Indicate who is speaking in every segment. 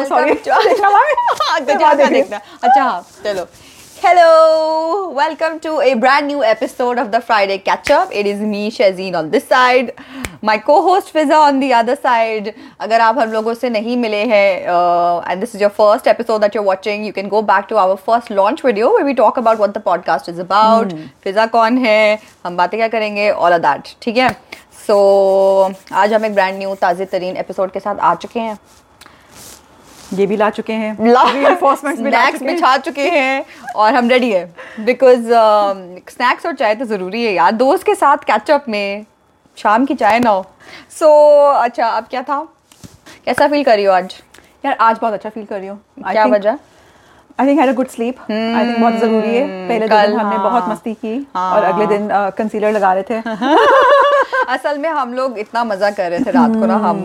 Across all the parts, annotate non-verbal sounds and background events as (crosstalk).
Speaker 1: देखना (laughs) (laughs) अच्छा हाँ चलो Hello, welcome to a brand new episode of the Friday Catch Up. It is me, Shazeen, on this side, my co host अगर आप हम लोगों से नहीं मिले हैं and this is your first episode that you're watching you can go back to our first launch video way we talk about what the podcast is about Fiza कौन है हम बातें क्या करेंगे ऑल अ दैट ठीक है सो so, आज हम एक ब्रांड न्यू ताज़े तरीन एपिसोड के साथ आ चुके हैं
Speaker 2: ये भी ला चुके
Speaker 1: हैं स्नैक्स बिछा चुके हैं और हम रेडी है बिकॉज स्नैक्स और चाय तो ज़रूरी है यार दोस्त के साथ कैचअप में शाम की चाय ना हो सो अच्छा अब क्या था कैसा फील कर रही हो आज
Speaker 2: यार आज बहुत
Speaker 1: अच्छा फील कर रही हूँ क्या वजह I
Speaker 2: think had a good sleep I think बहुत जरूरी है hmm, पहले दिन हमने बहुत हाँ। मस्ती की और हाँ। अगले दिन कंसीलर uh, लगा रहे थे
Speaker 1: (laughs) असल में हम लोग इतना मजा कर रहे थे रात को ना हम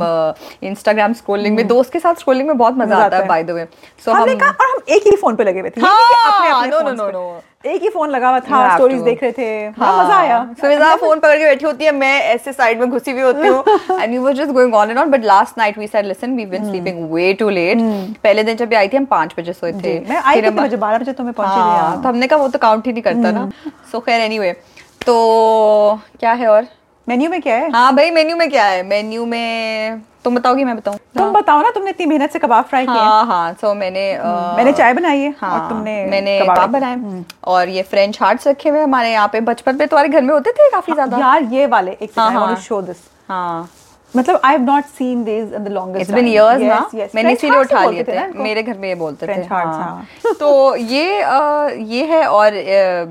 Speaker 1: इंस्टाग्राम स्क्रोलिंग में हम्म। दोस्त के साथ स्क्रोलिंग में बहुत मजा आता है बाय द वे
Speaker 2: सो हमने कहा और हम एक ही फोन पे लगे हुए थे
Speaker 1: अपने अपने नो नो
Speaker 2: नो एक ही फोन लगा हुआ था स्टोरीज देख रहे थे हाँ, मजा आया सुविधा
Speaker 1: फोन (laughs) पकड़ के बैठी होती है मैं ऐसे साइड में घुसी हुई होती हूँ and you were just going on and on but last night we said listen we been sleeping way too late पहले दिन जब आई थी हम पांच बजे सोए थे मैं आई कितने
Speaker 2: बजे बारह बजे तुम्हें तो पहुंचे हाँ, तो हमने
Speaker 1: कहा वो तो काउंट ही नहीं करता ना सो हम्म। खैर एनी तो क्या है और
Speaker 2: मेन्यू में क्या है
Speaker 1: हाँ भाई मेन्यू में क्या है मेन्यू में तुम बताओगी मैं बताऊँ
Speaker 2: तुम हाँ। बताओ ना तुमने इतनी मेहनत से कबाब फ्राई किए
Speaker 1: हाँ हाँ सो मैंने आ,
Speaker 2: हम्म, मैंने चाय बनाई है हाँ, और तुमने
Speaker 1: मैंने कबाब बनाए हम्म। और ये फ्रेंच हार्ट्स रखे हुए हमारे यहाँ पे बचपन में तुम्हारे घर में होते थे काफी हाँ,
Speaker 2: ज्यादा यार ये वाले एक हाँ, हाँ, शो दिस हाँ मतलब I have not seen this in the longest
Speaker 1: it's been years ना मैंने इसीलिए उठा लिए थे मेरे घर में ये बोलते थे हाँ. हाँ। (laughs) तो ये ये है और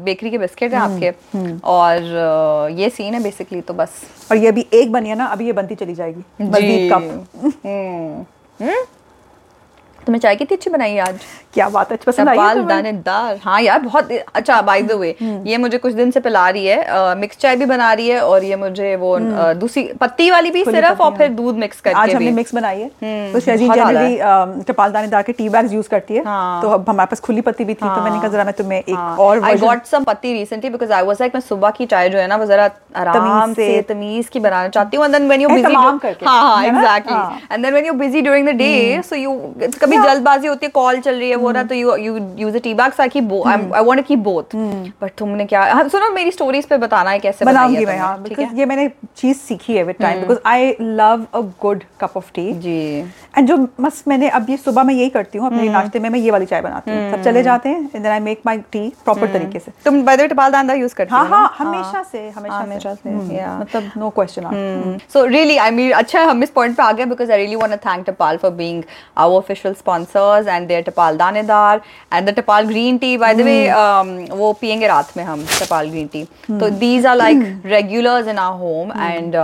Speaker 1: बेकरी के बिस्किट हम्म, हम्म। है आपके और ये सीन है बेसिकली तो बस
Speaker 2: और ये अभी एक बनिया ना अभी ये बनती चली जाएगी कप हम्म,
Speaker 1: हम्म। तुम्हें चाय कितनी अच्छी बनाई आज
Speaker 2: क्या बात है पसंद
Speaker 1: आई दानेदार हाँ यार बहुत अच्छा बाय द वे ये मुझे कुछ दिन से पिला रही है मिक्स चाय भी बना रही है और ये मुझे वो हम्म। दूसरी पत्ती वाली भी सिर्फ और फिर हाँ। दूध मिक्स
Speaker 2: करके आज हमने मिक्स बनाई है तो जनरली टपाल दानेदार के टी बैग्स यूज करती है हाँ। तो अब हमारे पास खुली पत्ती भी थी तो मैंने कहा जरा मैं तुम्हें एक हाँ। और
Speaker 1: आई गॉट सम पत्ती recently because I was like मैं सुबह की चाय जो है ना वो जरा आराम से तमीज की बनाना चाहती हूँ and then when you busy हां exactly and then when you busy during the day so you कभी जल्दबाजी होती है कॉल चल रही है वो ना हम्म। तो you you use a tea bag so I I want to keep both but तुमने क्या हाँ, सुनो मेरी स्टोरीज पे बताना है कैसे
Speaker 2: बनाऊंगी मैं हां बिकॉज़ ये मैंने चीज सीखी है with time because I love a good cup of
Speaker 1: tea जी
Speaker 2: एंड जो बस मैंने अब ये सुबह मैं यही करती हूं अपने हम्म। नाश्ते में मैं ये वाली चाय बनाती हूं सब चले हम्म। जाते हैं and then I make my tea proper तरीके से
Speaker 1: तुम by the way Tapal Danedar use करती हो हां हां हाँ। हमेशा से हमेशा हमेशा से मतलब no question so really I mean अच्छा हम इस पॉइंट पे आ गए because I really want to thank Tapal for being our official sponsors and their Tapal Danedar and the Tapal green tea by the way वो पियेंगे रात में हम टपाल ग्रीन टी तो these are like regulars in our home and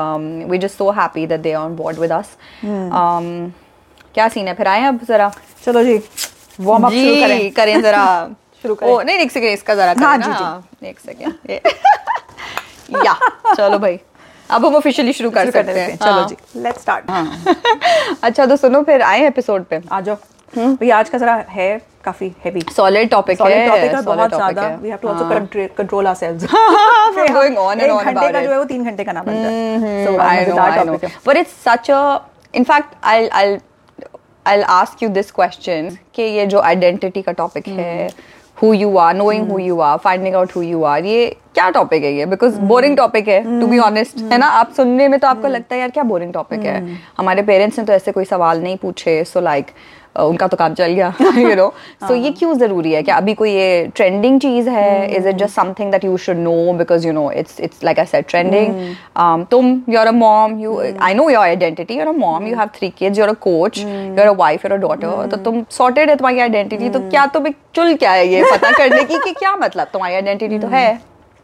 Speaker 1: we just so happy that they are on board with us क्या scene है फिर आए अब जरा
Speaker 2: चलो जी
Speaker 1: वार्म अप शुरू करें करें जरा (laughs) शुरू करें ओ नहीं एक सेकंड इसका जरा करना हाँ, हां जी जी हाँ, एक सेकंड (laughs) या
Speaker 2: चलो भाई
Speaker 1: अब हम ऑफिशियली शुरू कर सकते हैं
Speaker 2: चलो हाँ। जी लेट्स स्टार्ट हाँ।
Speaker 1: अच्छा तो सुनो फिर आए एपिसोड पे
Speaker 2: आ जाओ हम्म। भैया आज का जरा है काफी हेवी
Speaker 1: सॉलिड टॉपिक है
Speaker 2: सॉलिड टॉपिक है बहुत
Speaker 1: ज्यादा
Speaker 2: we have to also control ourselves for going on and
Speaker 1: on about
Speaker 2: it जो है वो 3 घंटे का नाम बनता हम्म,
Speaker 1: हम्म, है so I know but it's such a in fact I I I will ask you this question कि ये जो आइडेंटिटी का टॉपिक है who you are knowing who you are finding out who you are ये क्या टॉपिक है ये because boring topic है टू बी ऑनेस्ट है ना आप सुनने में तो आपको hmm. लगता है यार क्या बोरिंग टॉपिक है hmm. हमारे पेरेंट्स ने तो ऐसे कोई सवाल नहीं पूछे सो लाइक उनका तो काम चल गया यू नो सो ये हाँ। क्यों ज़रूरी है क्या अभी कोई ये ट्रेंडिंग चीज़ है is it just something that you should know because you know it's it's like I said trending तुम you are a mom you I know your identity your a mom you have three kids your a coach your a wife your a daughter तो तुम sorted है तुम्हारी identity तो hmm. क्या तुम्हें चुल क्या है ये पता करने की कि क्या मतलब तुम्हारी आइडेंटिटी तो hmm. है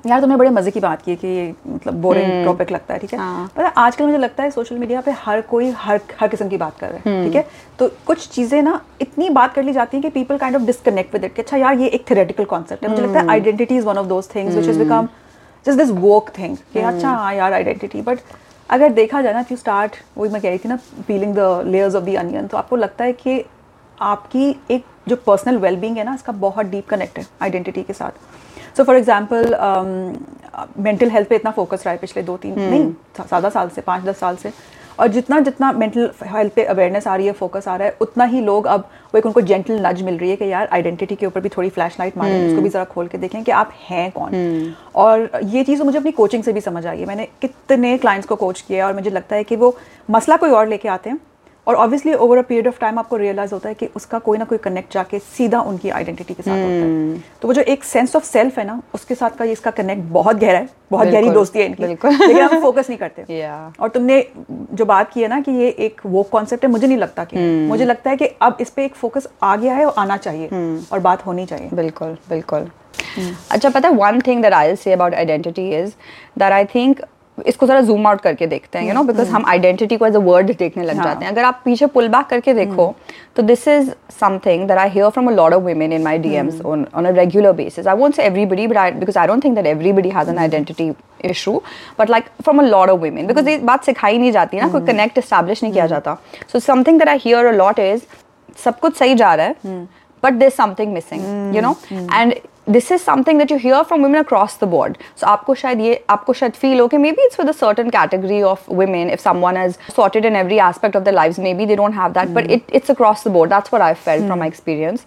Speaker 2: यार तुमने बड़े मजे की बात की कि ये मतलब बोरिंग टॉपिक हम्म। लगता है ठीक है हाँ। पर आजकल मुझे लगता है सोशल मीडिया पे हर कोई हर हर किस्म की बात कर रहा है हम्म। ठीक है तो कुछ चीजें ना इतनी बात कर ली जाती है कि people kind of disconnect with it अच्छा यार ये एक थेरेटिकल कॉन्सेप्ट है मुझे लगता है identity is one of those things which is become just this work thing कि हम्म। अच्छा हाँ यार आइडेंटिटी बट अगर देखा जाए ना यू स्टार्ट वही मैं कह रही थी ना peeling the layers of the onion तो आपको लगता है कि आपकी एक जो पर्सनल वेलबींग है ना इसका बहुत डीप कनेक्ट है आइडेंटिटी के साथ so for example mental health पे इतना फोकस रहा है पिछले दो तीन नहीं ज़्यादा हम्म। साल से पाँच दस साल से और जितना जितना मेंटल हेल्थ पे अवेयरनेस आ रही है फोकस आ रहा है उतना ही लोग अब वो एक उनको जेंटल नज मिल रही है कि यार आइडेंटिटी के ऊपर भी थोड़ी फ्लैश लाइट मारे उसको भी हम्म। ज़रा खोल के देखें कि आप हैं कौन हम्म। और ये चीज़ तो मुझे अपनी कोचिंग से भी समझ आई है मैंने कितने क्लाइंट्स को कोच किया और मुझे लगता है कि वो मसला कोई और लेके आते हैं और obviously over a period of time आपको रियलाइज होता है कि उसका कोई ना कोई कनेक्ट जाके सीधा उनकी आइडेंटिटी के साथ hmm. होता है हम्म। तो वो जो एक सेंस ऑफ सेल्फ है ना उसके साथ का ये इसका कनेक्ट बहुत गहरा है बहुत गहरी दोस्ती है इनकी लेकिन हम फोकस नहीं करते yeah. और तुमने जो बात की है ना कि ये एक वो कॉन्सेप्ट है मुझे नहीं लगता कि hmm. मुझे लगता है कि अब इस पर एक फोकस आ गया है और आना चाहिए hmm. और बात होनी चाहिए बिल्कुल बिल्कुल अच्छा पता है one thing
Speaker 1: that I say about identity is that I think इसको ज़रा जूम आउट करके देखते हैं यू नो बिकॉज हम आइडेंटिटी को एज अ वर्ड देखने लग जाते हैं अगर आप पीछे पुल बैक करके देखो hmm. तो this is something that I hear from a lot of women in my DMs on on a regular basis I want say everybody but I because I don't think that everybody has an identity issue but like from a lot of women because ये बात सिखाई नहीं जाती ना कोई connect hmm. Establish नहीं किया hmm. जाता so something that I hear a lot is सब कुछ सही जा रहा है but this something missing you know and this is something that you hear from women across the board so आपको शायद ये आपको शायद फील हो कि maybe it's with a certain category of women if some one has sorted in every aspect of the life maybe they don't have that but it it's across the board that's what I feel from my experience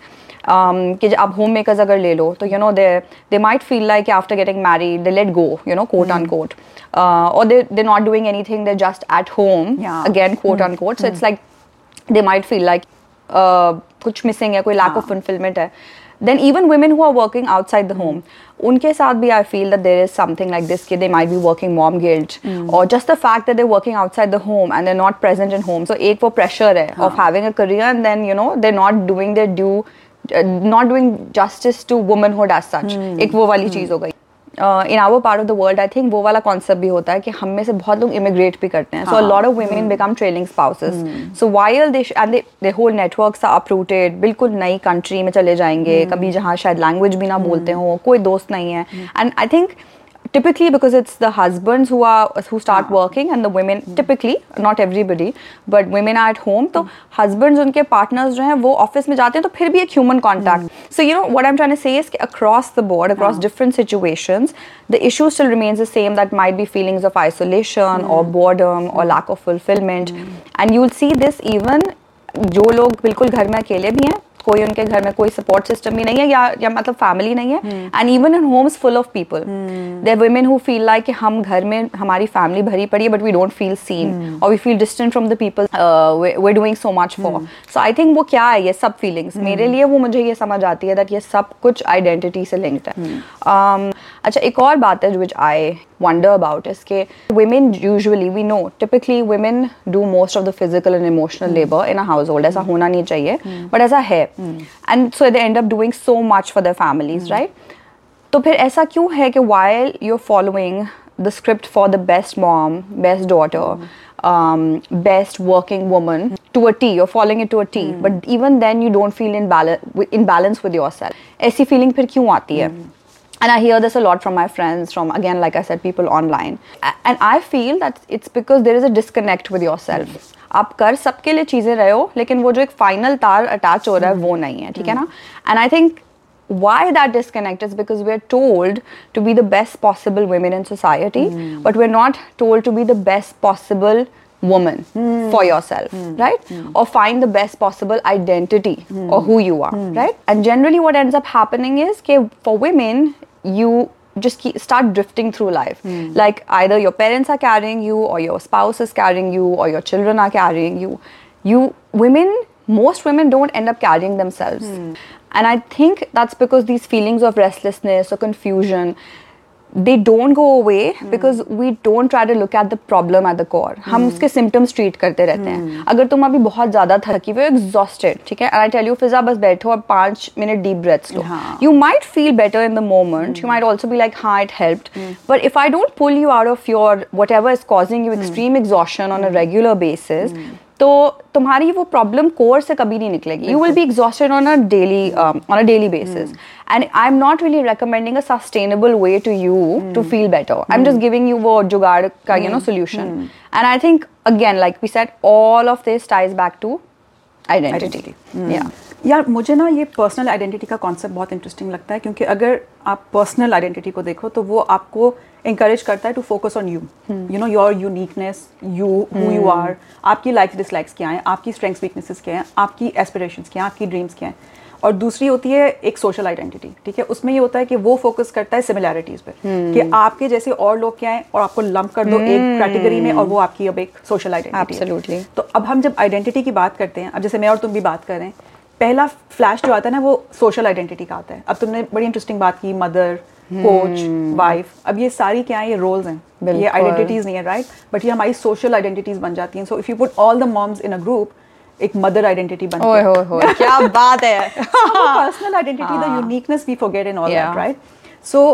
Speaker 1: कि आप homemakers अगर ले लो तो you know they they might feel like after getting Mary they let go you know quote unquote और they they not doing anything they just at home again quote unquote so it's like they might feel like कुछ missing है कोई lack of fulfilment है then even women who are working outside the home उनके साथ भी I feel that there is something like this कि they my be working mom guilt और just the fact that they're working outside the home and they're not present in home so एक वो pressure है of having a career and then you know they're not doing their due not doing justice to womanhood as such एक वो वाली hmm. चीज़ हो गई in our part of the world I think वो वाला कॉन्सेप्ट भी होता है कि हम में से बहुत लोग इमिग्रेट भी करते हैं so lot of women become trailing spouses so while they and they whole network are uprooted बिल्कुल नई कंट्री में चले जाएंगे hmm. कभी जहाँ शायद लैंग्वेज भी ना बोलते hmm. हो कोई दोस्त नहीं है and I think typically because it's the husbands who are who start ah. working and the women hmm. typically not everybody but women are at home So hmm. husbands unke partners jo हैं wo office में जाते hain. To phir bhi ek human contact hmm. so you know what I'm trying to say is across the board across ah. different situations the issue still remains the same that might be feelings of isolation or boredom or lack of fulfillment and you'll see this even जो लोग बिल्कुल घर में अकेले भी हैं कोई उनके घर में कोई सपोर्ट सिस्टम भी नहीं है या या मतलब फैमिली नहीं है and even in homes full of people there women who feel like हम घर में हमारी फैमिली भरी पड़ी है but we don't feel seen और we feel distant from the people way doing so much for so I think वो क्या है ये सब फीलिंग्स हम्म। hmm. मेरे लिए वो मुझे ये समझ आती है दैट ये सब कुछ आइडेंटिटी से लिंक्ड है hmm. um, अच्छा एक और बात है which I wonder about is that women usually we know typically women do most of the physical and emotional mm. labor in a household ऐसा होना नहीं चाहिए but ऐसा है and so they end up doing so much for their families mm. right तो फिर ऐसा क्यों है कि while you're following the script for the best mom best daughter mm. um, best working woman mm. to a T. You're following it to a T. Mm. But even then, you don't feel in balance in balance with yourself. ऐसी feeling phir kyu aati hai? Mm. and i hear this a lot from my friends from again like i said people online and i feel that it's because there is a disconnect with yourself Upkar, कर सबके लिए चीज़ें रहे हो लेकिन वो जो एक फाइनल तार अटैच हो रहा है hmm. वो नहीं है ठीक है hmm. ना and I why that disconnect is because we're told to be the best possible women in society, hmm. but we're not told to be the best possible woman mm. for hmm. yourself, mm. right? Mm. Or find the best possible identity hmm. or who you are, hmm. right? And generally, what ends up happening is, okay, for women, you just keep, start drifting through life. Like either your parents are carrying you, or your spouse is carrying you, or your children are carrying you. You women, most women don't end up carrying themselves. And I think that's because these feelings of restlessness or confusion, they don't go away because we don't try to look at the problem at the core हम hmm. उसके symptoms treat करते रहते हैं hmm. अगर तुम अभी बहुत ज्यादा थकी हुए एग्जॉस्टेड ठीक है and I tell you Fiza बस बैठो और पाँच मिनट डीप ब्रेथ्स लो you might feel better in the moment you might also be like हाँ it help but if I don't pull you out of your whatever is causing you extreme exhaustion on a regular basis तो तुम्हारी वो problem core से कभी नहीं निकलेगी you will be exhausted on a daily on a daily basis and I am not really recommending a sustainable way to you to feel better I am just giving you वो जुगाड़ का you know solution and I think again like we set all of this ties back to identity
Speaker 2: यार
Speaker 1: मुझे
Speaker 2: ना ये personal identity का concept बहुत interesting लगता है क्योंकि अगर आप पर्सनल आइडेंटिटी को देखो तो वो आपको इंकरेज करता है to focus on you you know your uniqueness you who you are आपकी लाइक्स डिसलाइक्स क्या हैं आपकी स्ट्रेंग्स वीकनेसेस क्या हैं आपकी एस्पिरेशन क्या हैं आपकी ड्रीम्स क्या हैं और दूसरी होती है एक सोशल आइडेंटिटी ठीक है उसमें ये होता है कि वो फोकस करता है सिमिलैरिटीज पे hmm. कि आपके जैसे और लोग क्या हैं और आपको लंप कर दो hmm. एक कैटेगरी में और वो आपकी अब एक सोशल आइडेंटिटी तो अब हम जब आइडेंटिटी की बात करते हैं अब जैसे मैं और तुम भी बात कर रहे हैं पहला फ्लैश जो आता है ना वो सोशल आइडेंटिटी का आता है अब तुमने बड़ी इंटरेस्टिंग बात की मदर कोच वाइफ हम्म। अब ये सारी क्या है ये रोल्स हैं ये आइडेंटिटीज नहीं है राइट बट ये हमारी सोशल आइडेंटिटीज बन जाती हैं so if you put all the moms in a group एक मदर आइडेंटिटी बन ओए
Speaker 1: होए होए क्या (laughs) बात
Speaker 2: है personal identity the uniqueness we forget in all that right so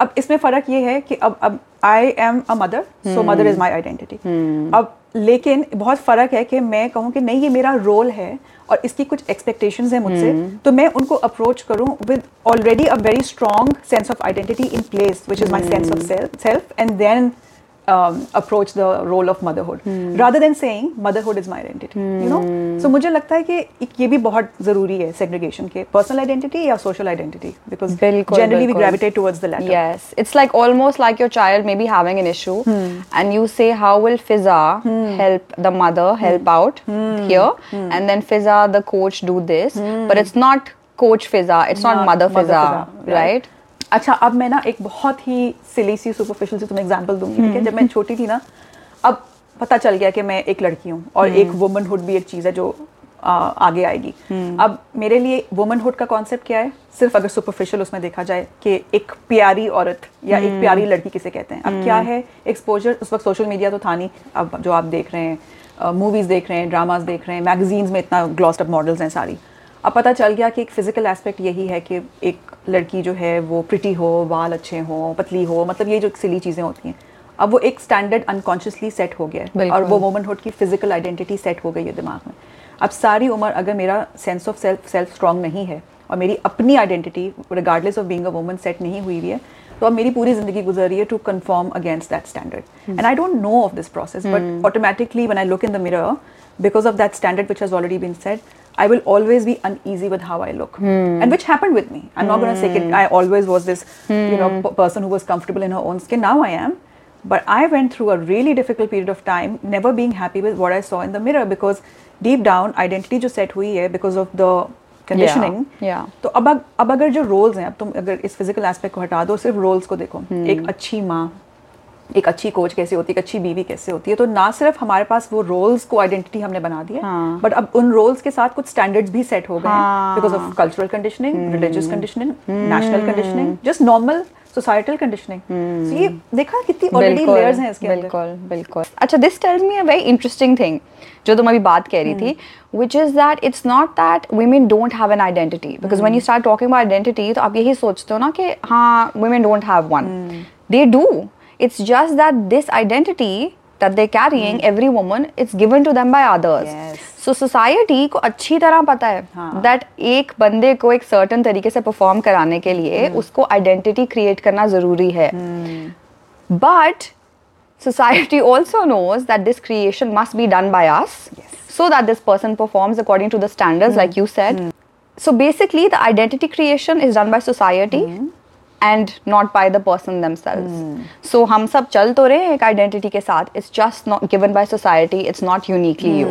Speaker 2: अब इसमें फर्क ये है कि अब अब I am a mother so mother is my identity अब लेकिन बहुत फर्क है कि मैं कहूँ कि नहीं ये मेरा रोल है और इसकी कुछ एक्सपेक्टेशन है मुझसे हम्म। तो मैं उनको अप्रोच करूँ with already a very strong sense of identity in place which is my sense of self and then um, approach the role of motherhood hmm. rather than saying motherhood is my identity you hmm. know so मुझे लगता है कि ये भी बहुत ज़रूरी है segregation के personal identity या social identity because generally we gravitate towards the latter
Speaker 1: yes it's like almost like your child may be having an issue hmm. and you say how will Fiza help the mother help out here and then Fiza the coach do this but it's not coach Fiza it's not, not mother Fiza, Fiza right? right?
Speaker 2: अच्छा अब मैं ना एक बहुत ही silly सी superficial से तुम्हें एग्जाम्पल दूंगी ठीक है हम्म, जब मैं हम्म। छोटी थी ना अब पता चल गया कि मैं एक लड़की हूँ और एक वुमनहुड हम्म। भी एक चीज़ है जो आ, आगे आएगी अब मेरे लिए वुमनहुड का कॉन्सेप्ट क्या है सिर्फ अगर सुपरफिशियल उसमें देखा जाए कि एक प्यारी औरत या एक प्यारी लड़की किसे कहते हैं अब क्या है एक्सपोजर उस वक्त सोशल मीडिया तो था नहीं अब जो आप देख रहे हैं मूवीज़ देख रहे हैं ड्रामाज देख रहे हैं मैगजीन्स में इतना ग्लॉस्ड अप मॉडल्स हैं सारी अब पता चल गया कि एक फ़िज़िकल एस्पेक्ट यही है कि एक लड़की जो है वो प्रिटी हो बाल अच्छे हो पतली हो मतलब ये जो सिली चीज़ें होती हैं अब वो एक स्टैंडर्ड अनकॉन्शियसली सेट हो गया है और वो वोमनहुड की फ़िज़िकल आइडेंटिटी सेट हो गई है दिमाग में अब सारी उम्र अगर मेरा sense of self self strong नहीं है और मेरी अपनी identity regardless of being a woman set नहीं हुई हुई है तो अब मेरी पूरी जिंदगी गुजर रही है to confirm against that standard and I don't know of this process but automatically one I look in the mirror because of that standard which has already been set I will always be uneasy with how I look, hmm. and which happened with me. I'm not going to say it. I hmm. always was this, you know, hmm. p- person who was comfortable in her own skin. Now I am, but I went through a really difficult period of time, never being happy with what I saw in the mirror because deep down identity just set हुई है because of the conditioning. So अब अब अगर roles roles हैं अब तुम अगर इस फिजिकल एस्पेक्ट को हटा दो सिर्फ एक अच्छी माँ एक अच्छी कोच कैसे होती है एक अच्छी बीवी कैसे होती है तो ना सिर्फ हमारे पास वो रोल्स को आइडेंटिटी हमने बना दी है हाँ. बट अब उन रोल्स के साथ कुछ स्टैंडर्ड्स भी सेट हो गए because of cultural conditioning religious conditioning national conditioning just normal societal conditioning ये देखा कितनी ऑलरेडी लेयर्स हैं इसके
Speaker 1: बिल्कुल बिल्कुल अच्छा this tells me a very interesting thing जो तुम अभी बात कह रही थी which is that it's not that women don't have an identity because when you start talking about identity तो आप यही सोचते हो ना कि हाँ women don't have one they do It's just that this identity that they're carrying, hmm. every woman, it's given to them by others. So society को अच्छी तरह पता ek दैट एक बंदे को एक सर्टन तरीके से परफॉर्म कराने के लिए hmm. उसको आइडेंटिटी क्रिएट करना जरूरी है hmm. But society also knows that this creation must be done by us yes. so that this person performs according to the standards mm. like you said mm. so basically the identity creation is done by society mm. And not by the person दम सो हम सब चल तो रहे हैं एक identity के साथ it's just not given by society it's not uniquely you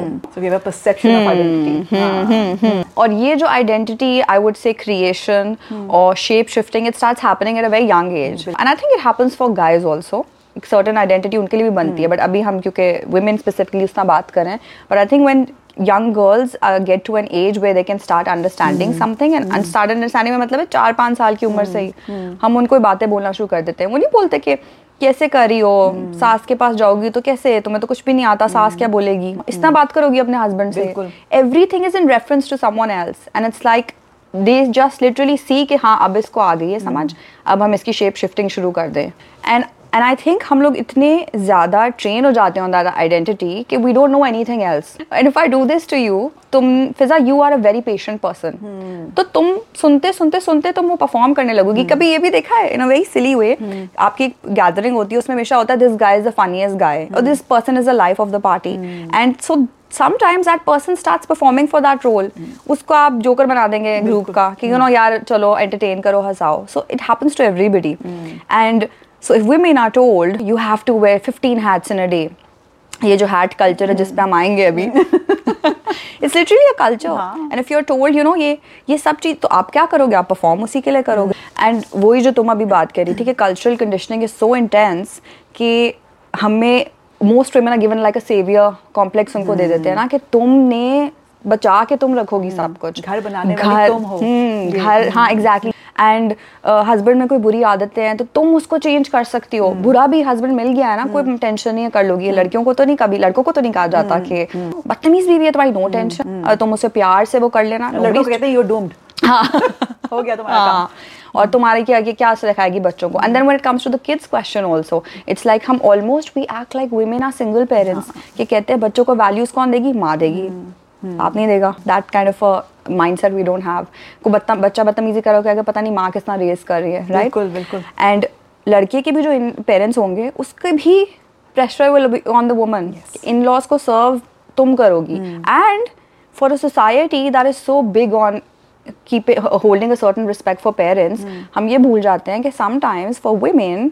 Speaker 1: और ये जो identity I would say creation और shape shifting it start happening at a very young age and I think it happens for guys also एक certain identity उनके लिए भी बनती है बट hmm. अभी हम क्योंकि वुमेन स्पेसिफिकली उतना बात करें but I think when young girls uh, get to an age where they can start understanding mm-hmm. something and mm-hmm. and hmm. start understanding में मतलब है चार पाँच साल की उम्र hmm. से ही hmm. हम उनको बातें बोलना शुरू कर देते हैं वो नहीं बोलते कि कैसे कर रही हो hmm. सास के पास जाओगी तो कैसे है तुम्हें तो कुछ भी नहीं आता hmm. सास क्या बोलेगी hmm. इतना बात करोगी अपने हस्बैंड से everything is in reference to someone else and it's like they just literally see कि हाँ अब इसको आ गई है समझ mm-hmm. अब हम इसकी शेप शिफ्टिंग शुरू कर दें एंड एंड आई थिंक हम लोग इतने ज़्यादा ट्रेन हो जाते हैं ऑन आइडेंटिटी कि we don't know anything else and if I do this to you तुम Fiza you are a very patient person तो तुम सुनते सुनते सुनते तुम वो परफॉर्म करने लगोगी hmm. कभी ये भी देखा है in a very silly way आपकी एक गैदरिंग होती है उसमें हमेशा होता है this guy is the funniest guy और this person is the life of the party and so sometimes that person start performing for that role उसको आप जोकर बना देंगे ग्रुप का कि यू नो hmm. यार चलो एंटरटेन करो हंसाओ so it happens to everybody and so if women are told you have to wear fifteen hats in a day ये जो हैट कल्चर है जिसपे हम आएंगे अभी it's literally a culture and if you are told you know ये ये सब चीज़ तो आप क्या करोगे आप परफॉर्म उसी के लिए करोगे एंड वही जो तुम अभी बात कर रही थी कि cultural conditioning is so intense कि हमें most women are given like a saviour complex उनको दे देते हैं ना कि तुमने बचा के तुम रखोगी सब हाँ। कुछ
Speaker 2: घर बनाने घर तुम हो
Speaker 1: हम्म, घर हाँ exactly exactly. And husband uh, में कोई बुरी आदतें हैं तो तुम उसको चेंज कर सकती हो हम्म। बुरा भी हस्बैंड मिल गया है ना कोई टेंशन हम्म। नहीं है कर लोगी हम्म। लड़कियों को तो नहीं कभी लड़कों को तो नहीं कहा जाता कि बदतमीज भी है तुम्हारी नो टेंशन तुम उसे प्यार से वो कर लेना
Speaker 2: कहते यू डूम्ड (laughs) हाँ। हो गया तुम्हारा हाँ।
Speaker 1: और तुम्हारे के आगे क्या असर दिखाएगी बच्चों को and then it comes to the kids question also it's like हम almost we act like women are single parents कि कहते हैं बच्चों को वैल्यूज कौन देगी माँ देगी hmm. Hmm. आप नहीं देगा that kind of mindset we don't have को बच्चा बदतमीजी करो क्या पता नहीं माँ कितना रेस कर रही है राइट बिल्कुल
Speaker 2: बिल्कुल
Speaker 1: एंड लड़के के भी जो पेरेंट्स होंगे उसके भी pressure will be on the woman in laws को सर्व तुम करोगी and for a society that is so big on keep holding a certain respect for parents हम ये भूल जाते हैं कि समटाइम्स फॉर वुमेन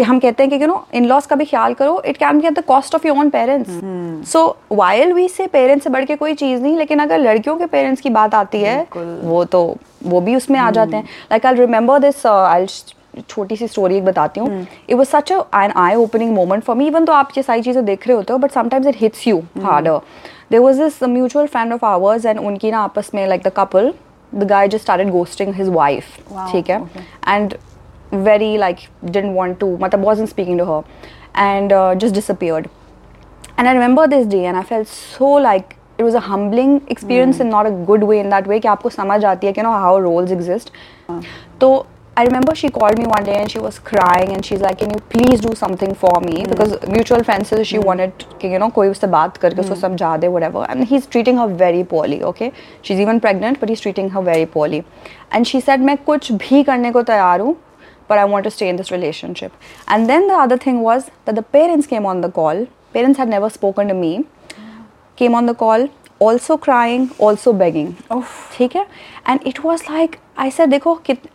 Speaker 1: कि हम कहते हैं कि यू नो इन लॉस का भी ख्याल करो it can be at the cost of your own parents so while we say parents से बढ़ के कोई चीज़ नहीं लेकिन अगर लड़कियों के पेरेंट्स की बात आती है वो तो वो भी उसमें आ जाते हैं like I remember this I छोटी सी स्टोरी एक बताती हूँ it was such an eye opening moment for me even तो आप ये सारी चीज़ें देख रहे होते हो but sometimes it hits you harder there was this mutual friend of ours and उनकी ना आपस में like the couple the guy just started ghosting his wife ठीक है and very like didn't want to matlab wasn't speaking to her and uh, just disappeared and i remember this day and i felt so like it was a humbling experience mm. and not a good way in that way कि आपको समझ आती है कि no how roles I remember she called me one day and she was crying and she's like, "Can you please do something for me?" Mm. Because mutual friends she mm. wanted, कि you know, कोई उससे बात करके उसको hmm. समझा दे whatever. And he's treating her very poorly. Okay, she's even pregnant, but he's treating her very poorly. And she said, "मैं कुछ भी करने को तैयार हूँ, but I want to stay in this relationship. And then the other thing was that the parents came on the call. Parents had never spoken to me. Came on the call, also crying, also begging. ठीक है? And it was like I said, देखो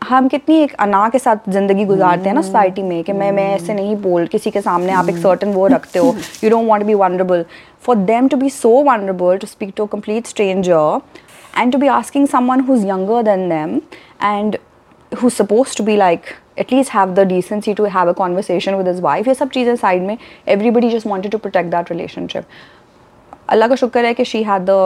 Speaker 1: हम कितनी एक अना के साथ ज़िंदगी गुजारते हैं ना सोसाइटी में कि मैं मैं ऐसे नहीं बोल किसी के सामने आप एक सर्टन वो रखते हो you don't want be vulnerable for them to be so vulnerable to speak to complete stranger and to be asking someone who is younger than them and who's supposed to be like at least have the decency to have a conversation with his wife. Yeh sab cheezen side mein, everybody just wanted to protect that relationship. Allah ka shukar hai ki she had the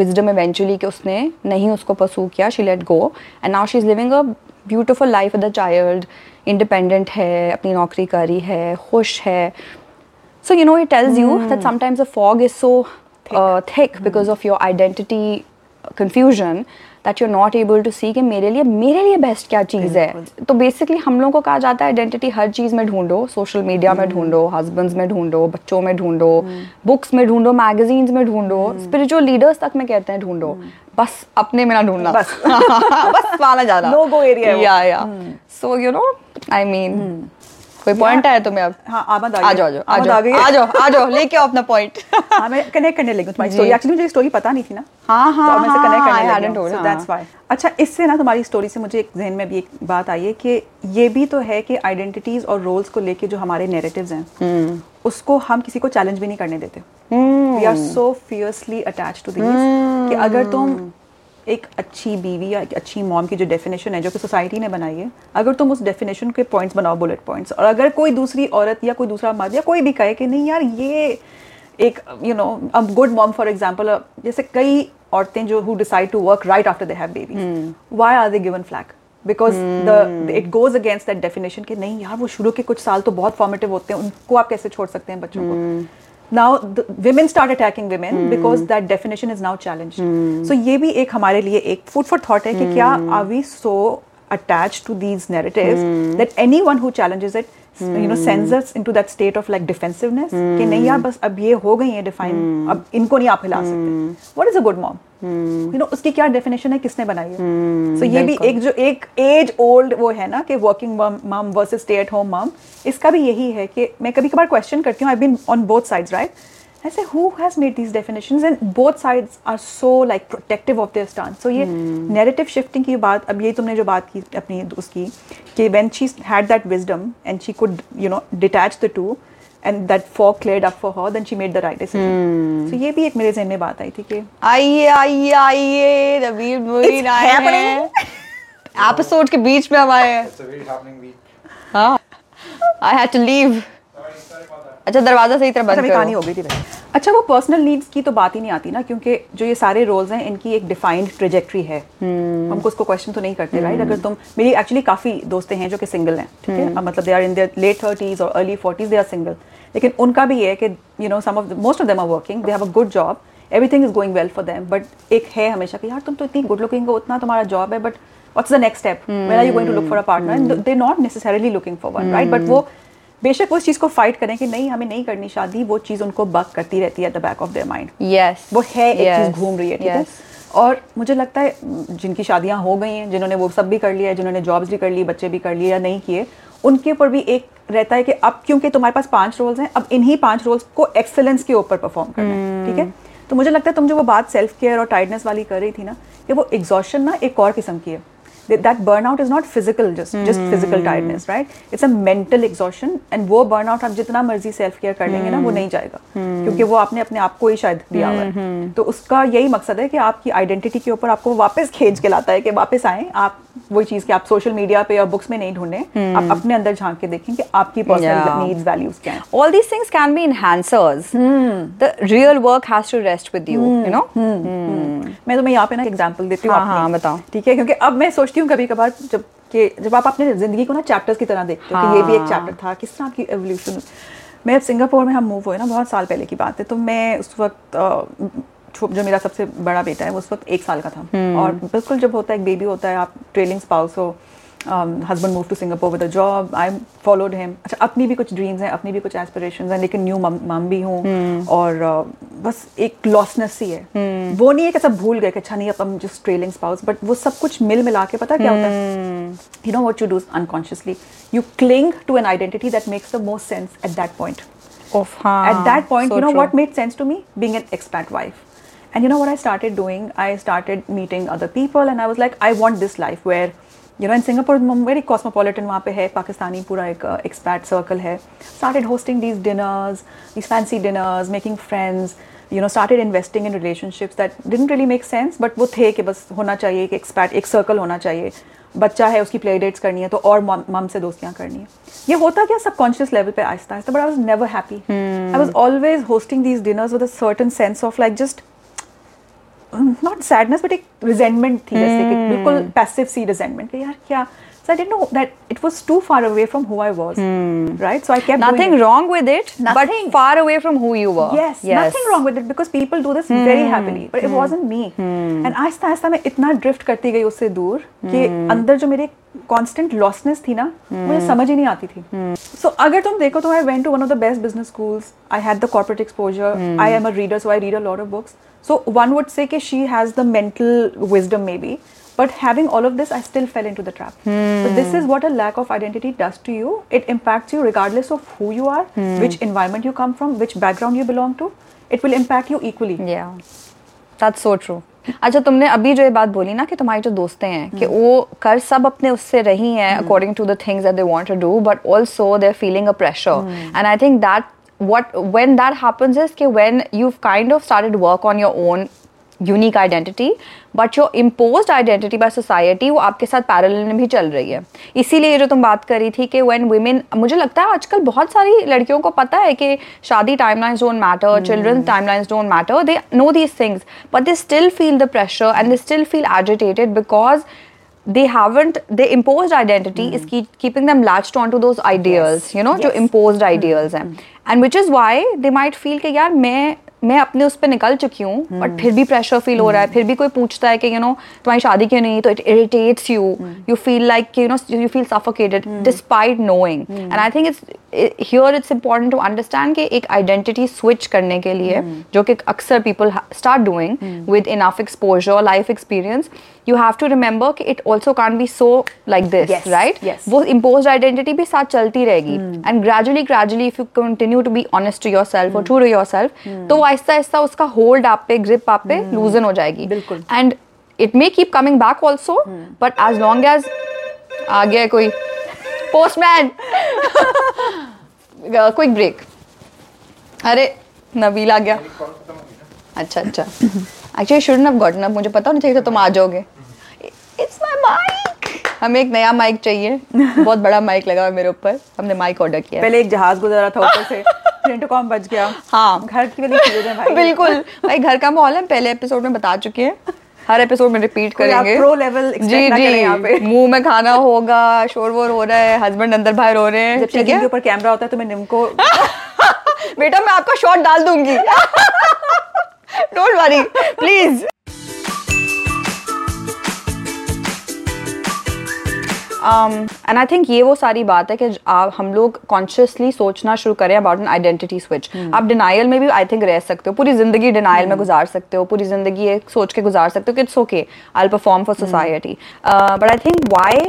Speaker 1: wisdom eventually ki usne nahi usko she let go. And now she's living a beautiful life with a child, independent hai, apni naukri kar rahi hai, khush hai. So you know it tells mm. you that hmm. sometimes the fog is so uh, thick, thick mm. because of your identity confusion. Mm. That you are not able to see कि मेरे लिए मेरे लिए best क्या चीज़ है तो basically हम लोगों को कहा जाता है आइडेंटिटी हर चीज़ में ढूंढो सोशल मीडिया में हम्म। ढूंढो हस्बैंड्स में ढूंढो बच्चों में ढूंढो बुक्स हम्म। में ढूंढो मैगजीन्स में ढूंढो स्पिरिचुअल हम्म। लीडर्स तक में कहते हैं ढूंढो बस अपने में ना ढूंढना बस (laughs)
Speaker 2: बस वाला ज़्यादा नो गो एरिया
Speaker 1: या या so you know I mean कोई पॉइंट आया तुम्हें तो
Speaker 2: अब हाँ
Speaker 1: आ जाओ आ
Speaker 2: जाओ
Speaker 1: आ जाओ आ जाओ लेके आओ अपना पॉइंट (laughs)
Speaker 2: हाँ मैं कनेक्ट करने लगी तुम्हारी स्टोरी एक्चुअली मुझे स्टोरी पता नहीं थी ना
Speaker 1: हाँ हाँ तो
Speaker 2: मैं कनेक्ट हाँ, करने लगी सो दैट्स
Speaker 1: व्हाई
Speaker 2: अच्छा इससे ना तुम्हारी स्टोरी से मुझे एक जहन में भी एक बात आई है कि ये भी तो है कि आइडेंटिटीज और रोल्स को लेके जो हमारे नेरेटिव्स हैं हम्म। उसको हम किसी को चैलेंज भी नहीं करने देते we are so fiercely attach to this कि अगर तुम हम्म। एक अच्छी बीवी या एक अच्छी मॉम की जो डेफिनेशन है जो कि सोसाइटी ने बनाई है अगर तुम उस डेफिनेशन के पॉइंट्स बनाओ बुलेट पॉइंट्स और अगर कोई दूसरी औरत या कोई दूसरा मर्द या कोई भी कहे कि नहीं यार ये एक you know a good mom for example जैसे कई औरतें जो who decide to work right after they have baby why are they given flag because the it goes against that definition कि नहीं यार वो शुरू के कुछ साल तो बहुत फॉर्मेटिव होते हैं उनको आप कैसे छोड़ सकते हैं बच्चों को हम्म। now women start attacking women hmm. because that definition is now challenged. Hmm. So ये भी एक हमारे लिए एक food for thought है कि क्या are we so attached to these narratives hmm. that anyone who challenges it you know, sends us into that state of like defensiveness? कि नहीं यार बस अब ये हो गई है डिफाइन अब इनको नहीं आप हिला सकते what is a good you hmm. Know उसकी क्या डेफिनेशन है किसने बनाई है सो hmm, ये भी एक जो एक एज ओल्ड वो है ना कि working mom versus stay at home mom इसका भी यही है कि मैं कभी कभार क्वेश्चन करती हूँ I been on both sides right ऐसे who has made these definition and both sides are so like protective of their stance so ये नेरेटिव hmm. शिफ्टिंग की बात अब ये तुमने जो बात की अपनी उसकी कि when she had that wisdom and she could you know detach the two and that for clear up for her then she made the right decision so ये भी एक मेरे जहन में बात आई थी कि
Speaker 1: आइए आइए आइए रवीर मुरीन आए हैं एपिसोड के बीच में हमारे आई हैड टू लीव
Speaker 2: अच्छा दरवाजा सही तरह अच्छा, बंद कहानी हो गई थी अच्छा वो पर्सनल नीड्स की तो बात ही नहीं आती ना क्योंकि जो ये सारे रोल्स हैं इनकी एक डिफाइंड ट्रेजेक्ट्री है हम्म। हम को उसको क्वेश्चन तो नहीं करते राइट हम्म। अगर तुम मेरी एक्चुअली काफ़ी दोस्तें हैं जो कि सिंगल हैं ठीक है hmm. मतलब they are in their late thirties और early forties they are single लेकिन उनका भी ये है कि you know some of most of them are working they have a good job everything is going well for them but एक है हमेशा कि यार तुम तो इतनी गुड लुकिंग हो उतना तुम्हारा जॉब है but what's the next step where are you going to look for a partner they not necessarily looking for one right but वो बेशक वो उस चीज़ को फाइट करें कि नहीं हमें नहीं करनी शादी वो चीज़ उनको बक करती रहती है the back of their mind
Speaker 1: yes
Speaker 2: वो है एक yes. चीज़ घूम रही है ठीक yes.
Speaker 1: है
Speaker 2: और मुझे लगता है जिनकी शादियां हो गई हैं जिन्होंने वो सब भी कर लिया है जिन्होंने जॉब्स भी कर ली बच्चे भी कर लिए या नहीं किए उनके ऊपर भी एक रहता है कि अब क्योंकि तुम्हारे पास पांच रोल्स हैं अब इन्हीं पांच रोल्स को एक्सेलेंस के ऊपर परफॉर्म करना है ठीक है hmm। तो मुझे लगता है तुम जो वो बात सेल्फ केयर और टाइडनेस वाली कर रही थी ना कि वो एग्जॉशन ना एक और किस्म की है th- that burnout is not physical just mm. just hmm. physical tiredness right it's a mental exhaustion and वो burnout आप जितना मर्जी सेल्फ केयर कर लेंगे ना वो hmm. नहीं जाएगा hmm. क्योंकि वो आपने अपने आप को ही शायद दिया हुआ है तो उसका यही मकसद है कि आपकी आइडेंटिटी के ऊपर आपको वापस खींच के लाता है कि वापस आए आप वही चीज कि आप सोशल मीडिया पे या बुक्स में नहीं ढूंढें आप अपने अंदर झांक के देखें कि आपकी पर्सनल नीड्स वैल्यूज
Speaker 1: क्या हैं all these things can be enhancers the real work has to rest with you you know मैं
Speaker 2: तुम्हें यहाँ पे ना एग्जांपल देती हूँ हाँ, हाँ बताओ ठीक है क्योंकि अब मैं सोच सोचती हूँ कभी कभार जब कि जब आप अपने ज़िंदगी को ना चैप्टर्स की तरह देखते हो हाँ। कि ये भी एक चैप्टर हाँ। था किस तरह की एवोल्यूशन मैं अब सिंगापुर में हम मूव हुए ना बहुत साल पहले की बात है तो मैं उस वक्त जो मेरा सबसे बड़ा बेटा है वो उस वक्त एक साल का था हम्म। और बिल्कुल जब होता है एक बेबी होता है आप ट्रेलिंग स्पाउस हो husband move to Singapore with a job I followed him अच्छा अपनी भी कुछ ड्रीम्स हैं अपनी भी कुछ एस्पिरेशन हैं लेकिन न्यू मम भी हूँ hmm. और uh, बस एक लॉसनेस ही है hmm. वो नहीं है कि सब भूल गए कि अच्छा नहीं अब हम जस्ट ट्रेलिंग स्पाउस बट वो सब कुछ मिल मिला के पता क्या होता है you know what you do unconsciously you cling to an identity that makes the most sense at that point
Speaker 1: of huh,
Speaker 2: at that point so you know true. what made sense to me being an expat wife and you know what i started doing i started meeting other people and i was like i want this life where you know in Singapore very cosmopolitan वहाँ पे है पाकिस्तानी पूरा एक expat uh, circle है started hosting these dinners these fancy dinners making friends you know started investing in relationships that didn't really make sense but वो थे कि बस होना चाहिए एक एक्सपैट एक सर्कल होना चाहिए बच्चा है उसकी प्ले डेट्स करनी है तो और मम से दोस्तियाँ करनी है ये होता क्या सब कॉन्शियस लेवल पर आहिस्ता आहिस्ता but I was never happy I was always hosting these dinners with a certain sense of like just not sadness but एक रिजेंटमेंट थी जैसे कि बिल्कुल पैसिव सी रिजेंटमेंट कि यार क्या So I didn't know that it was too far away from who I was. Hmm. Right? So I
Speaker 1: kept Nothing wrong with it, nothing. but far away from who you were.
Speaker 2: Yes, yes. Nothing wrong with it because people do this hmm. very happily. But hmm. it wasn't me. Hmm. And Aahista Aahista मैं इतना drift करती गई उससे दूर hmm. कि अंदर जो मेरे कांस्टेंट लॉसनेस थी ना hmm. मुझे समझ ही नहीं आती थी सो so, अगर तुम देखो तो I went to one of the best business schools I had the corporate exposure I am a reader so I read a lot of So one would say that she has the mental wisdom, maybe. But having all of this, I still fell into the trap. Hmm. So this is what a lack of identity does to you. It impacts you regardless of who you are, hmm. which environment you come from, which background you belong to. It will impact you equally. Yeah, that's so true. अच्छा तुमने अभी
Speaker 1: जो ये बात बोली ना कि तुम्हारी जो दोस्तें हैं कि वो कर सब अपने उससे रही हैं according to the things that they want to do but also they are feeling a pressure and I think that what when that happens is कि when you've kind of started work on your own unique identity but जो impose identity by society वो आपके साथ parallel में भी चल रही है इसीलिए जो तुम बात करी थी कि वैन वुमेन मुझे लगता है आजकल बहुत सारी लड़कियों को पता है कि शादी timelines don't matter children timelines don't matter they know these things but they still feel the pressure and they still feel agitated because they haven't they imposed identity mm is hmm. keep, keeping them latched onto those ideals yes. you know yes. imposed hmm. ideals हैं and which is why they might feel like, यार मैं मैं अपने उस पर निकल चुकी हूँ बट hmm. फिर भी प्रेशर फील hmm. हो रहा है hmm. फिर भी कोई पूछता है कि यू नो तुम्हारी शादी क्यों नहीं तो it irritates you you feel like you know you feel suffocated despite knowing and I think it's here it's important to understand कि एक आइडेंटिटी स्विच करने के लिए hmm. जो कि अक्सर people start doing with enough exposure life experience you have to remember कि it also can be so like this right वो इम्पोज आइडेंटिटी भी साथ चलती रहेगी and gradually gradually if you continue to be honest to your self और to to your self तो आई आहिस्ता आहिस्ता उसका होल्ड आप पे ग्रिप आप पे लूजन हम्म। हो जाएगी बिल्कुल and it may keep coming back also but as long as आ गया कोई पोस्टमैन क्विक ब्रेक अरे नवील आ गया अच्छा अच्छा actually should not got not मुझे पता होना चाहिए था तुम आ जाओगे इट्स माय माइंड हमें एक नया माइक चाहिए (laughs) बहुत बड़ा माइक लगा हुआ मेरे ऊपर हमने माइक ऑर्डर किया
Speaker 2: पहले एक जहाज गुजरा था ऊपर से इंटरकॉम बच गया
Speaker 1: हाँ
Speaker 2: घर की वाली चीजें भाई
Speaker 1: बिल्कुल भाई घर का माहौल हम पहले एपिसोड में बता चुके हैं हर एपिसोड में रिपीट करेंगे
Speaker 2: प्रो लेवल जी
Speaker 1: जी मुंह में खाना होगा शोर वोर हो रहा है हस्बैंड अंदर
Speaker 2: बाहर हो रहे हैं ठीक है ऊपर
Speaker 1: कैमरा होता है तो मैं निमको बेटा मैं आपका शॉट डाल दूंगी don't worry please and I think ये वो सारी बात है कि आप हम लोग कॉन्शियसली सोचना शुरू करें अबाउट एन आइडेंटिटी स्विच आप डिनाइल में भी आई थिंक रह सकते हो पूरी जिंदगी डिनाइल में hmm. गुजार सकते हो पूरी जिंदगी ये सोच के गुजार सकते हो कि it's okay I perform for society but I think why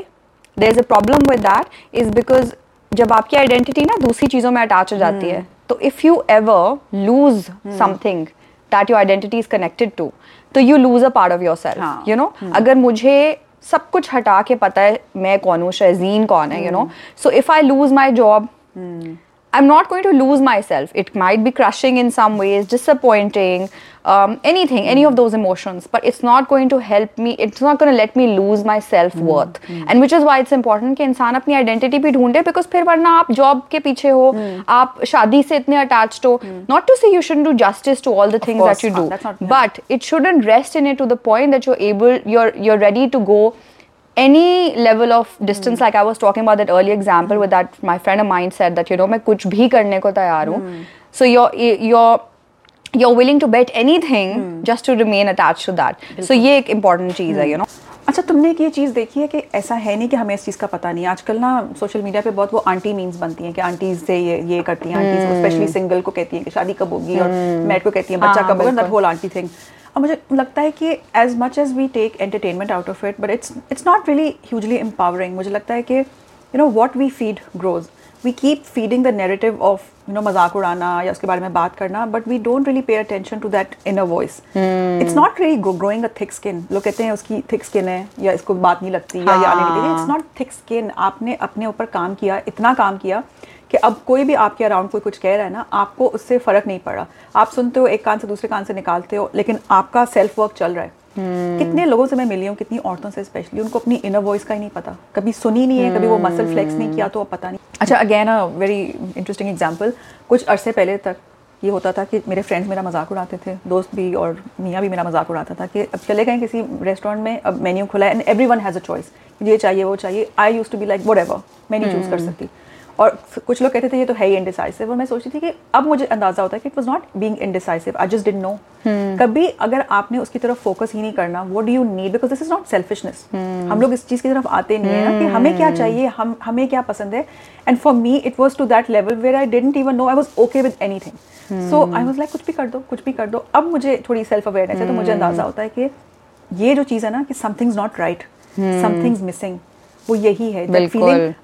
Speaker 1: there is a problem with that is because जब आपकी आइडेंटिटी ना दूसरी चीज़ों में अटैच हो जाती है hmm. तो if you ever lose something that your identity is connected to तो you lose a part of your self you know अगर मुझे सब कुछ हटा के पता है मैं कौन हूँ शहजीन कौन है you know so if I lose my job I'm not going to lose myself. It might be crushing in some ways, disappointing, um, anything, any of those emotions, but it's not going to help me. It's not going to let me lose my self worth. mm hmm. And which is why it's important that इंसान अपनी identity भी ढूंढे because फिर वरना आप job- के पीछे हो mm-hmm. आप शादी से इतने अटैच्ड हो not to say you should do justice to but it shouldn't rest in it to the point that you're able, you're you're ready to go. any level of distance mm. like i was talking about that early example mm. with that my friend of mine said that you know main kuch bhi karne ko taiyar hu mm. so you're you're you're willing to bet anything mm. just to remain attached to that so ye ek important cheez hai you know
Speaker 2: अच्छा तुमने एक ये चीज़ देखी है कि ऐसा है नहीं कि हमें इस चीज़ का पता नहीं आजकल ना सोशल मीडिया पे बहुत वो आंटी मीम्स बनती हैं कि आंटीज से ये ये करती हैं आंटीज स्पेशली सिंगल को कहती हैं कि शादी कब होगी और मैट को कहती हैं बच्चा कब होगा दैट होल आंटी थिंग और मुझे लगता है कि as much as we take entertainment out of it but it's it's not really hugely empowering मुझे लगता है कि you know what we feed grows we keep feeding the narrative of you know मजाक उड़ाना या उसके बारे में बात करना but we don't really pay attention to that in a voice it's not really growing a thick skin लोग कहते हैं उसकी थिक स्किन है या इसको बात नहीं लगती या इट्स नॉट थिक स्किन आपने अपने ऊपर काम किया इतना काम किया कि अब कोई भी आपके अराउंड कोई कुछ कह रहा है ना आपको उससे फ़र्क नहीं पड़ रहा आप सुनते हो एक कान से दूसरे कान से निकालते हो लेकिन आपका सेल्फ वर्क चल रहा है Hmm. कितने लोगों से मैं मिली हूँ कितनी औरतों से स्पेशली उनको अपनी इनर वॉइस का ही नहीं पता कभी सुनी नहीं है hmm. कभी वो मसल फ्लेक्स नहीं किया तो अब पता नहीं अच्छा again a very interesting example कुछ अरसे पहले तक ये होता था कि मेरे फ्रेंड्स मेरा मजाक उड़ाते थे दोस्त भी और मियाँ भी मेरा मजाक उड़ाता था कि अब चले गए किसी रेस्टोरेंट में अब मेन्यू खुला है and everyone has a choice ये चाहिए वो चाहिए I use to be like whatever मैं नहीं चूज़ कर हम्म। सकती और कुछ लोग कहते थे ये तो है ही इनडिसाइसिव और मैं सोचती थी कि अब मुझे अंदाजा होता है कि it was not being indecisive I just डिट नो कभी अगर आपने उसकी तरफ फोकस ही नहीं करना वो do you need because this is not selfishness हम लोग इस चीज़ की तरफ आते नहीं है ना कि हमें क्या hmm. चाहिए हम हमें क्या पसंद है and for me it was to that level where I didn't even know I was okay with anything so I was like कुछ भी कर दो कुछ भी कर दो अब मुझे थोड़ी सेल्फ अवेयरनेस है तो मुझे अंदाजा hmm. होता है कि ये जो चीज़ है ना कि something is not right something is missing वो यही है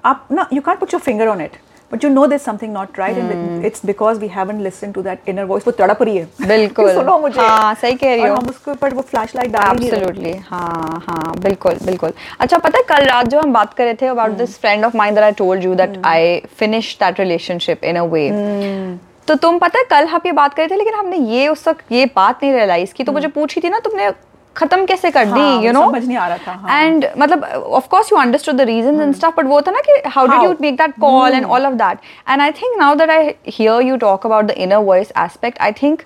Speaker 2: आप ना you can put your finger on it but you know this something not right and it's because we haven't listen to that inner voice वो तड़प रही है
Speaker 1: (laughs) बिल्कुल
Speaker 2: सुनो मुझे
Speaker 1: हाँ सही कह रही हो हम उसके
Speaker 2: ऊपर वो फ्लैश लाइट डाल
Speaker 1: एब्सोल्युटली हाँ हाँ बिल्कुल बिल्कुल अच्छा पता है कल रात जो हम बात कर रहे थे about this friend of mind that I told you that I finish that relationship in a way तो तुम पता है कल हम हाँ ये बात कर रहे थे लेकिन हमने ये उस वक्त ये बात नहीं रियलाइज की तो hmm. मुझे पूछी थी ना तुमने खत्म कैसे कर दी यू हाँ, नो
Speaker 2: समझ नहीं आ रहा
Speaker 1: था एंड हाँ. मतलब of course you understood the reasons and stuff but वो था ना कि how did you make that call and all of that and I think now that I hear you talk about the inner voice aspect I think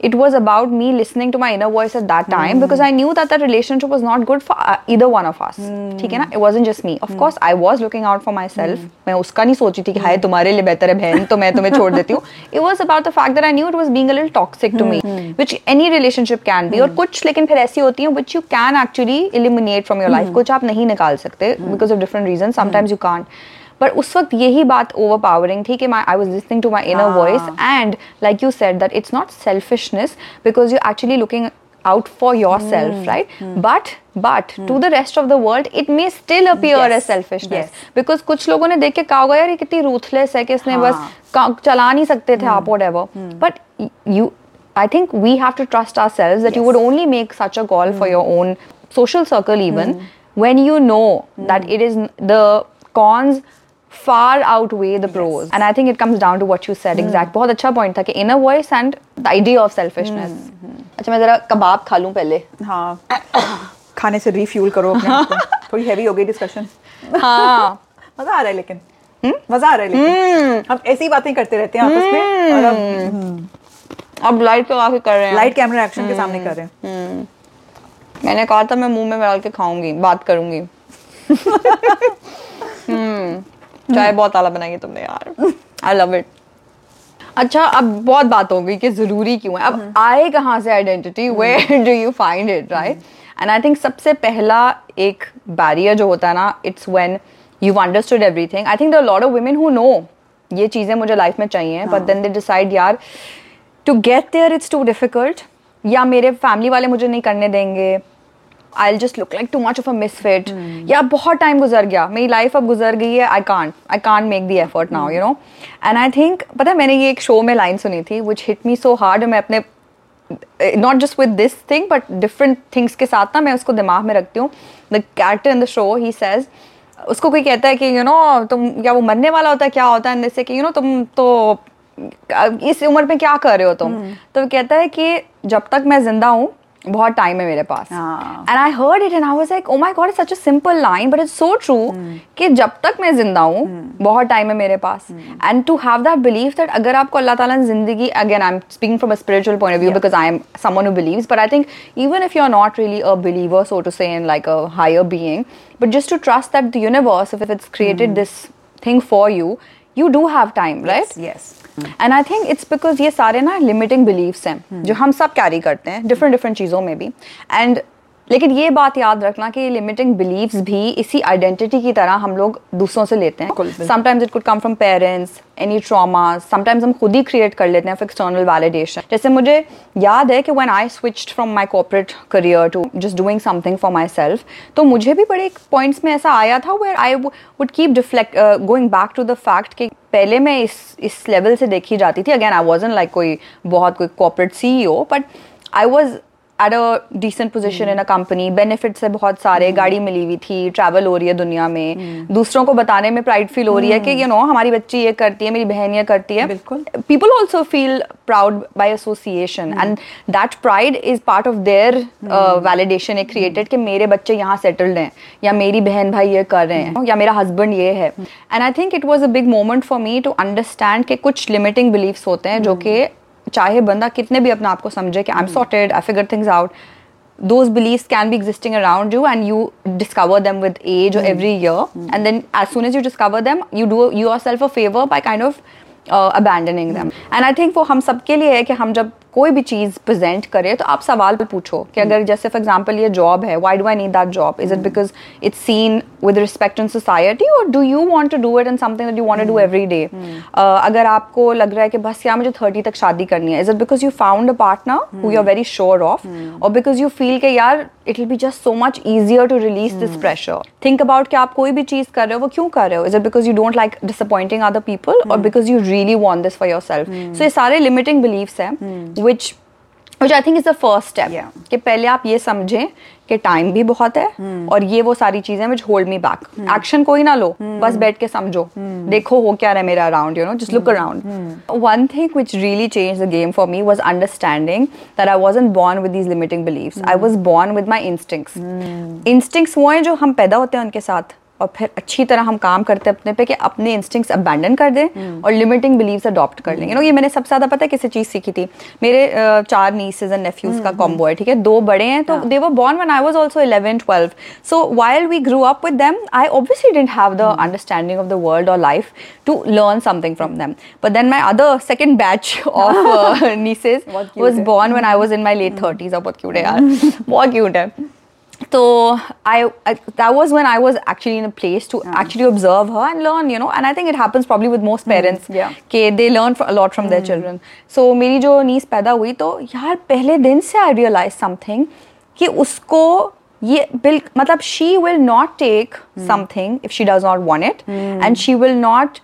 Speaker 1: it was about me listening to my inner voice at that time mm. because I knew that that relationship was not good for uh, either one of us. Hmm. ठीक है ना? It wasn't just me. Of mm. course, I was looking out for myself. Mm. मैं उसका नहीं सोची थी कि hmm. तुम्हारे लिए बेहतर है बहन तो मैं तुम्हें छोड़ देती हूँ. (laughs) It was about the fact that I knew it was being a little toxic to hmm. me, which any relationship can be. और कुछ लेकिन फिर ऐसी होती हैं which you can actually eliminate from your life. कुछ आप नहीं निकाल because of different reasons. Sometimes you can't. पर उस वक्त यही बात ओवर पावरिंग थी कि my I was listening to my inner voice and like you said that it's not selfishness because you actually looking out for your self right but but to the rest of the world it may still appear a selfishness because कुछ लोगों ने देख के कहा होगा यार कितनी ruthless है कि इसने हाँ। बस चला नहीं सकते थे आप whatever but you I think we have to trust our self that you would only make such a gall for your own social circle even when you know that it is the cons far outweigh the pros. Yes. And I think it comes down to what you said. mm. Exact. बहुत अच्छा point था कि inner voice and the idea of selfishness. Hmm, hmm. अच्छा मैं जरा कबाब खा लूँ पहले. हाँ. खाने से रिफ्यूल करो अपने आप को (laughs) थोड़ी हैवी हो गई डिस्कशन हाँ मजा आ रहा है लेकिन hmm? मजा आ रहा है लेकिन हम ऐसी बातें
Speaker 2: करते रहते हैं आपस में और अब अब लाइट को आके कर रहे हैं लाइट कैमरा एक्शन के सामने कर रहे हैं मैंने कहा था मैं मुंह
Speaker 1: में डाल के खाऊंगी बात करूंगी हम्म (laughs) चाय बहुत आला बनाई तुमने यार आई लव इट अच्छा अब बहुत बात हो गई कि ज़रूरी क्यों है अब हम्म। आए कहाँ से identity way do you find it right and I think सबसे पहला एक बैरियर जो होता है ना it's when you understood everything I think the Lord of women who know ये चीज़ें मुझे लाइफ में चाहिए बट देन दे डिसाइड यार to get there it's too difficult या मेरे फैमिली वाले मुझे नहीं करने देंगे I just look like too much of a fit या बहुत टाइम गुजर गया मेरी लाइफ अब गुजर गई है I can't I can't make the effort now you know and I think पता है मैंने ये एक शो में लाइन सुनी थी which hit me so hard मैं अपने not just with this thing but different things के साथ ना मैं उसको दिमाग में रखती हूँ the character in the show ही सेज़ उसको कोई कहता है कि यू नो तुम क्या वो मरने वाला होता है क्या होता है जैसे कि यू नो तुम तो इस उम्र में क्या कर रहे हो तुम हम्म। तो कहता है कि जब तक मैं जिंदा हूँ बहुत टाइम है मेरे पास and I heard it and I was like oh my God it's such a simple line but it's so true कि जब तक मैं जिंदा हूँ hmm. बहुत टाइम है मेरे पास and to have that believe that अगर आपको अल्लाह ताला ने जिंदगी again I am speaking from a spiritual point of view because I am someone who believes but I think even if you are not really a believer so to say in like a higher being but just to trust that the universe if it's created this thing for you you do have time right
Speaker 2: yes
Speaker 1: and I think it's because ये सारे ना limiting beliefs हैं जो हम सब carry करते हैं different different चीज़ों में भी एंड लेकिन ये बात याद रखना कि लिमिटिंग बिलीव्स भी इसी आइडेंटिटी की तरह हम लोग दूसरों से लेते हैं sometimes it could come from parents any trauma sometimes हम खुद ही क्रिएट कर लेते हैं एक्सटर्नल वैलिडेशन जैसे मुझे याद है कि when I switched from my corporate career to just doing something for my self तो मुझे भी बड़े पॉइंट्स में ऐसा आया था where I would keep deflect going back to the fact कि पहले मैं इस इस लेवल से देखी जाती थी अगेन आई वॉज लाइक कोई बहुत कोई कॉपरेट सी but I was at a decent position in a company benefit है बहुत सारे mm-hmm. गाड़ी मिली हुई थी ट्रैवल हो रही है दुनिया में mm-hmm. दूसरों को बताने में प्राइड फील हो रही है hmm. कि यू नो हमारी बच्ची ये करती है मेरी बहन ये करती है people also feel proud by association and that pride is part of their validation a created कि मेरे बच्चे यहाँ सेटल्ड हैं या मेरी बहन भाई ये कर रहे हैं mm-hmm. या मेरा हस्बैंड ये है and I think it was a big moment for me to understand कि कुछ लिमिटिंग बिलीव्स होते हैं mm-hmm. जो hmm. कि चाहे बंदा कितने भी अपने आप को समझे कि I am sorted I figure things out those believe can be existing around you and you discover them with age every year and then as soon as you discover them you do you are self a favour by kind of abandoning them and I think वो हम सबके लिए है कि हम जब कोई भी चीज़ प्रेजेंट करे तो आप सवाल पे पूछो कि अगर हम्म। जैसे फॉर एग्जांपल ये जॉब है why do I need that job is it because it's seen with respect in society और do you want to do it in something that you want to do every day अगर आपको लग रहा है कि बस यार मुझे थर्टी तक शादी करनी है is it because you found a partner who you are very sure of और बिकॉज यू फील के यार it will be just so much easier to release this pressure think about कि आप कोई भी चीज़ कर रहे हो वो क्यों कर रहे हो is it because you don't like disappointing other people और because you really want this for your so ये सारे लिमिटिंग बिलीव्स हैं हम्म। Which which I think is the first step कि पहले आप ये समझें कि टाइम भी बहुत है hmm. और ये वो सारी चीजें which hold me back action कोई ना लो hmm. बस बैठ के समझो hmm. देखो हो क्या रहा है मेरा around you know just look around one thing which really change the game for me was understanding that I was born with these limiting believe I was born with my instincts instincts वो हैं जो हम पैदा होते हैं उनके साथ और फिर अच्छी तरह हम काम करते हैं अपने पे कि अपने इंस्टिंग्स अबैंडन कर दें हम्म। और लिमिटिंग बिलीव्स अडॉप्ट कर लेंगे नो ये मैंने सबसे ज़्यादा पता है किसी चीज़ सीखी थी मेरे चार नीसेज एंड नेफ्यूज़ का कॉम्बो हम्म। है ठीक है दो बड़े हैं तो they were born when I was also eleven twelve so while we grow up with them I obviously didn't have the understanding of the world और life to learn something from them but then my other second batch of nieces was born when I was in my late thirties और बहुत cute हम्म। है यार (laughs) बहुत cute है so I, that was when i was actually in a place to actually observe her and learn you know and i think it happens probably with most hmm, parents yeah okay they learn a lot from their hmm. children so meri jo niece paida hui to yaar pehle din se i realized something ki usko ye bil matlab she will not take hmm. something if she does not want it and she will not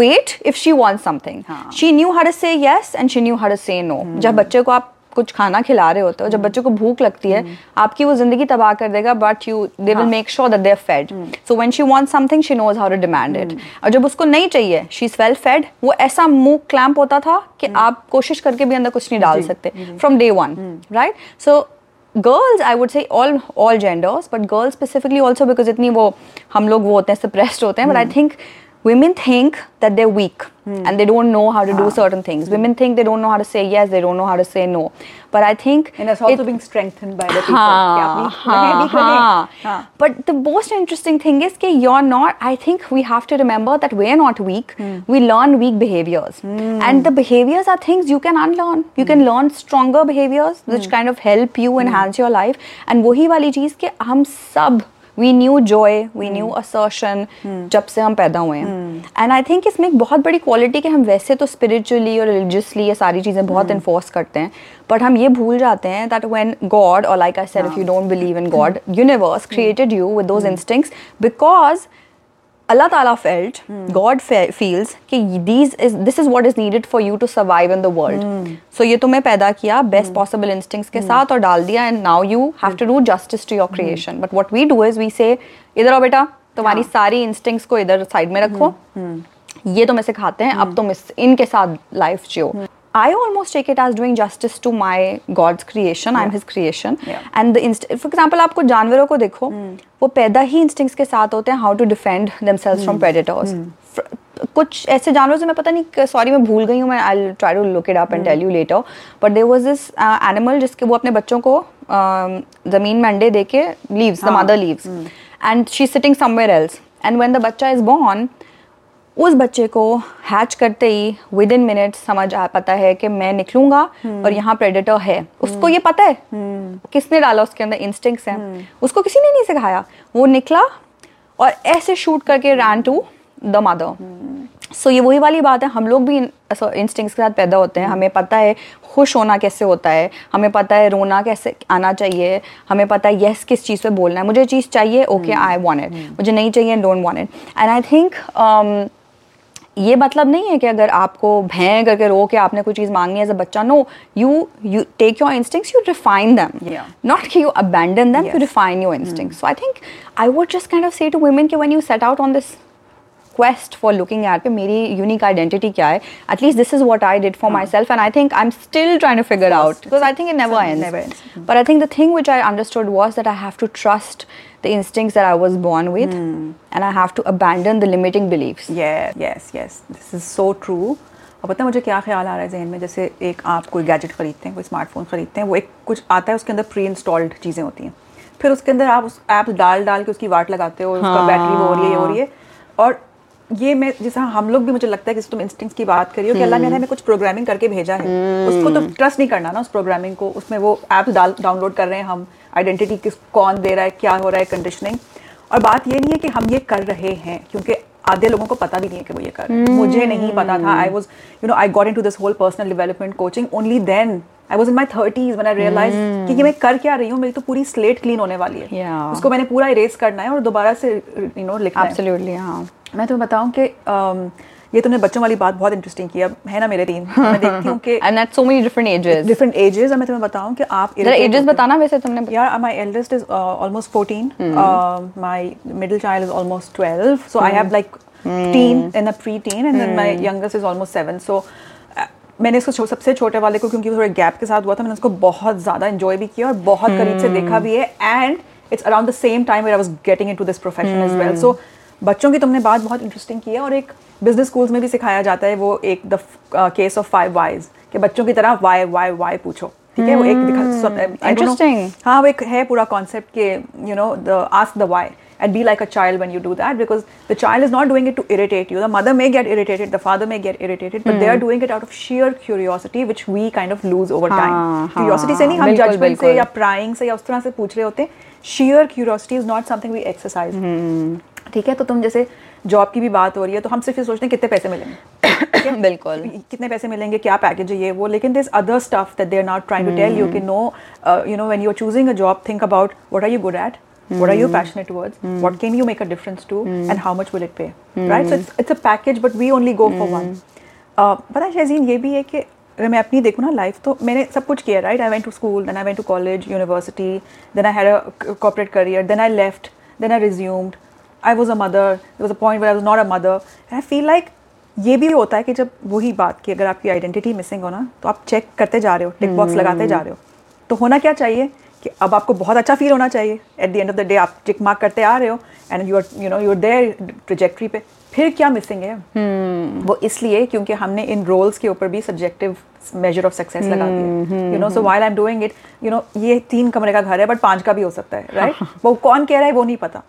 Speaker 1: wait if she wants something she knew how to say yes and she knew how to say no जब बच्चे को आप कुछ खाना खिला रहे होते हो जब हम्म। बच्चों को भूख लगती है हम्म। आपकी वो जिंदगी तबाह कर देगा but you they will make sure that they fed so when she wants something she knows how to demand it और जब उसको नहीं चाहिए शी इज वेल फेड वो ऐसा मुंह क्लैम्प होता था कि हम्म। आप कोशिश करके भी अंदर कुछ नहीं डाल सकते from day one right so girls I would say all all genders but girls specifically also because इतनी वो हम लोग वो होते हैं सप्रेस्ड होते हैं but I think women think that they're weak mm. and they don't know how to ah. do certain things. Mm. Women think they don't know how to say yes, they don't know how to say no. But I think
Speaker 2: and it's also it, being strengthened by the people. Ha, yeah, (laughs) weak,
Speaker 1: ha, ha. Ah. But the most interesting thing is that you're not. I think we have to remember that we're not weak. Mm. We learn weak behaviors, hmm. and the behaviors are things you can unlearn. You can hmm. learn stronger behaviors, which hmm. kind of help you enhance your life. And वही वाली चीज के हम सब we knew joy we knew assertion जब से हम पैदा हुए हैं एंड आई थिंक इसमें एक बहुत बड़ी क्वालिटी कि हम वैसे तो स्पिरिचुअली और रिलीजियसली ये सारी चीज़ें बहुत इन्फोर्स hmm. करते हैं बट हम ये भूल जाते हैं दैट वैन गॉड और like I self you don't believe in God universe created you with those instincts because अल्लाह ताला फेल्ट गॉड फील्स कि these is this is what is needed for you to survive in the world so ये तुम्हें पैदा किया best possible instincts के hmm. साथ और डाल दिया and now you have to do justice to your creation but what we do is we say इधर आओ बेटा तुम्हारी हाँ। सारी इंस्टिंग्स को इधर साइड में रखो hmm. Hmm. ये तुम्हें सिखाते हैं अब तुम इस इनके साथ लाइफ जियो I almost take it as doing justice to my God's creation. Yeah. I'm His creation. Yeah. And the inst- for example, आपको जानवरों को देखो hmm. वो पैदा ही instincts के साथ होते हैं how to how to defend damsels from predators कुछ ऐसे जानवरों से मैं पता नहीं सॉरी मैं भूल गई हूँ मैं I try to look it up and tell you later but there was this animal जिसके वो अपने बच्चों को um, ज़मीन में अंडे दे के leaves the mother leaves and she sitting somewhere else and when the बच्चा इज बॉर्न उस बच्चे को हैच करते ही विद इन मिनट समझ आ पता है कि मैं निकलूंगा हम्म। और यहाँ प्रेडेटर है उसको हम्म। ये पता है हम्म। किसने डाला उसके अंदर इंस्टिंक्ट्स है उसको किसी ने नहीं सिखाया वो निकला और ऐसे शूट करके रैन टू द मादर सो ये वही वाली बात है हम लोग भी इंस्टिंग के साथ पैदा होते हैं हमें पता है खुश होना कैसे होता है हमें पता है रोना कैसे आना चाहिए हमें पता है येस किस चीज़ पे बोलना है मुझे चीज़ चाहिए ओके आई वॉन्ट इट मुझे नहीं चाहिए don't want it and I think ये मतलब नहीं है कि अगर आपको भें करके रो के आपने कोई चीज़ मांगनी है एज अ बच्चा no you you take your instincts you refine them not कि you abandon them you refine your instincts so I think I would just kind of say to women के when you set out on this quest for looking at मेरी unique identity क्या है at least this is what I did for my self and I think I am still try to figure out because I think it never end but I think the thing which I understood was that I have to trust the instincts that I was born with and I have to abandon the limiting limiting
Speaker 2: yes yes this is so true और पता है मुझे क्या ख्याल आ रहा है जहन में जैसे एक आप कोई गैजेट ख़रीदते हैं कोई स्मार्टफोन ख़रीदते हैं वो एक कुछ आता है उसके अंदर प्री इंस्टॉल्ड चीज़ें होती हैं फिर उसके अंदर आप उस ऐप डाल डाल के उसकी वाट लगाते हो उसका बैटरी हाँ। वो हो रही है ये हो रही है और ये मैं जैसा हम लोग भी मुझे लगता है कि तुम इंस्टिंक्ट की बात करियो कि अल्लाह ने हम्म। हमें कुछ प्रोग्रामिंग करके भेजा है उसको तो ट्रस्ट हम्म। नहीं करना ना उस प्रोग्रामिंग को उसमें वो ऐप डाउनलोड कर रहे हैं हम आइडेंटिटी किस कौन दे रहा है क्या हो रहा है कंडीशनिंग और बात ये नहीं है कि हम ये कर रहे हैं क्योंकि आधे लोगों को पता भी नहीं है कि वो ये कर रहे हैं हम्म। मुझे नहीं पता था I was you know I got in to this whole personal development coaching only then I was in my thirties when I realise कि ये मैं कर क्या रही हूँ मेरी तो पूरी स्लेट क्लीन होने वाली है yeah. उसको मैंने पूरा इरेज करना है और दोबारा से यू नो लिखना है मैं तुम्हें बताऊँ कि ये तुमने बच्चों वाली बात बहुत इंटरेस्टिंग की अब है ना मेरे तीन (laughs) मैं देखती हूँ कि and so many different ages different ages मैं तुम्हें कि आप जरा एजेस बताना वैसे तुमने यार my eldest is almost 14 my middle child is almost 12 so I have like teen and a pre tin and then my youngest is almost 7 so मैंने इसको सबसे छोटे वाले को क्योंकि थोड़े गैप के साथ हुआ था मैंने उसको बहुत ज़्यादा इन्जॉय भी किया और बहुत करीब से देखा hmm. भी है and it's around the same time I getting in to this profession as well so बच्चों की तुमने बात बहुत इंटरेस्टिंग की है और एक बिजनेस स्कूल्स में भी सिखाया जाता है वो एक the case of five whys के बच्चों की तरह वाई वाई वाई पूछो
Speaker 1: ठीक है वो एक इंटरेस्टिंग हाँ वो एक
Speaker 2: है पूरा कॉन्सेप्ट के you know the ask the why and be like a child one you do that because the child is not doing it to irritate you the mother may get irritated the father may get irritated but they are doing it out of sheer curiosity which we kind of lose over time curiosity से नहीं हम judgement से या prying से या उस तरह से पूछ रहे होते हैं sheer curiosity is not something we exercise ठीक है तो तुम जैसे जॉब की भी बात हो रही है तो हम सिर्फ ये सोचते हैं कितने पैसे मिलेंगे
Speaker 1: (coughs) बिल्कुल
Speaker 2: कितने पैसे मिलेंगे क्या पैकेज है ये वो लेकिन this other stuff that they are not trying to tell you कि no you know when you are choosing a job think about what are you good at what are you hmm. passionate towards mm. what can you make a difference to mm. and how much will it pay mm. right so it's, it's a package but we only go mm. for hmm. one uh, पता है शैजीन ये भी है कि अगर मैं अपनी देखूँ ना लाइफ तो मैंने सब कुछ किया right I went to school then I went to college university then I had a corporate career then I left then I resumed I was a mother was a point I was not a mother I feel like ये भी होता है कि जब वही बात की अगर आपकी आइडेंटिटी मिसिंग हो ना तो आप चेक करते जा रहे हो टिक बॉक्स लगाते जा रहे हो तो होना क्या चाहिए कि अब आपको बहुत अच्छा फील होना चाहिए at the end of the day आप टिक मार्क करते आ रहे हो and you are you know you're there प्रोजेक्ट्री पे फिर क्या मिसिंग है हम्म। वो इसलिए क्योंकि हमने इन रोल्स के ऊपर भी सब्जेक्टिव मेजर ऑफ सक्सेस लगा दिया you know so while I am doing it you know ये तीन कमरे का घर है बट पांच का भी हो सकता है राइट (laughs) वो कौन कह रहा है वो नहीं पता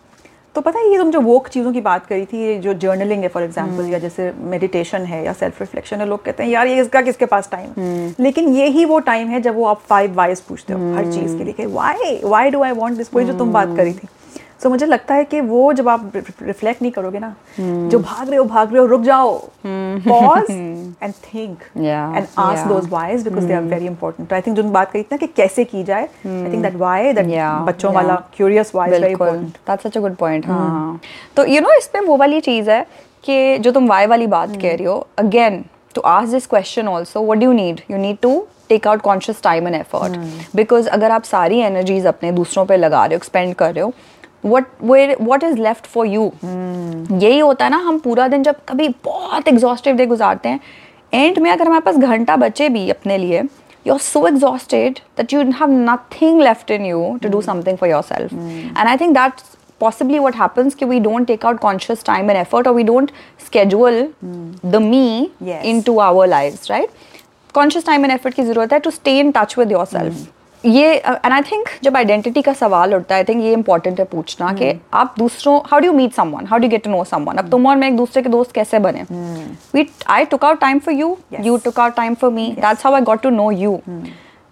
Speaker 2: तो पता है ये तुम जो वोक चीज़ों की बात करी थी ये जो जर्नलिंग है फॉर एग्जांपल हम्म। या जैसे मेडिटेशन है या सेल्फ रिफ्लेक्शन है लोग कहते हैं यार ये इसका किसके पास टाइम है हम्म। लेकिन ये ही वो टाइम है जब वो आप फाइव वाइज पूछते हो हर चीज़ के लिए why why do I want this वही जो तुम बात करी थी सो so, मुझे लगता है कि वो जब आप रिफ्लेक्ट नहीं करोगे ना hmm. जो भाग रहे हो भाग रहे हो रुक जाओ pause and think and ask those whys because they are very important I think जो बात करी ना कि कैसे की जाए I think that why that बच्चों yeah. वाला curious why is very
Speaker 3: important that's such a good point हां तो यू नो इसमें वो वाली चीज है कि जो तुम वाई वाली
Speaker 2: बात hmm. कह रही हो again
Speaker 3: to ask this question also what do need you need to take out conscious time and effort because अगर आप सारी एनर्जीज अपने दूसरों पे लगा रहे हो एक्सपेंड कर रहे हो what way what is left for you यही होता है ना हम पूरा दिन जब कभी बहुत एग्जॉस्टिव डे गुजारते हैं एंड में अगर हमारे पास घंटा बचे भी अपने लिए you are so exhausted that you have nothing left in you to do something for your self and I think that possibly what happens कि we don't take out conscious time and effort और we don't schedule the me
Speaker 2: in to
Speaker 3: our life right conscious time and effort की जरूरत है to stay in touch with your self ये and I think जब identity का सवाल उठता है आई थिंक ये इंपॉर्टेंट है पूछना hmm. कि हम्म। आप दूसरों how do meet someone how do get to know someone अब तुम और मैं एक दूसरे के दोस्त कैसे बने we I took out time for you you took out time for me that's how I got to know you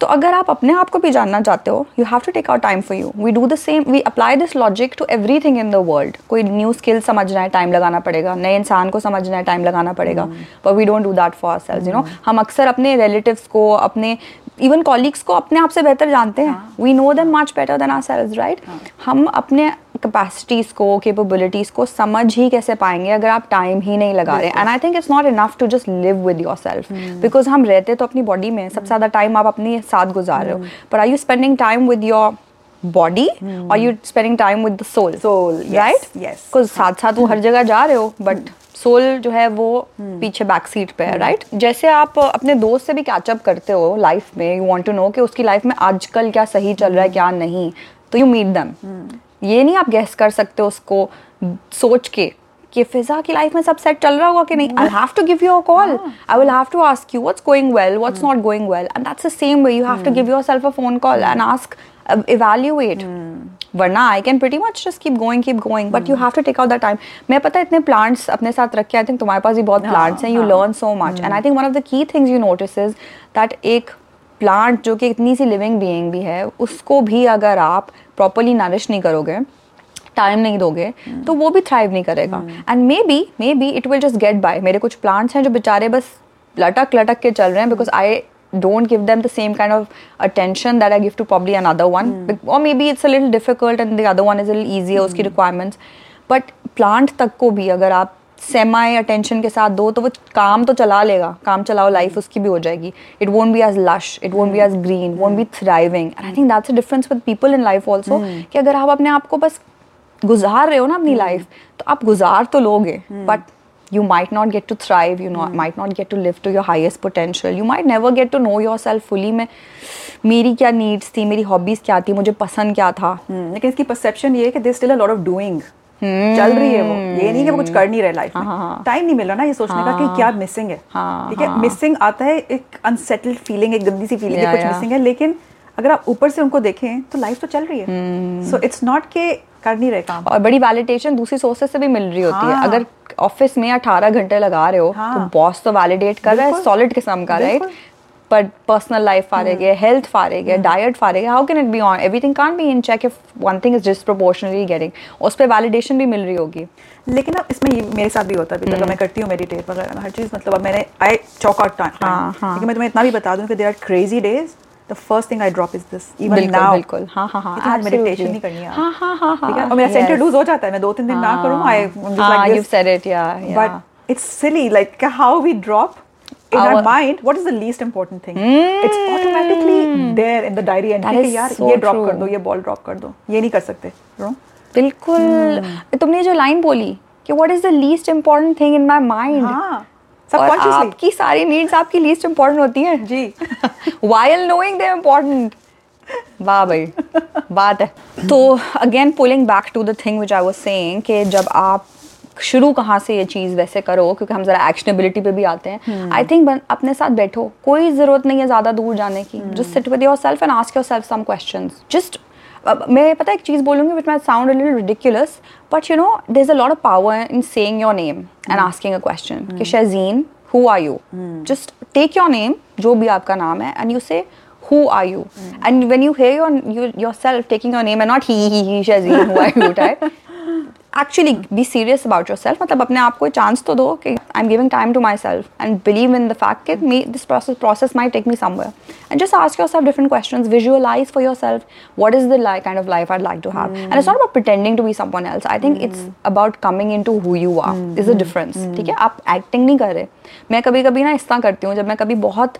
Speaker 3: तो अगर आप अपने आप को भी जानना चाहते हो you have to take out time for you we do the same we apply this logic to every thing in the world कोई न्यू स्किल समझना है टाइम लगाना पड़ेगा नए इंसान को समझना है टाइम लगाना पड़ेगा but we don't do that for selves you know हम अक्सर अपने रिलेटिव्स को अपने इवन कॉलीग्स को अपने आप से बेहतर जानते हैं we know them much better than are सेल्व right हम अपने कैपेसिटीज़ को केपेबिलिटीज़ को समझ ही कैसे पाएंगे अगर आप टाइम ही नहीं लगा रहे and I think it's not enough to just live with your self because हम रहते तो अपनी बॉडी में सबसे ज़्यादा टाइम आप अपने साथ गुजार रहे हो पर I you spending time with your body और you spending time with the soul
Speaker 2: soul
Speaker 3: right
Speaker 2: yes because साथ
Speaker 3: साथ वो हम्म। हर जगह जा रहे हो बट सोल जो है वो hmm. पीछे बैक सीट पे है राइट right? जैसे आप अपने दोस्त से भी कैचअप करते हो लाइफ में यू वांट टू नो कि उसकी लाइफ में आजकल क्या सही चल रहा है हम्म। क्या नहीं तो यू मीट दम ये नहीं आप गैस कर सकते उसको सोच के कि फिजा की लाइफ में सब सेट चल रहा होगा कि नहीं I have to give you a call I will have to ask you what's going well what's not going well and that's the same way you have to give yourself a phone call and ask evaluate वरना I can pretty much just keep going keep going but you have to take out the time मैं पता है इतने plants अपने साथ रखे I think तुम्हारे पास भी बहुत प्लांट्स हाँ, हैं you learn so much and I think one of the key things you notice is that एक प्लांट जो कि इतनी सी लिविंग बींग भी है उसको भी अगर आप प्रॉपरली नरिश नहीं करोगे टाइम नहीं दोगे hmm. तो वो भी थ्राइव नहीं करेगा and maybe maybe it will just get by मेरे कुछ प्लांट्स हैं जो बेचारे बस लटक लटक के चल रहे हैं because I don't give them the same kind of attention that I give to probably another one. Mm. Or maybe it's a little difficult and the other one is a little easier, mm. uski requirements. But plant तक को भी अगर आप सेमाई attention के साथ दो तो वो काम तो चला लेगा काम चलाओ लाइफ उसकी भी हो जाएगी it won't be as lush it won't be as green won't be thriving and I think that's a difference with people in life also कि अगर आप अपने आप को बस गुजार रहे हो ना अपनी लाइफ तो आप गुजार तो लोगे but you might not get to thrive you know, mm. might not get to live to your highest potential you might never get to know yourself fully mein meri kya needs thi meri hobbies kya thi mujhe pasand kya tha
Speaker 2: mm. lekin iski perception ye hai ki there still a lot of doing Hmm. चल रही है वो ये नहीं कि वो कुछ कर नहीं रहे लाइफ में टाइम नहीं मिल रहा ना ये सोचने का कि क्या मिसिंग है ठीक है मिसिंग आता है एक अनसेटल्ड फीलिंग एक गंदी सी फीलिंग कुछ मिसिंग है लेकिन अगर आप ऊपर से उनको देखें तो लाइफ तो चल रही है सो इट्स नॉट के कर नहीं रहे काम
Speaker 3: और बड़ी वैलिडेशन दूसरी सोर्सेज से भी मिल रही होती हाँ। है अगर ऑफिस में अठारह घंटे लगा रहे हो तो हाँ। तो बॉस तो वैलिडेट कर रहा है सॉलिड किस्म का राइट पर but personal life farage mm. Hmm. health farage mm. Hmm. diet farage how can it be
Speaker 2: on
Speaker 3: everything
Speaker 2: can't be in check if one thing is disproportionately
Speaker 3: getting उस पर validation भी मिल
Speaker 2: रही होगी लेकिन अब इसमें मेरे साथ भी होता है बिकॉज हम्म। मैं करती हूँ मेडिटेट वगैरह हर चीज़ मतलब अब मैंने आई चौक आउट टाइम मैं तुम्हें इतना भी बता दूँ कि there are crazy days the first thing I drop is this
Speaker 3: even now बिल्कुल हां
Speaker 2: हां हां मेडिटेशन नहीं करनी है
Speaker 3: हां हां हां हां
Speaker 2: और मेरा सेंटर लूज हो जाता है मैं दो तीन दिन ना हाँ. करूं I
Speaker 3: like you said it या
Speaker 2: but it's silly like how we drop in our, our mind what is the least important thing mm, it's automatically there in the diary and कि यार so ये drop कर दो ये ball drop कर दो ये नहीं कर सकते
Speaker 3: बिल्कुल hmm. तुमने जो लाइन बोली कि what is the least important thing in my mind और आपकी सारी नीड्स आपकी लीस्ट इम्पोर्टेंट होती हैं
Speaker 2: जी
Speaker 3: वाइल नोइंग दे इम्पोर्टेंट वाह भाई बात है तो again pulling back to the thing which I was saying कि जब आप शुरू कहाँ से ये चीज़ वैसे करो क्योंकि हम जरा एक्शनेबिलिटी पे भी आते हैं आई हम्म। थिंक अपने साथ बैठो कोई ज़रूरत नहीं है ज़्यादा दूर जाने की just sit with your self and ask your self some question just मैं पता एक चीज़ बोलूँगी which may sound a ridiculous but you know there is a lot of power in saying your name and asking a question कि Shejin who are you just take your name जो भी आपका नाम है and you say who are you mm. and when you hear your you, yourself taking your name and not he he he shazeen who are you (laughs) type actually be serious about your self मतलब अपने आप को chance तो दो कि I am giving time to my self and believe in the fact कि me this process process may take me somewhere and just ask your self different question visualise for your self what is the like kind of life I like to have and it's not about pretending to be someone else I think it's about coming into who you are is a difference ठीक है आप acting नहीं कर रहे मैं कभी कभी ना इस तरह करती हूँ जब मैं कभी बहुत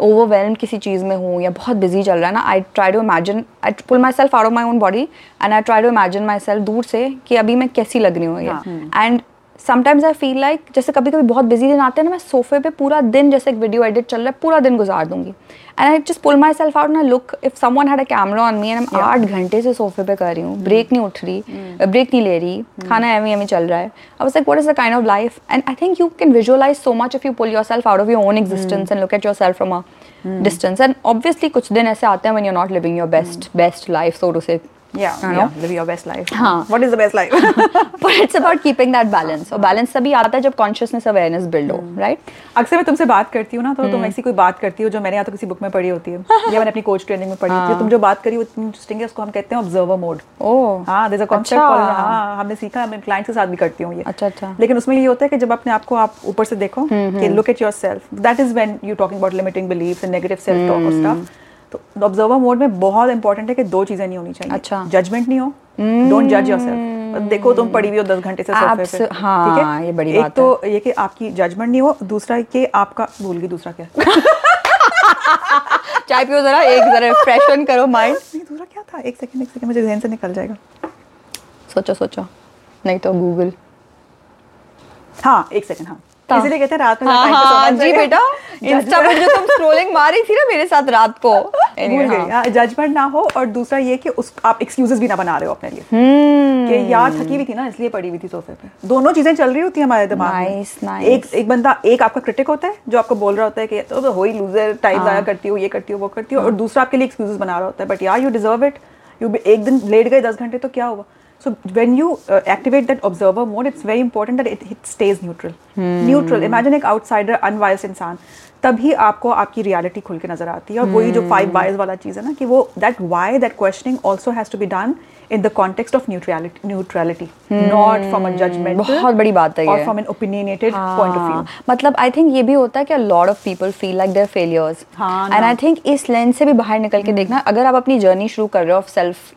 Speaker 3: ओवरवेलम किसी चीज़ में हूँ या बहुत बिजी चल रहा है ना I try to imagine I pull my self are of my own body and I try to imagine my self दूर से कि अभी मैं कैसी लग रही हूँ and sometimes I feel like जैसे कभी कभी बहुत बिजी दिन आते हैं ना मैं सोफे पे पूरा दिन जैसे एक वीडियो एडिट चल रहा है पूरा दिन गुजार दूंगी and I just pull my self out ना look if some one had a camera on me and आठ घंटे से सोफे पे कर रही हूँ ब्रेक hmm. नहीं उठ रही ब्रेक hmm. नहीं ले रही hmm. खाना एवं एवं चल रहा है अब like what is the kind of life and I think you can visualise so much if you pull your self out of your own existence and look at your self from a distance and obviously कुछ दिन ऐसे आते हैं when you not living your best best life so to say
Speaker 2: जो बात करी वो interesting हम कहते हैं हाँ, अच्छा। हाँ, हमने सीखा मैं के साथ भी करती हूँ
Speaker 3: अच्छा, अच्छा।
Speaker 2: लेकिन उसमें ये होता है जब अपने आपको आप ऊपर से देखो look at self that is when you टॉकउट limiting believe and negative self talk तो ऑब्जर्वर मोड में बहुत इंपॉर्टेंट है कि दो चीजें नहीं होनी चाहिए अच्छा जजमेंट नहीं हो डोंट जज योर देखो तुम पड़ी हुई हो दस घंटे से सोफे पे ठीक हाँ,
Speaker 3: है ये बड़ी
Speaker 2: एक बात तो है। ये कि आपकी जजमेंट नहीं हो दूसरा कि आपका भूल गई दूसरा क्या
Speaker 3: (laughs) चाय पियो जरा एक जरा फ्रेशन करो माइंड दूसरा
Speaker 2: क्या था एक सेकंड एक सेकंड मुझे ध्यान से निकल जाएगा सोचो सोचो नहीं तो गूगल हाँ एक सेकंड हाँ था इसलिए कहते रात में हाँ, हाँ,
Speaker 3: जी बेटा इंस्टा (laughs) पर जो तुम स्क्रोलिंग मारी थी ना मेरे साथ रात को
Speaker 2: जजमेंट (laughs) हाँ। हाँ, ना हो और दूसरा ये कि उस आप एक्सक्यूजेस भी ना बना रहे हो अपने लिए हम्म। कि यार थकी हुई थी ना इसलिए पड़ी हुई थी सोफे पे दोनों चीजें चल रही होती है हमारे दिमाग में एक एक बंदा एक आपका क्रिटिक होता है जो आपको बोल रहा होता है कि तो, तो हो ही लूजर टाइम हाँ। जाया करती हो ये करती हो वो करती हो और दूसरा आपके लिए एक्सक्यूजेस बना रहा होता है बट यार यू डिजर्व इट यू एक दिन लेट गए दस घंटे तो क्या हुआ So when you uh, activate that observer mode, it's very important that it, it stays neutral. Hmm. Neutral. Imagine एक outsider, unbiased इंसान तभी आपको आपकी रियलिटी खुल के नजर आती है और hmm. वही जो फाइव hmm. बायस वाला चीज़ है ना कि वो that why that questioning also has to be done in the context of neutrality neutrality not from a judgement बहुत
Speaker 3: बड़ी बात है
Speaker 2: और from an opinionated point of view
Speaker 3: मतलब आई थिंक ये भी होता है कि lot of people feel like their failures
Speaker 2: and
Speaker 3: I think इस लेंस से भी बाहर निकल के hmm. देखना अगर आप अपनी जर्नी शुरू कर रहे हो ऑफ सेल्फ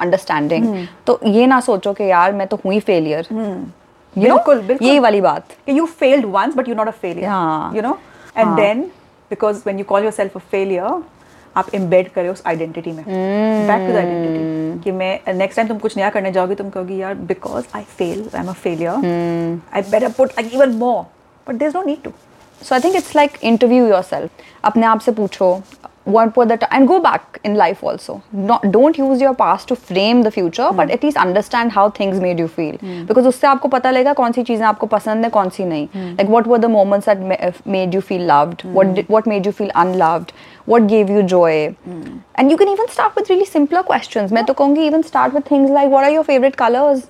Speaker 3: अंडरस्टैंडिंग hmm. तो ये ना सोचो कि यार मैं तो हुई फेलियर hmm.
Speaker 2: बिल्कुल, बिल्कुल ये
Speaker 3: वाली बात you
Speaker 2: failed once but you not a failure you know and then because when you call yourself a failure आप एम्बेड करे उस आइडेंटिटी में बैक टू द आइडेंटिटी कि मैं नेक्स्ट टाइम तुम कुछ नया करने जाओगे तुम कहोगे यार because I fail I am a failure I better put like even more but there is no need
Speaker 3: to so I think it's like interview your self अपने आप से पूछो one put the time and go back in life also not don't use your past to frame the future mm. but hmm. at least understand how things made you feel mm. because उससे आपको पता लगेगा कौन सी चीजें आपको पसंद है कौन सी नहीं hmm. like what were the moments that uh, made you feel loved mm. what did, what made you feel unloved what gave you joy mm. and you can even start with really simpler questions मैं तो कहूँगी even start with things like what are your favorite colors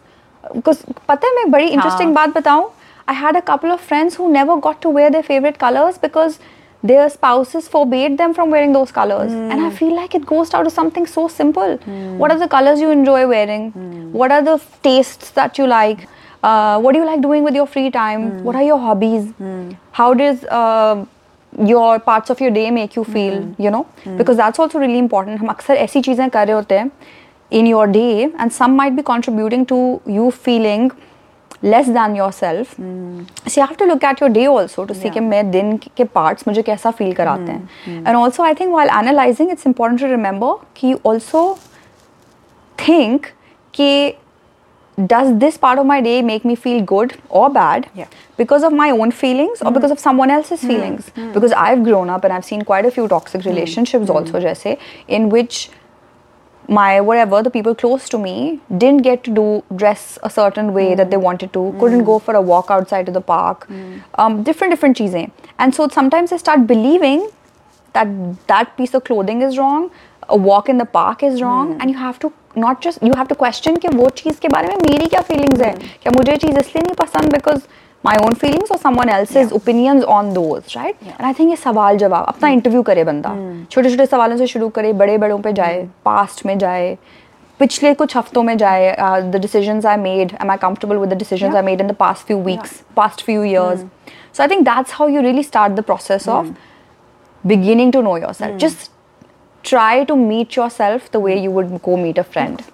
Speaker 3: because पता है मैं बड़ी interesting बात बताऊँ I had a couple of friends who never got to wear their favorite colors because their spouses forbade them from wearing those colors mm. and i hmm. feel like it goes down to something so simple mm. what are the colors you enjoy wearing mm. what are the tastes that you like uh, what do you like doing with your free time hmm. what are your hobbies hmm. how does uh, your parts of your day make you feel you know because that's also really important in your day and some might be contributing to you feeling less than your self see have to look at your day also to see कि मैं दिन के parts मुझे कैसा feel कराते हैं and also I think while analyzing it's important to remember कि also think कि does this part of my day make me feel good और bad because of my own feelings और because of someone else is feelings because I have grown up and I've seen quite a few toxic relationship also जैसे in which my whatever the people close to me didn't get to do dress a certain way mm. that they hmm. wanted to mm. couldn't go for a walk outside of the park mm. um, different different cheesing and so sometimes i start believing that that piece of clothing is wrong a walk in the park is wrong hmm. and you have to not just you have to question कि वो चीज़ के बारे में मेरी क्या feelings है hmm. क्या मुझे चीज़ इसलिए नहीं पसंद because my own feelings or someone else's opinions on those right and i think it's sawal jawab apna mm. interview kare banda chote chote sawalon se shuru kare bade badon pe jaye past mein jaye pichle kuch hafton mein jaye the decisions i made am i comfortable with the decisions i made in the past few weeks past few years hmm. so i think that's how you really start the process of hmm. beginning to know yourself hmm. just try to meet yourself the way you would go meet a friend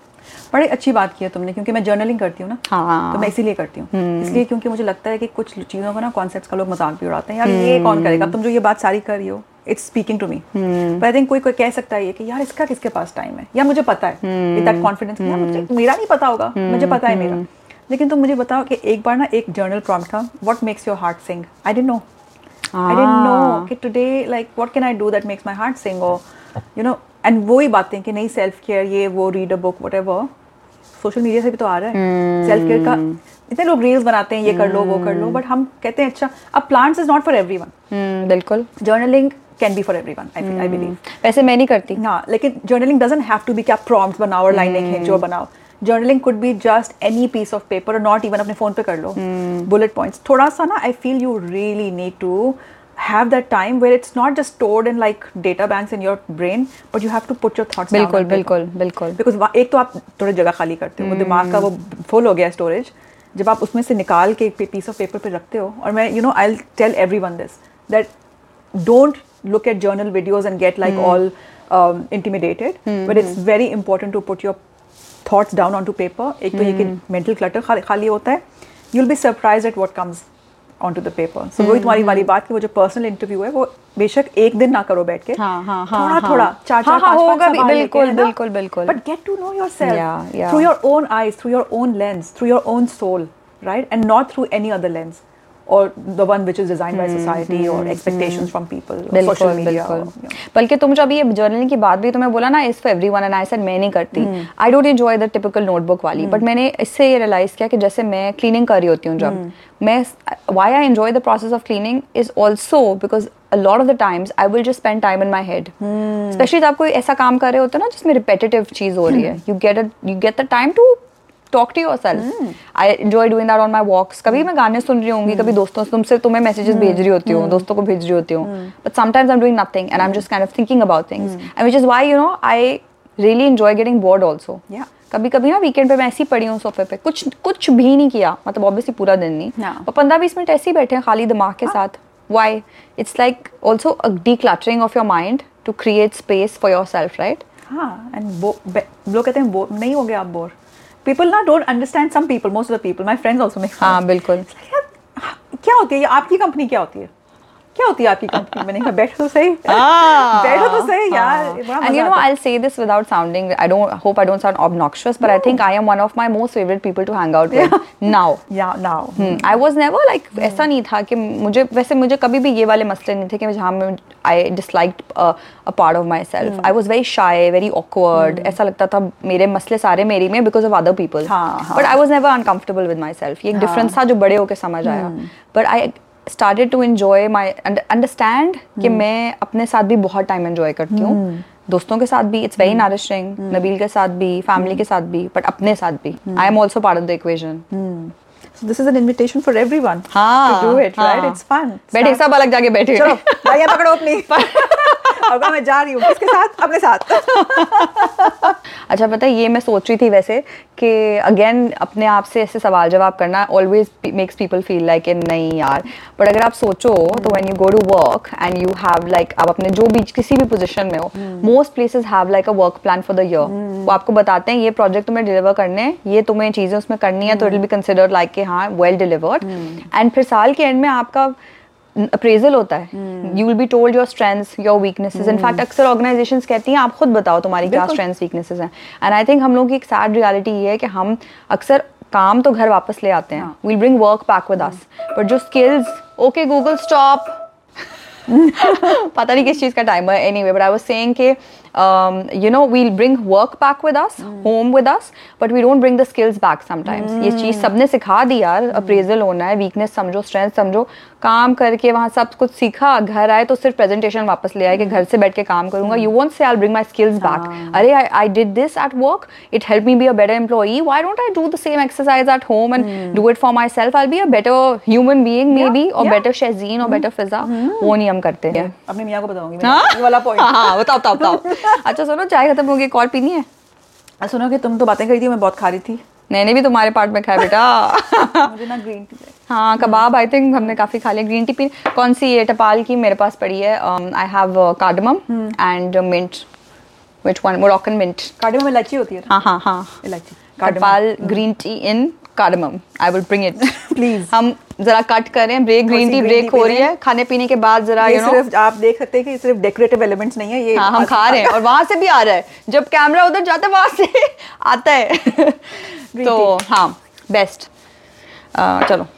Speaker 2: बड़ी अच्छी बात की है तुमने क्योंकि मैं journaling करती हूँ ना
Speaker 3: तो
Speaker 2: हाँ। तो मैं इसीलिए करती हूँ
Speaker 3: हम्म।
Speaker 2: इसलिए क्योंकि मुझे लगता है कि कुछ चीज़ों को ना कॉन्सेप्ट का लोग मजाक भी उड़ाते हैं यार ये हम्म। कौन करेगा तुम जो ये बात सारी कर रही हो इट्स स्पीकिंग टू मी पर आई थिंक कोई कोई कह सकता है ये कि यार इसका किसके पास टाइम है या मुझे पता है दैट हम्म। कॉन्फिडेंस मुझे मेरा नहीं पता होगा मुझे पता है मेरा लेकिन तुम मुझे बताओ कि एक बार ना एक जर्नल प्रॉम्प्ट था what makes your heart sing I don't know I don't know कि today like what can I do that makes my heart sing और यू नो एंड वो ही बातें कि नहीं सेल्फ केयर ये वो read a book whatever social media से भी तो आ रहा है सेल्फ हम्म। केयर का इतने लोग रील्स बनाते हैं ये कर लो वो कर लो बट हम कहते हैं अच्छा अब plants is not for everyone बिल्कुल journaling
Speaker 3: can be for everyone I believe वैसे मैं नहीं करती हाँ लेकिन
Speaker 2: journaling doesn't have to be क्या प्रॉम्प्ट बनाओ और लाइन लिखे जो बनाओ journaling
Speaker 3: could be
Speaker 2: just any piece of paper और नॉट इवन अपने फोन पे कर लो बुलेट हम्म। पॉइंट थोड़ा सा ना I feel you really need to have that time where it's not just stored in like data banks in your brain but you have to put your thoughts
Speaker 3: बिल्कुल बिल्कुल
Speaker 2: Because because एक तो आप थोड़ी जगह खाली करते हो hmm. वो दिमाग का वो फुल हो गया स्टोरेज जब आप उसमें से निकाल के एक पीस ऑफ पेपर पे रखते हो you know I'll tell everyone this that don't look at journal videos and get like mm. all um, intimidated mm but it's very important to put your thoughts down onto paper एक तो ये mental clutter खाली होता है you'll be surprised at what comes on to the paper so वही तुम्हारी वाली hmm. बात की वो जो पर्सनल इंटरव्यू है वो बेशक एक दिन ना करो बैठ के हाँ, हाँ, हाँ, थोड़ा थोड़ा चार चार पांच होगा बिल्कुल बिल्कुल बिल्कुल but get to know your self through your own eyes through your own lens through your own soul right and not through any other lens और the one which is design by society और expectations from people social media बल्कि तुम जो अभी journaling की बात भी तुम्हें बोला ना is for everyone and I said मैं नहीं करती I don't enjoy the typical notebook वाली बट hmm. मैंने इससे ये रियलाइज किया कि जैसे मैं क्लीनिंग कर रही होती हूँ जब hmm. मैं why I enjoy the process of cleaning is also because a lot of the times I will just spend time in my head specially आप कोई ऐसा काम कर रहे होते हो ना जिसमें रिपेटेटिव चीज हो रही है you get you get the time to talk to your self I enjoy doing that on my walks कभी hmm. मैं गाने सुन रही होंगी कभी hmm. दोस्तों तुमसे तुम्हें तो मैसेजेस hmm. भेज रही होती हूँ दोस्तों को भेज रही होती हूँ but sometimes I am doing nothing and I am just kind of thinking about things and which is why you know I really enjoy getting bored also कभी कभी ना वीकेंड पे मैं ऐसी पड़ी हूँ सोफे पे कुछ कुछ भी नहीं किया मतलब ऑब्वियसली पूरा दिन नहीं और पंद्रह बीस मिनट ऐसे ही बैठे हैं खाली दिमाग के हाँ। साथ why it's like also a decluttering of your mind to create space for yourself right हाँ एंड वो लोग कहते हैं वो नहीं हो गया आप बोर पीपल ना don't understand some people most of the people my friends also make हाँ बिल्कुल क्या होती है ये आपकी कंपनी क्या होती है क्या होती है आपकी कंपनी मैंने कहा बैठो तो सही (laughs) हाँ। बैठो तो सही यार and you know I will say this without sounding I don't hope I don't sound obnoxious but I think I am one of my most favourite people to hang out with now या now I was never like ऐसा नहीं था कि मुझे वैसे मुझे कभी भी ये वाले मसले नहीं थे कि जहां मैं I disliked a part of myself I was very shy very awkward ऐसा लगता था मेरे मसले सारे मेरे में because of other people but I was never uncomfortable with myself ये एक डिफरेंस हाँ। था जो बड़े होकर समझ आया but hmm. I started to enjoy my understand कि hmm. मैं अपने साथ भी बहुत टाइम इन्जॉय करती हूँ hmm. दोस्तों के साथ भी इट्स वेरी नरिशिंग नबील के साथ भी फैमिली hmm. के साथ भी बट अपने साथ भी I am also part of the equation So this is an invitation for everyone हाँ, to do it, हाँ. right? It's fun. बैठे सब अलग जाके बैठे चलो भाइया पकड़ो अपनी (laughs) (laughs) अब मैं जा रही हूँ किसके साथ अपने साथ (laughs) अच्छा पता है ये मैं सोच रही थी वैसे कि अगेन अपने आप से ऐसे सवाल जवाब करना always makes people feel like इन नहीं यार बट अगर आप सोचो तो when you go to work and you have like आप अपने जो भी किसी भी पोजीशन में हो most places have like a work plan for the year वो आपको बताते हैं ये प्रोजेक्ट तुम्हें डिलीवर करने हैं ये तुम्हें चीज़ें उसमें करनी है तो it will be consider like कि हाँ वेल डिलीवर्ड एंड फिर साल के एंड में आपका अप्रेजल होता है you will be told your strengths your weaknesses in fact अक्सर ऑर्गेनाइजेशंस कहती हैं आप खुद बताओ तुम्हारी क्या स्ट्रेंथ्स वीकनेसेस हैं एंड आई थिंक हम लोगों की एक सैड रियलिटी ये है कि हम अक्सर काम तो घर वापस ले आते हैं we'll bring work back with us but जो स्किल्स ओके गूगल स्टॉप पता नहीं किस चीज़ का टाइम है anyway but I was saying के um, you know we'll bring work back with us mm. home with us but we don't bring the skills back sometimes mm. ये hmm. चीज सबने सिखा दी यार अप्रेजल hmm. होना है weakness समझो स्ट्रेंथ समझो काम करके वहाँ सब कुछ सीखा घर आए तो सिर्फ प्रेजेंटेशन वापस ले आए कि घर से बैठ के काम करूंगा you want say I bring my skills back अरे I did this at work it help me be a better employee why don't I do the same exercise at home and do it for my self I be a better human being maybe और better शेजीन और better फिजा वो नहीं हम करते हैं अपनी मियाँ को बताऊंगी हाँ? वाला पॉइंट हाँ, हाँ, हाँ बताओ बताओ बताओ (laughs) अच्छा सुनो चाय खत्म हो गई कॉल पीनी है सुनो कि तुम तो बातें करी थी मैं बहुत खा रही थी मैंने भी तुम्हारे पार्ट में खाया बेटा (laughs) मुझे ना ग्रीन टी हाँ कबाब आई थिंक हमने काफ़ी खा लिया ग्रीन टी पी कौन सी ये टपाल की मेरे पास पड़ी है I have cardamom and mint which one Moroccan mint cardamom इलायची होती है हाँ हाँ हाँ इलायची टपाल green tea in cardamom I will bring it please हम જરા કટ કરે હે બ્રેક ગ્રીન ટી બ્રેક હો રહી હે ખાને પીને કે બાદ જરા યે સિર્ફ આપ દેખ સકતે હે કે સિર્ફ ડેકોરેટિવ エレ मेंट्स નહીં હે યે હમ ખા રહે હે ઓર વહા સે ભી આ રહા હે જબ કેમેરા ઉધર જાતા હે વહા સે aata
Speaker 4: hai તો હા બેસ્ટ ચલો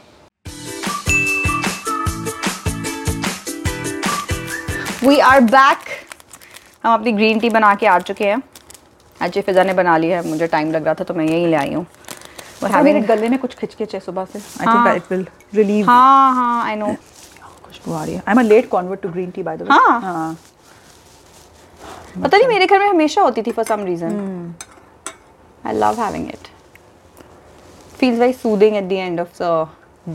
Speaker 4: વી આર બેક હમ apni green tea bana ke aa chuke hai acchi fizane bana li hai mujhe time lag raha tha to main yahi lai aayi hu We're having हाँ, मेरे गले में कुछ खिचखिच है सुबह से I think it will relieve हां हां आई नो खुशबू आ रही है I am a late convert to green tea by the way हां हां पता नहीं मेरे घर में हमेशा होती थी for some reason I love having it feels very soothing at the end of the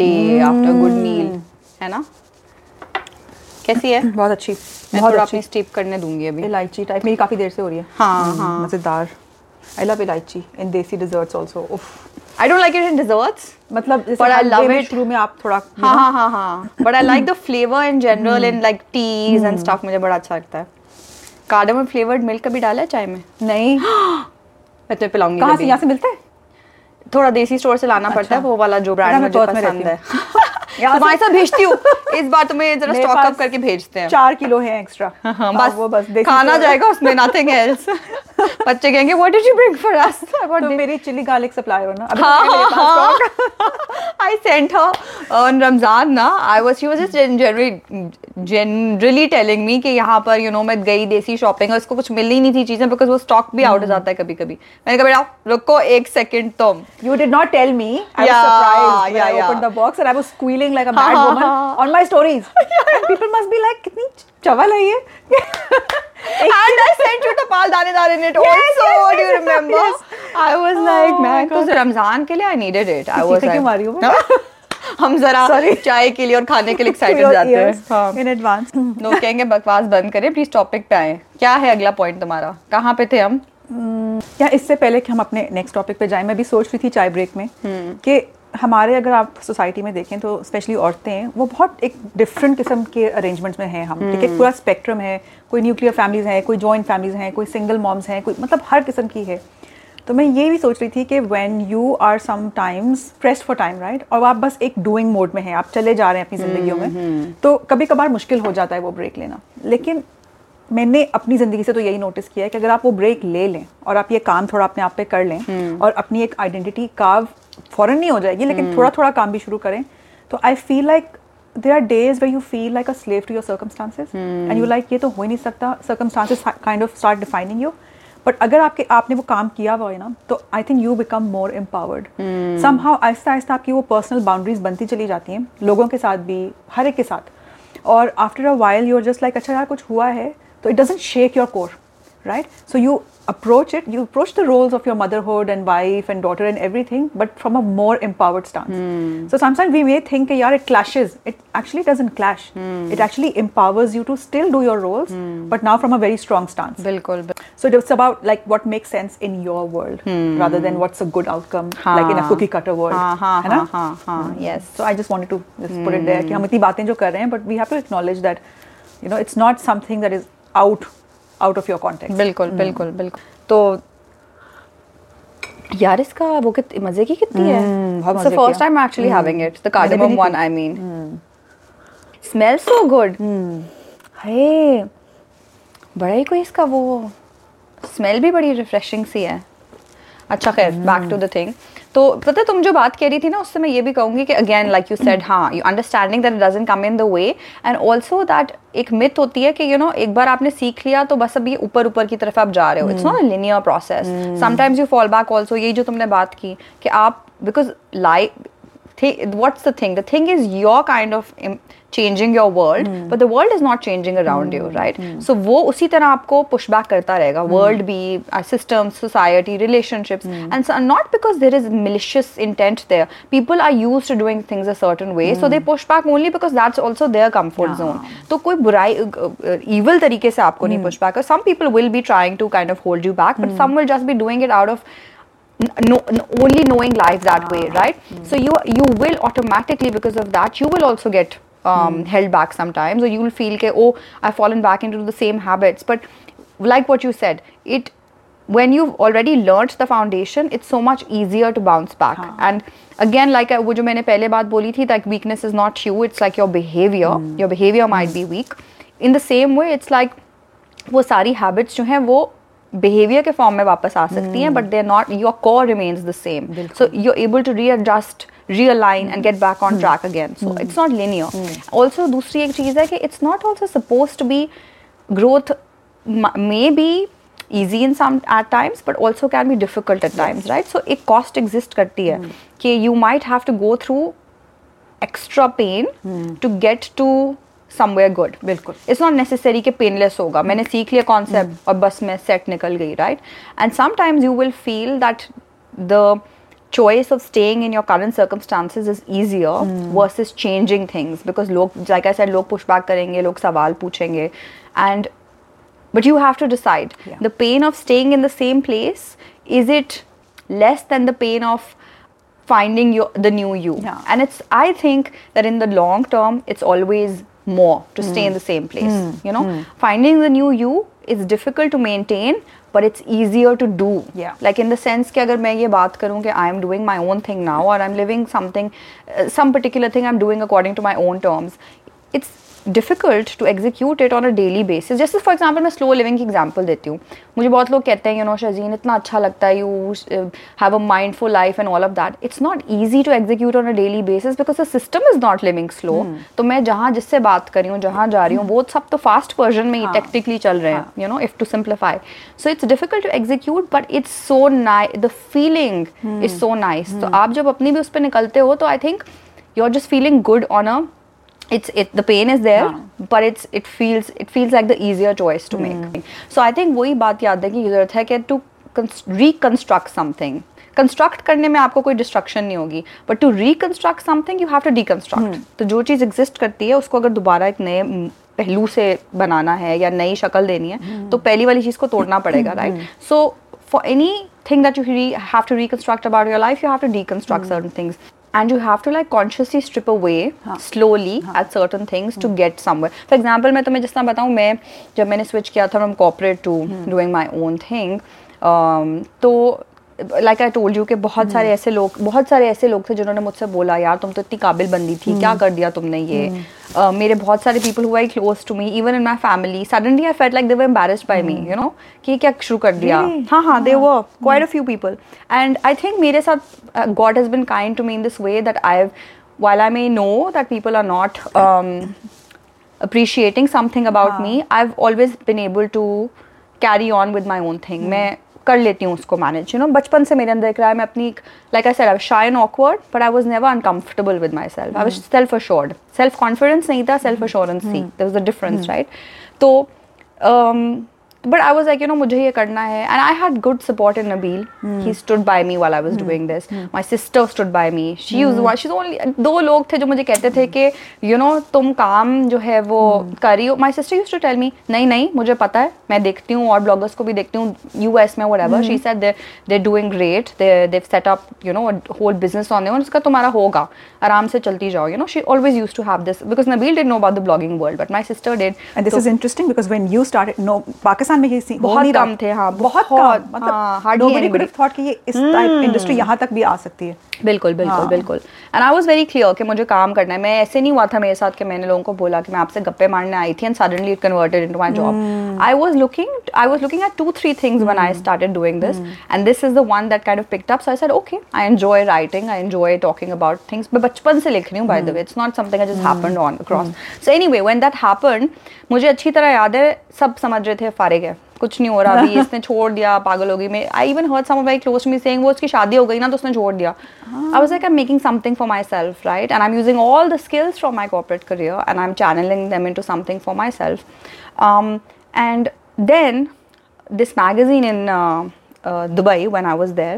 Speaker 4: day mm. after a good meal हम्म। है ना कैसी है बहुत अच्छी मैं बहुत थोड़ा अपनी स्टीप करने दूंगी अभी इलायची टाइप मेरी काफ़ी देर से हो रही है हाँ हम्म, हाँ मज़ेदार आई लव इलायची एंड देसी डिजर्ट्स ऑल्सो उफ़ I don't like it in desserts मतलब बट आई लव इट में आप थोड़ा हाँ हाँ हाँ हाँ but I like the flavour in general in like teas and stuff मुझे बड़ा अच्छा लगता है कार्डमम फ्लेवर्ड मिल्क कभी डाला है चाय में नहीं (gasps) मैं तुम्हें तो पिलाऊंगी कहाँ से यहाँ से मिलता है थोड़ा देसी स्टोर से लाना अच्छा. पड़ता है वो वाला जो ब्रांड मुझे पसंद है तुम्हारे तो साथ भेजती हूँ (laughs) इस बार तुम्हें तो जरा स्टॉक अप करके भेजते हैं चार किलो है एक्स्ट्रा (laughs) हाँ, बस वो बस खाना जाएगा उसमें नथिंग एल्स (laughs) बच्चे कहेंगे what did you bring for us what मेरी चिली गार्लिक सप्लाई हो ना I sent her on Ramzan ना I was she was just generally generally telling me कि यहाँ पर यू नो मैं गई देसी शॉपिंग और उसको कुछ मिल ही नहीं थी चीजें बिकॉज वो स्टॉक भी आउट हो hmm. जाता है कभी कभी मैंने कहा बेटा रुको एक सेकंड तुम you did not tell me I was surprised I open the box and I was squealing feeling like a bad woman on my stories people must be like कितनी चवल है ये (laughs) and I sent you the pal dane dal in it yes, also. Yes, do you remember? Yes. I was oh like, man, because तो Ramzan ke liye I needed it. I was like, मारी हो (laughs) हाँ, हम जरा Sorry. चाय के लिए और खाने के लिए एक्साइटेड (laughs) जाते हैं इन एडवांस लोग कहेंगे बकवास बंद करें प्लीज टॉपिक पे आए क्या है अगला पॉइंट तुम्हारा कहाँ पे थे हम क्या hmm, इससे पहले कि हम अपने नेक्स्ट टॉपिक पे जाएं मैं भी सोच रही थी चाय ब्रेक में hmm. कि हमारे अगर आप सोसाइटी में देखें तो स्पेशली औरतें वो बहुत एक डिफरेंट किस्म के अरेंजमेंट्स में हैं हम ठीक है हम्म। पूरा स्पेक्ट्रम है कोई न्यूक्लियर फैमिलीज़ हैं कोई जॉइंट फैमिलीज़ हैं कोई सिंगल मॉम्स हैं कोई मतलब हर किस्म की है तो मैं ये भी सोच रही थी कि when you are times pressed for time right और आप बस एक डूइंग मोड में हैं आप चले जा रहे हैं अपनी जिंदगी में हम्म, हम्म। तो कभी कभार मुश्किल हो जाता है वो ब्रेक लेना लेकिन मैंने अपनी ज़िंदगी से तो यही नोटिस किया है कि अगर आप वो ब्रेक ले लें और आप ये काम थोड़ा अपने आप पे कर लें और अपनी एक आइडेंटिटी काव फ़ौरन नहीं हो जाएगी लेकिन हम्म। थोड़ा थोड़ा काम भी शुरू करें तो I feel like there are days way you feel like a slave to your circumstances and you like ये तो हो ही नहीं सकता circumstances kind of start defining you but अगर आपके आपने वो काम किया हुआ है ना तो I think you become more empowered somehow आहिस्ता आहिस्ता आपकी वो पर्सनल बाउंड्रीज बनती चली जाती हैं लोगों के साथ भी हर एक के साथ और after a while you are just like अच्छा यार कुछ हुआ है तो it doesn't shake your core right? So you approach it, you approach the roles of your motherhood and wife and daughter and everything, but from a more empowered stance. Mm. So sometimes we may think, yeah, it clashes. It actually doesn't clash. Mm. It actually empowers you to still do your roles, mm. but now from a very strong stance. Bilkul. So it's about like what makes sense in your world rather than what's a good outcome, haan. like in a cookie cutter world. Haan, haan, haan, haan, haan, Yes. So I just wanted to just put it there. Ki hum itni baatein jo kar rahe hain, but we have to acknowledge that, you know, it's not something that is out out of your contact बिल्कुल hmm. बिल्कुल बिल्कुल तो यार इसका वो कितनी मजे की कितनी है बहुत hmm, मजे first time actually having it the cardamom one I mean smell so good हे बड़ा ही कोई इसका वो स्मेल भी बड़ी रिफ्रेशिंग सी है अच्छा खैर बैक टू द थिंग तो पता है तुम जो बात कह रही थी ना उससे मैं ये भी कहूँगी कि अगेन लाइक यू सेड हाँ you understanding that doesn't come in the way and also that एक मिथ होती है कि यू नो एक बार आपने सीख लिया तो बस अब ये ऊपर ऊपर की तरफ आप जा रहे हो it's not linear process sometimes you fall back also यही जो तुमने बात की कि आप because life Th- what's the thing? The thing is, you're kind of Im- changing your world, mm. but the world is not changing around mm. you, hmm. right? Mm. So वो उसी तरह आपको push back करता रहेगा. Hmm. World भी, our uh, systems, society, relationships, hmm. and so, not because there is malicious intent there. People are used to doing things a certain way, so they push back only because that's also their comfort yeah. zone. तो कोई बुराई evil तरीके से आपको नहीं push back. Some people will be trying to kind of hold you back, but some will just be doing it out of no, only knowing life that ah. way, right? Mm. So you you will automatically because of that you will also get um, mm. held back sometimes, or you will feel that oh I've fallen back into the same habits. But like what you said, it when you've already learnt the foundation, it's so much easier to bounce back. Ah. And again, like uh, वो जो मैंने पहले बात बोली like weakness is not you, it's like your behavior. Mm. Your behavior might hmm. be weak. In the same way, it's like वो सारी habits जो हैं वो बिहेवियर के फॉर्म में वापस आ सकती हैं but they are not your core remains the same so you are able to readjust realign and get back on track again so it's not linear also दूसरी एक चीज़ है कि it's not also suppose to be growth may be easy in some at times but also can be difficult at times right so एक cost exist करती है hmm. कि you might have to go through extra pain to get to somewhere good
Speaker 5: बिल्कुल
Speaker 4: it's not necessary कि painless होगा मैंने सीख लिया कॉन्सेप्ट और बस मैं सेट निकल गई right and sometimes you will feel that the choice of staying in your current circumstances is easier mm. versus changing things because log like i said log pushback karenge log sawal puchenge and but you have to decide yeah. the pain of staying in the same place is it less than the pain of finding your the new you yeah. and it's i think that in the long term it's always more to mm. stay in hmm. the same place. Mm. You know, mm. finding the new you is difficult to maintain, but it's easier to do.
Speaker 5: Yeah.
Speaker 4: Like in the sense that if मैं ये बात I am doing my own thing now or I'm living something, uh, some particular thing I'm doing according to my own terms, it's difficult to execute it on a daily basis जैसे for example मैं slow living की example देती हूँ मुझे बहुत लोग कहते हैं यू नो शजीन इतना अच्छा लगता है you have a mindful life and all of that it's not easy to execute on a daily basis because the system is not living slow तो मैं जहाँ जिससे बात कर रही हूँ जहाँ जा रही हूँ वो सब तो फास्ट वर्जन में ही टेक्टिकली हाँ। चल रहे हैं you know if to simplify so it's difficult to execute but it's so nice the feeling is so nice तो hmm. आप जब अपनी भी उस पर निकलते हो तो I think you are just feeling good on a it's it the pain is there yeah. हाँ. but it's it feels it feels like the easier choice to mm. make hmm. so i think वही baat yaad hai ki जरूरत है कि to reconstruct something construct करने में आपको कोई destruction नहीं होगी but to reconstruct something you have to deconstruct तो जो चीज़ एग्जिस्ट करती है उसको अगर दोबारा एक नए पहलू से बनाना है या नई शक्ल देनी है hmm. तो पहली वाली चीज़ को तोड़ना (laughs) पड़ेगा right so for anything that you have to reconstruct about your life you have to deconstruct certain things and you have to like consciously strip away हाँ. slowly हाँ. at certain things to get somewhere. For example, मैं तुम्हें जिस तरह बताऊँ मैं जब मैंने switch किया था from corporate to doing my own thing, um, तो लाइक आई टोल्ड यू कि बहुत सारे हम्म। ऐसे लोग बहुत सारे ऐसे लोग थे जिन्होंने मुझसे बोला यार तुम तो इतनी काबिल बंदी थी क्या हम्म। कर दिया तुमने ये हम्म। मेरे बहुत सारे पीपल हुआ close to me even in my family suddenly I felt like they were embarrassed by me you know कि क्या शुरू कर दिया
Speaker 5: हाँ हाँ they were quite a few people and I think मेरे
Speaker 4: साथ God has been kind to me in this way that I while I may know that people are not not um, appreciating something about wow. हाँ। me, I've always been able to carry on with my own thing. Mm. मैं कर लेती हूँ उसको manage you know बचपन से मेरे अंदर एक रहा है मैं अपनी like I said I shy and awkward but I was never uncomfortable with myself I was self assured self confidence नहीं था सेल्फ अशोरेंस थी there was a difference right तो um, but I was like you know मुझे ये करना है and I had good support in Nabeel he stood by me while I was doing this my sister stood by me she use she only दो लोग थे जो मुझे कहते थे कि यू नो तुम काम जो है वो hmm. कर रही हो my sister use to tell me नहीं नहीं मुझे पता है मैं देखती हूँ और ब्लॉगर्स को भी देखती हूँ यू एस में whatever she said they doing great set up you know whole business on there उसका तुम्हारा होगा आराम से चलती जाओ you know she always use to have this because Nabeel did know about the blogging world but my sister did this
Speaker 5: is interesting because when you start know Pakistan Pakistan में ये scene
Speaker 4: बहुत कम थे हाँ
Speaker 5: बहुत, बहुत कम मतलब हाँ, कि ये इस टाइप इंडस्ट्री हम्म। यहाँ तक भी आ सकती है
Speaker 4: बिल्कुल बिल्कुल हाँ. बिल्कुल and I was very clear कि मुझे काम करना है मैं ऐसे नहीं हुआ था मेरे साथ कि मैंने लोगों को बोला कि मैं आपसे गप्पे मारने आई थी and suddenly it converted into my job I was looking I was looking at two three things when I started doing this and this is the one that kind of picked up so I said okay I enjoy writing I enjoy talking about things मैं बचपन से लिख रही हूँ by the way it's not something I just happened on across so anyway when that happened मुझे अच्छी तरह याद है सब समझ रहे थे फारे गए कुछ नहीं हो रहा अभी (laughs) इसने छोड़ दिया पागल हो गई मैं I even heard some very close me saying वो उसकी शादी हो गई ना तो उसने छोड़ दिया I was like I am making something for myself right and I am using all the skills from my corporate career and I am channelling them into something for myself and then this magazine in Uh, Dubai when I was there,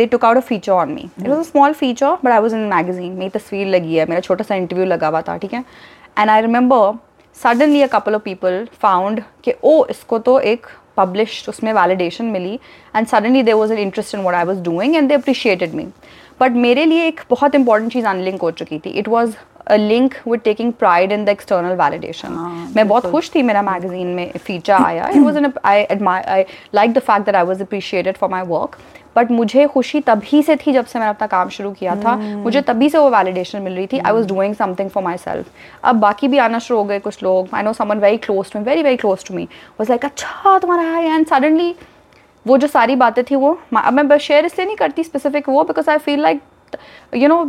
Speaker 4: they took out a feature on me. Mm-hmm. It was a small feature, but I was in a magazine. मेरी तस्वीर लगी है मेरा छोटा सा interview लगा हुआ था ठीक है and I remember suddenly a couple of people found कि ओ oh, इसको तो एक पब्लिश उसमें वैलिडेशन मिली and suddenly there was an interest in what I was doing and they appreciated me but मेरे लिए एक बहुत इंपॉर्टेंट चीज़ अनलिंक हो चुकी थी it was a link with taking pride in the external validation मैं बहुत खुश थी मेरा मैगजीन में फीचर आया it was an I I like the fact that I was appreciated for my work but मुझे खुशी तभी से थी जब से मैंने अपना काम शुरू किया था hmm. मुझे तभी से वो वैलिडेशन मिल रही थी I was doing something for my self अब बाकी भी आना शुरू हो गए कुछ लोग I know someone very close to me very very close to me was like अच्छा तुम्हारा है एंड सडनली वो जो सारी बातें थी वो अब मैं शेयर इसलिए नहीं करती स्पेसिफिक वो because I feel like you know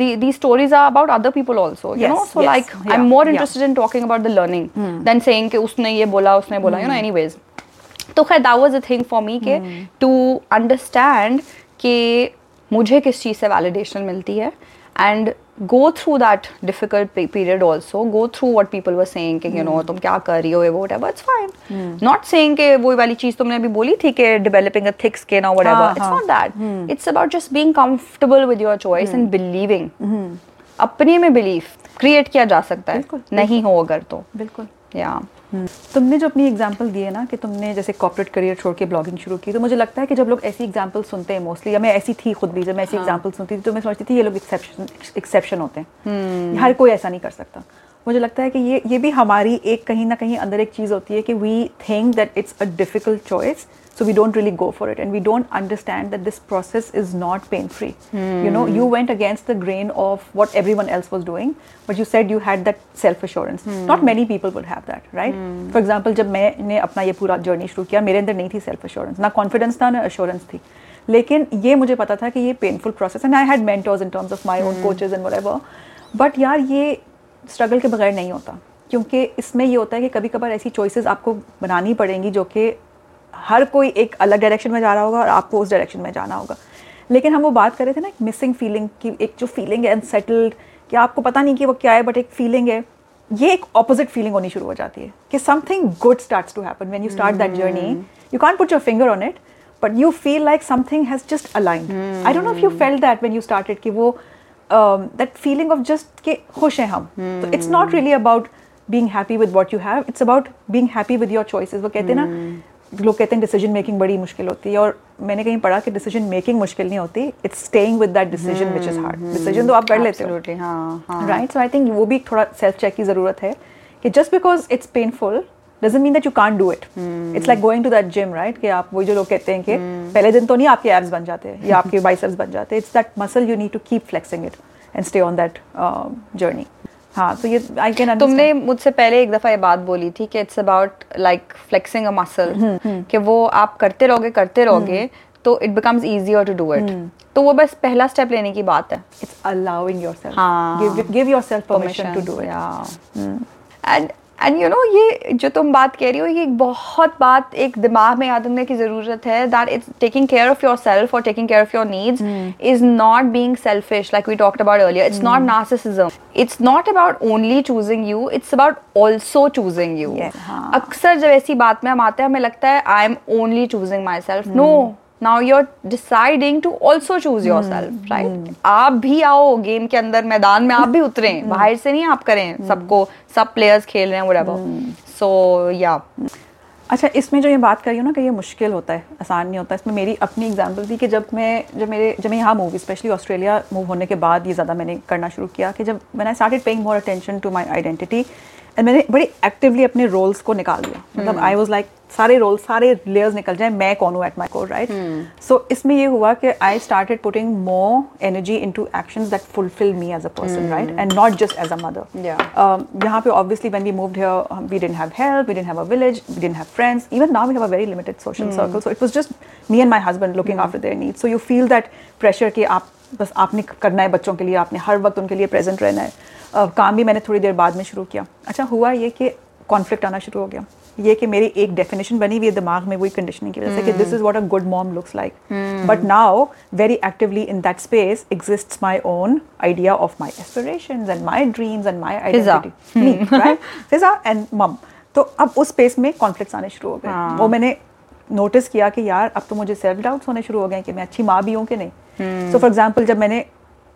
Speaker 4: the stories are about other people also you know so like I am more interested in talking about the learning than saying उसने ये बोला उसने बोला यू नो एनी वेज तो खैर that was a thing for me के to understand कि मुझे किस चीज़ से वैलिडेशन मिलती है and go through that difficult period also go through what people were saying के यू नो तुम क्या कर रही हो ये whatever it's fine not saying के वो वाली चीज तुमने अभी बोली थी कि डिवेलपिंग अ थिक स्किन और whatever it's not that it's about just being comfortable with your choice and believing अपने में बिलीफ क्रिएट किया जा सकता है नहीं हो अगर तो बिल्कुल या yeah.
Speaker 5: हम्म। तुमने जो अपनी एग्जाम्पल दिए ना कि तुमने जैसे कॉपरेट करियर छोड़ के ब्लॉगिंग शुरू की तो मुझे लगता है कि जब लोग ऐसी एग्जाम्पल सुनते हैं मोस्टली या मैं ऐसी थी खुद भी जब मैं ऐसी एग्जाम्पल हाँ। सुनती थी तो मैं सोचती थी ये लोग एक्सेप्शन एक्सेप्शन होते हैं हम्म। हर कोई ऐसा नहीं कर सकता मुझे लगता है कि ये ये भी हमारी एक कहीं ना कहीं अंदर एक चीज़ होती है कि we think that it's a difficult choice so we don't really go for it and we don't understand that this process is not pain free mm. you know you went against the grain of what everyone else was doing but you said you had that self assurance mm. not many people would have that right mm. for example जब मैंने अपना ये पूरा journey शुरू किया मेरे अंदर नहीं थी सेल्फ एश्योरेंस ना कॉन्फिडेंस था ना एश्योरेंस थी लेकिन ये मुझे पता था कि ये painful and and I had mentors in terms of my own coaches and whatever. But यार ये struggle के बगैर नहीं होता क्योंकि इसमें ये होता है कि कभी कभार ऐसी चॉइसेस आपको बनानी पड़ेंगी जो कि हर कोई एक अलग डायरेक्शन में जा रहा होगा और आपको उस डायरेक्शन में जाना होगा लेकिन हम वो बात कर रहे थे ना एक मिसिंग फीलिंग की एक जो फीलिंग है अनसेटल्ड कि आपको पता नहीं कि वो क्या है बट एक फीलिंग है ये एक ऑपोजिट फीलिंग होनी शुरू हो जाती है कि something good starts to happen when you start that journey you can't put your finger on it but you feel like something has just aligned I don't know if you felt that when you started कि वो that feeling of just के खुश हैं हम तो it's not really about being happy with what you have it's about being happy with your choices वो कहते हैं ना hmm. लोग कहते हैं डिसीजन मेकिंग बड़ी मुश्किल होती है और मैंने कहीं पढ़ा कि डिसीजन मेकिंग मुश्किल नहीं होती it's staying with that decision which is hard decision तो आप कर लेते
Speaker 4: हो
Speaker 5: राइट सो आई थिंक वो भी थोड़ा सेल्फ चेक की ज़रूरत है कि just because it's painful doesn't mean that you can't do it it's like going to that gym right कि आप वही जो लोग कहते हैं कि hmm. पहले दिन तो नहीं आपके एब्स बन जाते या आपके बाइसेप्स बन जाते it's that muscle you need to keep flexing it and stay on that journey
Speaker 4: हाँ तो ये आई कैन तुमने मुझसे पहले एक दफ़ा ये बात बोली थी कि it's about like flexing a muscle कि वो आप करते रहोगे करते हम्म. रहोगे तो it becomes easier to do it तो वो बस पहला स्टेप लेने की बात है
Speaker 5: it's allowing yourself give yourself permission to do it
Speaker 4: and and you know ये जो तुम बात कह रही हो ये बहुत बात एक दिमाग में याद रखने की ज़रूरत है that it's taking care of your self और taking care of your needs is not being selfish like we talked about earlier it's not narcissism it's not about only choosing you it's about also choosing you अक्सर जब ऐसी बात में हम आते हैं हमें लगता है I am only choosing myself no now you are deciding to also choose your self right आप भी आओ गेम के अंदर मैदान में आप भी उतरे hmm. बाहर से नहीं आप करें hmm. सबको सब प्लेयर्स खेल रहे हैं वो सो या
Speaker 5: अच्छा इसमें जो ये बात करी हो ना कि ये मुश्किल होता है आसान नहीं होता इसमें मेरी अपनी एग्जांपल थी कि जब मैं जब मेरे जब मैं यहाँ मूव स्पेशली ऑस्ट्रेलिया मूव होने के बाद ये ज़्यादा मैंने करना शुरू किया कि जब मैंने started paying more attention to my identity and मैंने बड़ी एक्टिवली अपने रोल्स को निकाल दिया मतलब आई वॉज लाइक सारे रोल सारे लेयर्स निकल जाए मैं कौन हूँ at my core right so इसमें ये हुआ कि I started putting more energy into action that fulfil me as a person right and not just as a mother यहाँ पे obviously when we move here we dent have help we dent have a village we dent have friends even now we have a very limited social circle so it was just me and my husband looking after their need so you feel that pressure कि आप बस आपने करना है बच्चों के लिए आपने हर वक्त उनके लिए प्रेजेंट रहना है काम भी मैंने थोड़ी देर बाद में शुरू किया अच्छा हुआ ये कि कॉन्फ्लिक्ट आना शुरू हो गया ये कि मेरी एक डेफिनेशन बनी हुई है दिमाग में वही कंडीशनिंग की वजह से कि this is what a good mom looks like but now very actively in that space exist my own idea of my aspirations and my dreams and my identity me right Fiza and मम तो अब उस space में conflict आने शुरू हो गए हाँ। वो मैंने नोटिस किया कि यार अब तो मुझे सेल्फ डाउट्स होने शुरू हो गए कि मैं अच्छी माँ भी हूँ कि नहीं सो फॉर एग्जाम्पल जब मैंने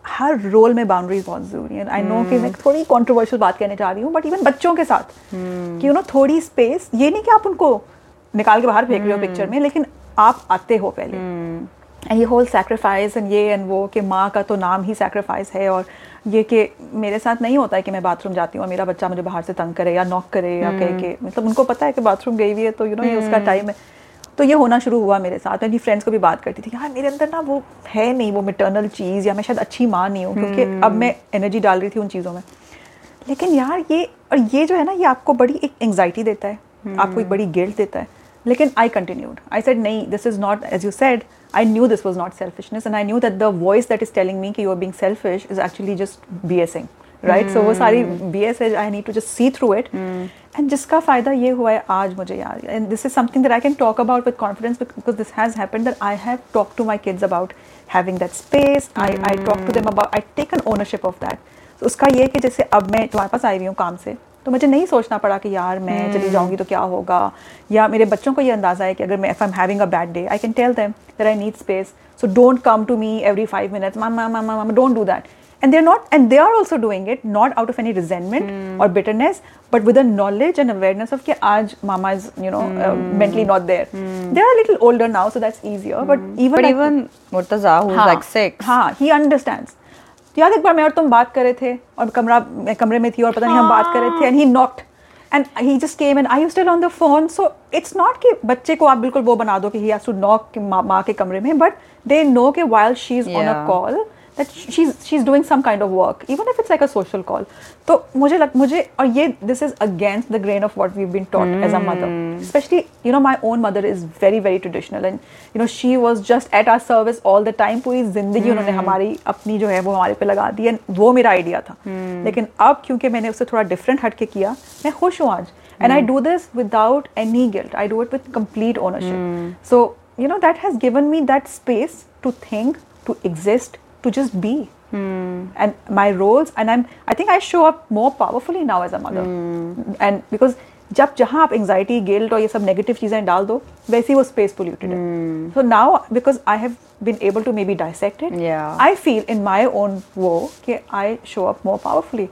Speaker 5: हर रोल में बाउंड्रीज बहुत जरूरी है आई नो कि मैं hmm. थोड़ी कॉन्ट्रोवर्शियल बात कहने चाह रही हूँ बट इवन बच्चों के साथ hmm. कि यू नो थोड़ी स्पेस ये नहीं कि आप उनको निकाल के बाहर फेंक रहे हो पिक्चर hmm. में लेकिन आप आते हो पहले एंड ये होल सेक्रीफाइस एंड ये एंड वो कि माँ का तो नाम ही सेक्रीफाइस है और ये कि मेरे साथ नहीं होता है कि मैं बाथरूम जाती हूँ और मेरा बच्चा मुझे बाहर से तंग करे या नॉक करे या कह के मतलब उनको पता है कि बाथरूम गई हुई है तो यू नो ये उसका टाइम है तो ये होना शुरू हुआ मेरे साथ मेरी फ्रेंड्स को भी बात करती थी यार हाँ, मेरे अंदर ना वो है नहीं वो मिटर्नल चीज़ या मैं शायद अच्छी माँ नहीं हूँ क्योंकि हम्म। अब मैं एनर्जी डाल रही थी उन चीज़ों में लेकिन यार ये और ये जो है ना ये आपको बड़ी एक एंगजाइटी देता है आपको एक हम्म। बड़ी गिल्ट देता है लेकिन आई कंटिन्यूड आई सेड नहीं this is not as you said I knew this was not selfishness and I knew that the voice that is telling me कि you are being selfish is actually just BSing right so वो hmm. सारी B S as I need to just see through it and जिसका फायदा ये हुआ है आज मुझे यार and this is something that I can talk about with confidence because this has happen that I have talk to my kids about having that space I I talk to them about I take an ownership of that उसका ये कि जैसे अब मैं तुम्हारे पास आई हुई हूँ काम से तो मुझे नहीं सोचना पड़ा कि यार मैं hmm. चली जाऊंगी तो क्या होगा या मेरे बच्चों को ये अंदाज़ा है कि अगर मैं if I am having a bad day I can tell them that I need space so don't come to me every five minutes mama mama mama don't do that and they're not and they are also doing it not out of any resentment mm. or bitterness but with a knowledge and awareness of that aaj mama is you know mm. uh, hmm. mentally not there mm. they are a little older now so that's easier but hmm. even but like, even
Speaker 4: Murtaza who's like six
Speaker 5: he understands याद एक बार मैं और तुम बात कर रहे थे और कमरा कमरे में थी और पता नहीं हम बात कर रहे थे and he knocked and he just came and I you still on the phone so it's not कि बच्चे को आप बिल्कुल वो बना दो कि ही टू नॉक माँ के कमरे में बट दे नो के she is on a call that she she is doing some kind of work even if it's like a social call तो मुझे लग मुझे और ये this is against the grain of what we been taught as a mother specially you know my own mother is very very traditional and you know she was just at our service all the time पूरी जिंदगी उन्होंने हमारी अपनी जो है वो हमारे पे लगा दी एंड वो मेरा आइडिया था लेकिन अब क्योंकि मैंने उससे थोड़ा डिफरेंट हट के किया मैं खुश हूँ आज and mm. i do this without any guilt i do it with complete ownership mm. so you know that has given me that space to think to exist to just be mm. and my roles and i'm i think i show up more powerfully now as a mother mm. and because जब जहाँ आप anxiety guilt और ये सब negative चीज़ें डाल दो वैसे ही वो स्पेस पोल्यूटेड है so now because I have been able to maybe dissected I feel in my own वो कि I show up more powerfully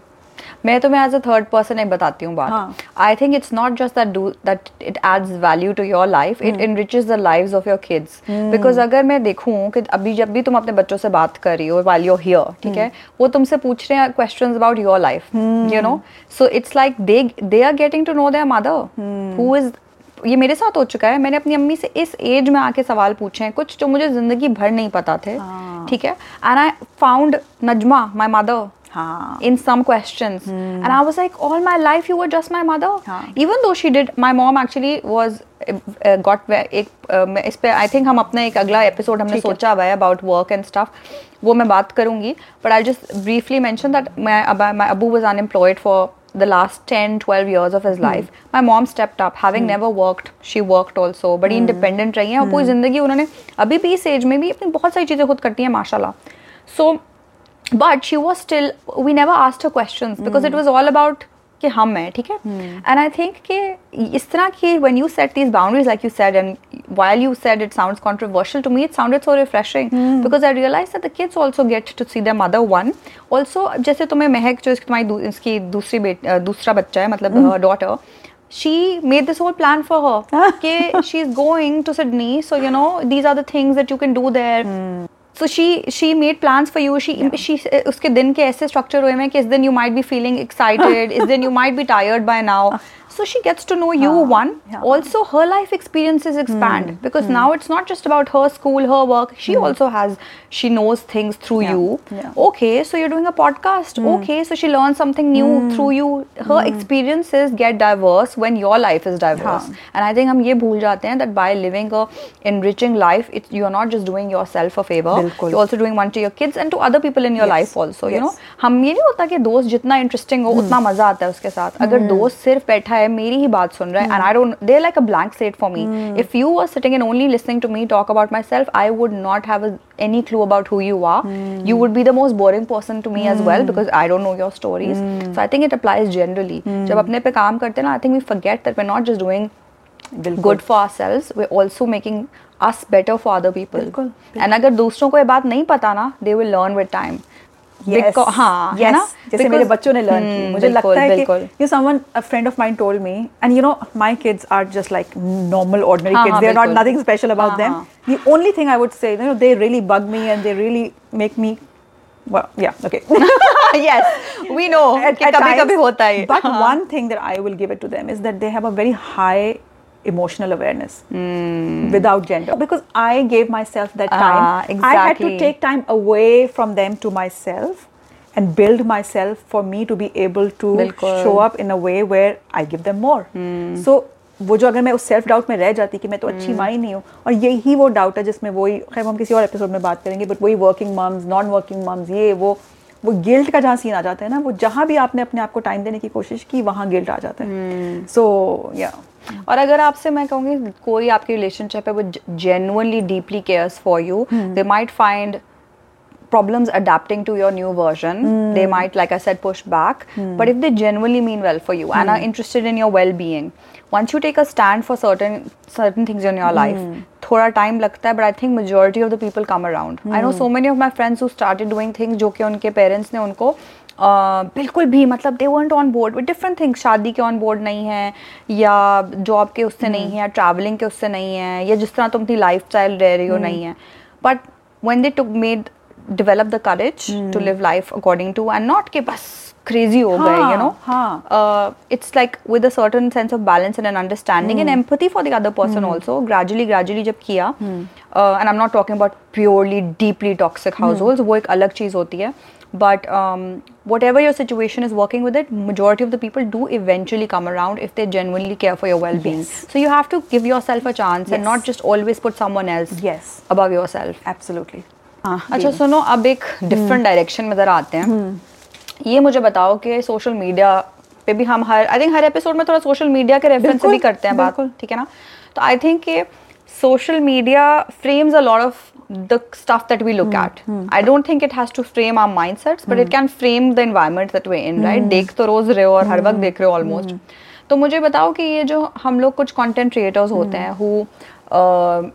Speaker 4: मैं तो मैं एज अ थर्ड पर्सन एक बताती हूँ बात I think it's not just that do that it adds value to your life it enriches the live of your kids because अगर मैं देखूँ कि अभी जब भी तुम अपने बच्चों से बात कर रही हो वाइल योर हियर ठीक है हम्म। वो तुमसे पूछ रहे हैं question about your life you know so it's like they they are getting to know their mother who is ये मेरे साथ हो चुका है मैंने अपनी अम्मी से इस एज में आके सवाल पूछे हैं कुछ जो मुझे जिंदगी भर नहीं पता थे हाँ। ठीक है and I found Najma my mother in some question and I was like all my life you were just my mother even though she did my mom actually was got एक uh, इस पर आई थिंक हम अपना एक अगला episode हमने सोचा हुआ है अबाउट वर्क एंड स्टाफ वो मैं बात करूंगी but I just briefly mention that my अबू was unemployed for the last ten twelve years of is life my mom stepped up having never worked she worked also बड़ी independent रही है और पूरी hmm. जिंदगी उन्होंने अभी भी इस एज में भी अपनी बहुत सारी चीज़ें खुद करती हैं माशाला so so, but she was still we never asked her question because it was all about कि हम हैं ठीक है एंड आई थिंक कि इस तरह की when you set these boundaries like you said and while you said it sounds controversial to me it sounded so refreshing mm. because i realized that the kids also get to see their mother one also जैसे तुम्हें महक जो तुम्हारी इसकी दूसरी दूसरा बच्चा है मतलब daughter she made this whole plan for her कि she's going to sydney so you know these are the things that you can do there mm. So she she made plans for you she she उसके दिन के ऐसे structure हुए हैं कि इस दिन you might be feeling excited इस दिन you might be tired by now so she gets to know you ah, one yeah. also her life experiences expand mm, because mm. now it's not just about her school her work she mm. also has she knows things through yeah. you yeah. okay so you're doing a podcast hmm. okay so she learns something new hmm. through you her hmm. experiences get diverse when your life is diverse and i think hum ye that by living a enriching life you are not just doing yourself a favor Bilkul. you're also doing one to your kids and to other people in your yes. life also yes. you know hum ye nahi hota ki dost interesting ho utna maza aata hai uske sath agar रहा है मेरी ही बात सुन रहा है and I don't they like a blank slate for me if you are sitting and only listening to me talk about my self I would not have any clue about who you are you would be the most boring person to me as well because I don't know your stories so I think it applies generally जब अपने पे काम करते हैं ना I think we forget that way not just doing good for ourselves way also making us better for other people and अगर दूसरों को ये बात नहीं पता ना they will learn with time yes.
Speaker 5: हाँ yes. ना? जैसे Because, मेरे बच्चों ने लर्न की मुझे लगता है कि you someone a friend of mine told me and you know my kids are just like normal ordinary kids they are not nothing special about them the only thing I would say you know they really bug me and they really make me yeah okay
Speaker 4: yes we know at, at kabhi times, kabhi
Speaker 5: hota
Speaker 4: hai but uh-huh.
Speaker 5: one thing that i will give it to them is that they have a very high emotional awareness mm. without gender because i gave myself that time ah, exactly. i had to take time away from them to myself and build myself for me to be able to Bilkul. show up in a way where i give them more mm. so वो जो अगर मैं उस self doubt में रह जाती कि मैं तो अच्छी माँ ही नहीं हूँ और यही वो डाउट है जिसमें वही खैर हम किसी और एपिसोड में बात करेंगे बट वही working moms non working moms ये वो वो गिल्ट का जहाँ सीन आ जाता है ना वो जहाँ भी आपने अपने आप को टाइम देने की कोशिश की वहाँ गिल्ट आ जाता है सो या
Speaker 4: और अगर आपसे मैं कहूँगी कोई आपकी रिलेशनशिप है वो genuinely deeply cares for you they might find problems adapting to your new version. Mm. They might, like I said, push back. Mm. But if they genuinely mean well for you and mm. are interested in your well-being, once you take a stand for certain certain things in your life, थोड़ा time लगता है but I think majority of the people come around I know so many of my friends who started doing things जो कि उनके parents ने उनको बिल्कुल भी मतलब they weren't on board different things शादी के ऑन बोर्ड नहीं है या जॉब के उससे नहीं hmm. है या ट्रैवलिंग के उससे नहीं है या जिस तरह तुम अपनी लाइफ स्टाइल रह रही हो hmm. नहीं है but when they took made develop the courage to live life according to and not के बस क्रेजी हो गए you know it's like with a certain sense of balance and and understanding and empathy for the other person also gradually gradually जब किया and I am not talking about purely deeply toxic household वो एक अलग चीज़ होती है but um, whatever your situation is working with it majority of the people do eventually come around if they genuinely care for your well-being yes. so you have to give yourself a chance yes. and not just always put someone else yes above yourself
Speaker 5: absolutely अच्छा
Speaker 4: uh-huh. सुनो अब एक different direction hmm. में ज़रा आते हैं hmm. ये मुझे बताओ कि सोशल मीडिया पे भी हम हर आई थिंक हर एपिसोड में थोड़ा सोशल मीडिया के रेफरेंस भी करते हैं बात ठीक है ना तो आई थिंक कि social media frames a lot of the stuff that we look mm. at. Mm. I don't think it has to frame our mindsets, but mm. it can frame the environment that we're in, mm. right? देख तो रोज रहे हो और हर वक्त देख रहे हो almost तो मुझे बताओ कि ये जो हम लोग कुछ कंटेंट क्रिएटर्स होते हैं who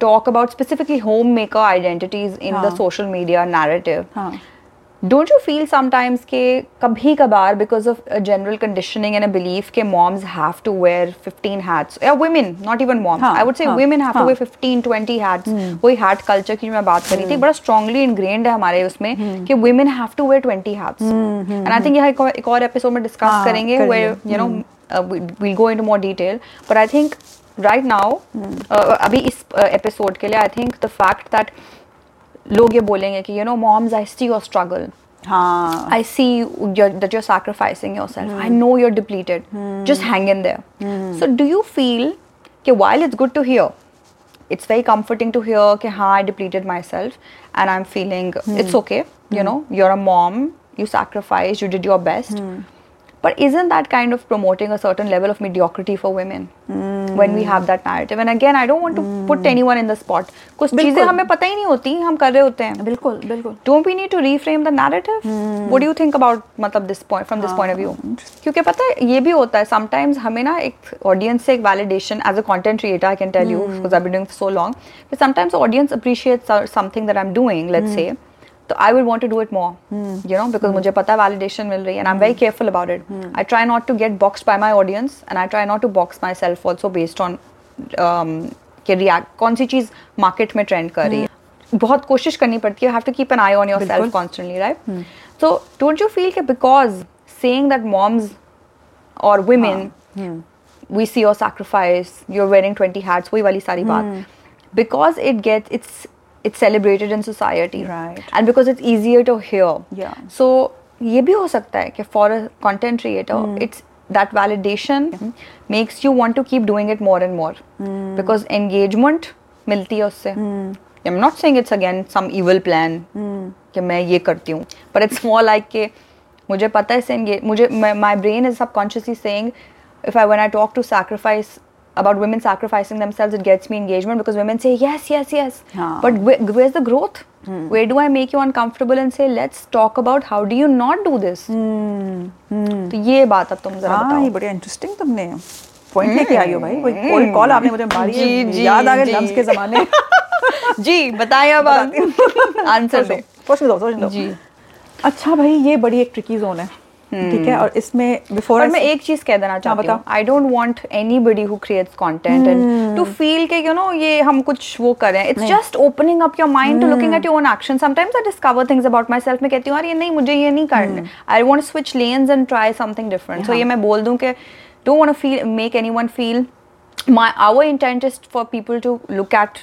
Speaker 4: talk about specifically homemaker identities in the social media narrative don't you feel sometimes के कभी कभार because of general conditioning and a belief के moms have to wear fifteen hats या women not even moms I would say women have to wear fifteen twenty hats वही hat culture की मैं बात करी थी hmm. बड़ा स्ट्रांगली इनग्रेन है हमारे उसमें hmm. कि women have to wear twenty hats and I think यह एक और एपिसोड में डिस्कस हाँ, करेंगे where you know we go into more detail but I think right now अभी इस एपिसोड uh, के लिए I think the fact that लोग ये बोलेंगे कि you know moms I see your struggle I see that you're sacrificing your self I know you're depleted just hang in their so do you feel कि while it's good to hear it's very comforting to hear कि हाँ I depleted my self and I am feeling it's okay you know you're a mom you sacrifice you did your best But isn't that kind of promoting a certain level of mediocrity for women when we have that narrative? And again, I don't want to put hmm. anyone in the spot. Because Don't we need to reframe the narrative? Hmm. What do you think about matlab, this point from this point of ah, view? Pata hai, ye bhi hota hai. Sometimes we audience se ek validation as a content creator, I can tell you, hmm. because I've been doing for so long. But sometimes audience appreciates something that I'm doing, let's say. तो I will want to do it more you know because मुझे पता है validation मिल रही है and I am very careful about it I try not to get box by my audience and I try not to box myself also based on के react कौन सी चीज़ मार्केट में ट्रेंड कर रही है बहुत कोशिश करनी पड़ती है have to keep an eye on yourself constantly right so don't you feel कि बिकॉज सेइंग दैट मॉम्स और women we see your sacrifice you are wearing twenty hats वही वाली सारी बात because it gets it's it's celebrated in society right and because it's easier to hear yeah so ye bhi ho sakta hai ki for a content creator hmm. it's that validation makes you want to keep doing it more and more hmm. because engagement milti hai usse hmm. i'm not saying it's again some evil plan mm. ki main ye but it's more like ke मुझे पता है इससे मुझे my brain is subconsciously saying if I one I talk to about women sacrificing themselves, it gets me engagement because women say yes, yes, yes. Yeah. But where, where's the growth? Hmm. Where do I make you uncomfortable and say let's talk about how do you not do this? Hmm. Hmm. तो ये बात अब तुम जरा बताओ।
Speaker 5: ये बड़ी interesting तुमने पॉइंट लेके आई हो भाई कोई कोल्ड कॉल आपने मुझे मारी है याद आ गए लम्स के जमाने जी
Speaker 4: बताएं अब आंसर दो
Speaker 5: सोचने दो सोचने दो जी अच्छा भाई ये बड़ी एक ट्रिकी जोन है ठीक है और
Speaker 4: इसमें बिफोर मैं एक चीज कह देना हाँ, चाहता हूँ I don't want anybody who creates content and to feel के यू नो ये हम कुछ वो करें it's just opening up your mind to looking at your own action sometimes I discover things about my self मैं कहती हूँ ये नहीं मुझे ये नहीं करना I want switch lens and try something different so ये मैं बोल दूँ कि don't want feel make one feel my our intent is for people to look at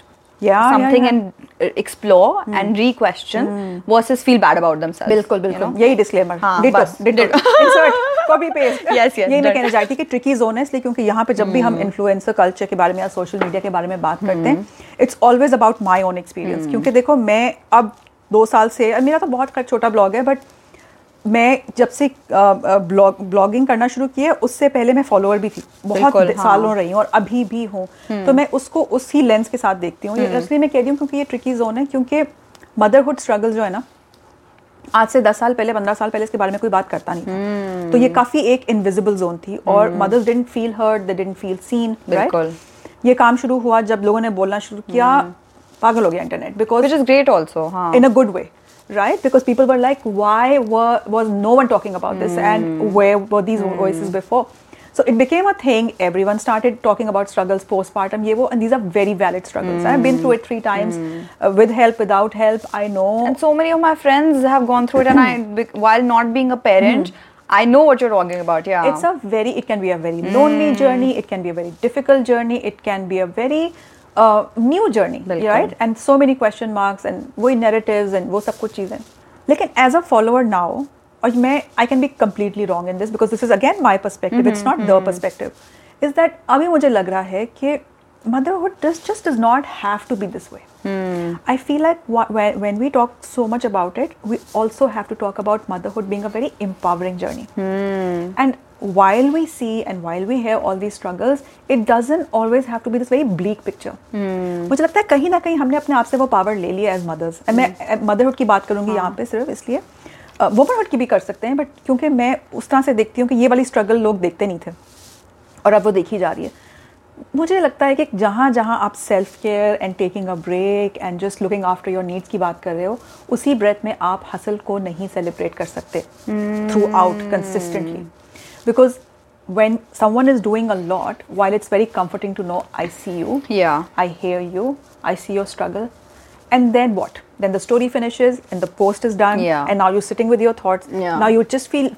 Speaker 4: yeah, something yeah, yeah. and uh, explore hmm. and re-question hmm. versus feel bad about themselves
Speaker 5: बिल्कुल बिल्कुल you know? यही disclaimer
Speaker 4: हाँ, ditto, ditto. (laughs) insert copy paste (laughs) yes
Speaker 5: yes यही मैं कहना चाहती कि tricky zone है इसलिए क्योंकि यहाँ पे जब भी हम इन्फ्लुएंसर hmm. कल्चर के बारे में या सोशल मीडिया के बारे में बात hmm. करते हैं it's always about my own experience क्योंकि देखो मैं अब दो साल से मेरा तो बहुत छोटा ब्लॉग है बट मैं जब से ब्लॉग ब्लॉगिंग करना शुरू किया उससे पहले मैं फॉलोअर भी थी बहुत हाँ। सालों रही हूँ और अभी भी हूँ हम्म। तो मैं उसको उसी लेंस के साथ देखती हूँ हम्म। इसलिए मैं कह रही हूँ क्योंकि ये ट्रिकी जोन है क्योंकि मदरहुड स्ट्रगल जो है ना आज से दस साल पहले पंद्रह साल पहले इसके बारे में कोई बात करता नहीं था हम्म। तो ये काफ़ी एक इनविजिबल जोन थी और mothers didn't feel heard they didn't feel seen बिल्कुल ये काम शुरू हुआ जब लोगों ने बोलना शुरू किया पागल हो गया internet because it is great also in a good way right because people were like why were, was no one talking about this and hmm. where were these mm. voices before so it became a thing everyone started talking about struggles postpartum yevo and these are very valid struggles mm. i've been through it three hmm. times hmm. uh, with help without help i know
Speaker 4: and so many of my friends have gone through it and i while not being a parent I know what you're talking about. Yeah,
Speaker 5: it's a very. It can be a very lonely journey. It can be a very difficult journey. It can be a very new journey right and so many question marks and and narratives and वो सब कुछ चीज़ें लेकिन as a follower now और मैं I can be completely wrong in this because this is again my perspective it's not the perspective is that अभी मुझे लग रहा है कि motherhood does, just does not have to be this way. Mm. I feel like when we talk so much about it, we also have to talk about motherhood being a very empowering journey. Hmm. And while we see and while we hear all these struggles, it doesn't always have to be this very bleak picture. Hmm. मुझे लगता है कहीं ना कहीं हमने अपने आप से वो पावर ले लिया एज मदर्स एंड मैं मदरहुड hmm. uh, की बात करूँगी हाँ. यहाँ पे सिर्फ इसलिए वुमनहुड uh, की भी कर सकते हैं बट क्योंकि मैं उस तरह से देखती हूँ कि ये वाली स्ट्रगल लोग देखते नहीं थे और अब वो देखी जा रही है मुझे लगता है कि जहाँ जहाँ आप self care and taking a break and just looking after your needs की बात कर रहे हो उसी ब्रेथ में आप हसल को नहीं सेलिब्रेट कर सकते throughout consistently because when someone is doing a lot, while it's very comforting to know, I see you, yeah, I hear you, I see your struggle, and then what? Then the story finishes and the post is done, yeah. and now you're sitting with your thoughts. Yeah. Now you just feel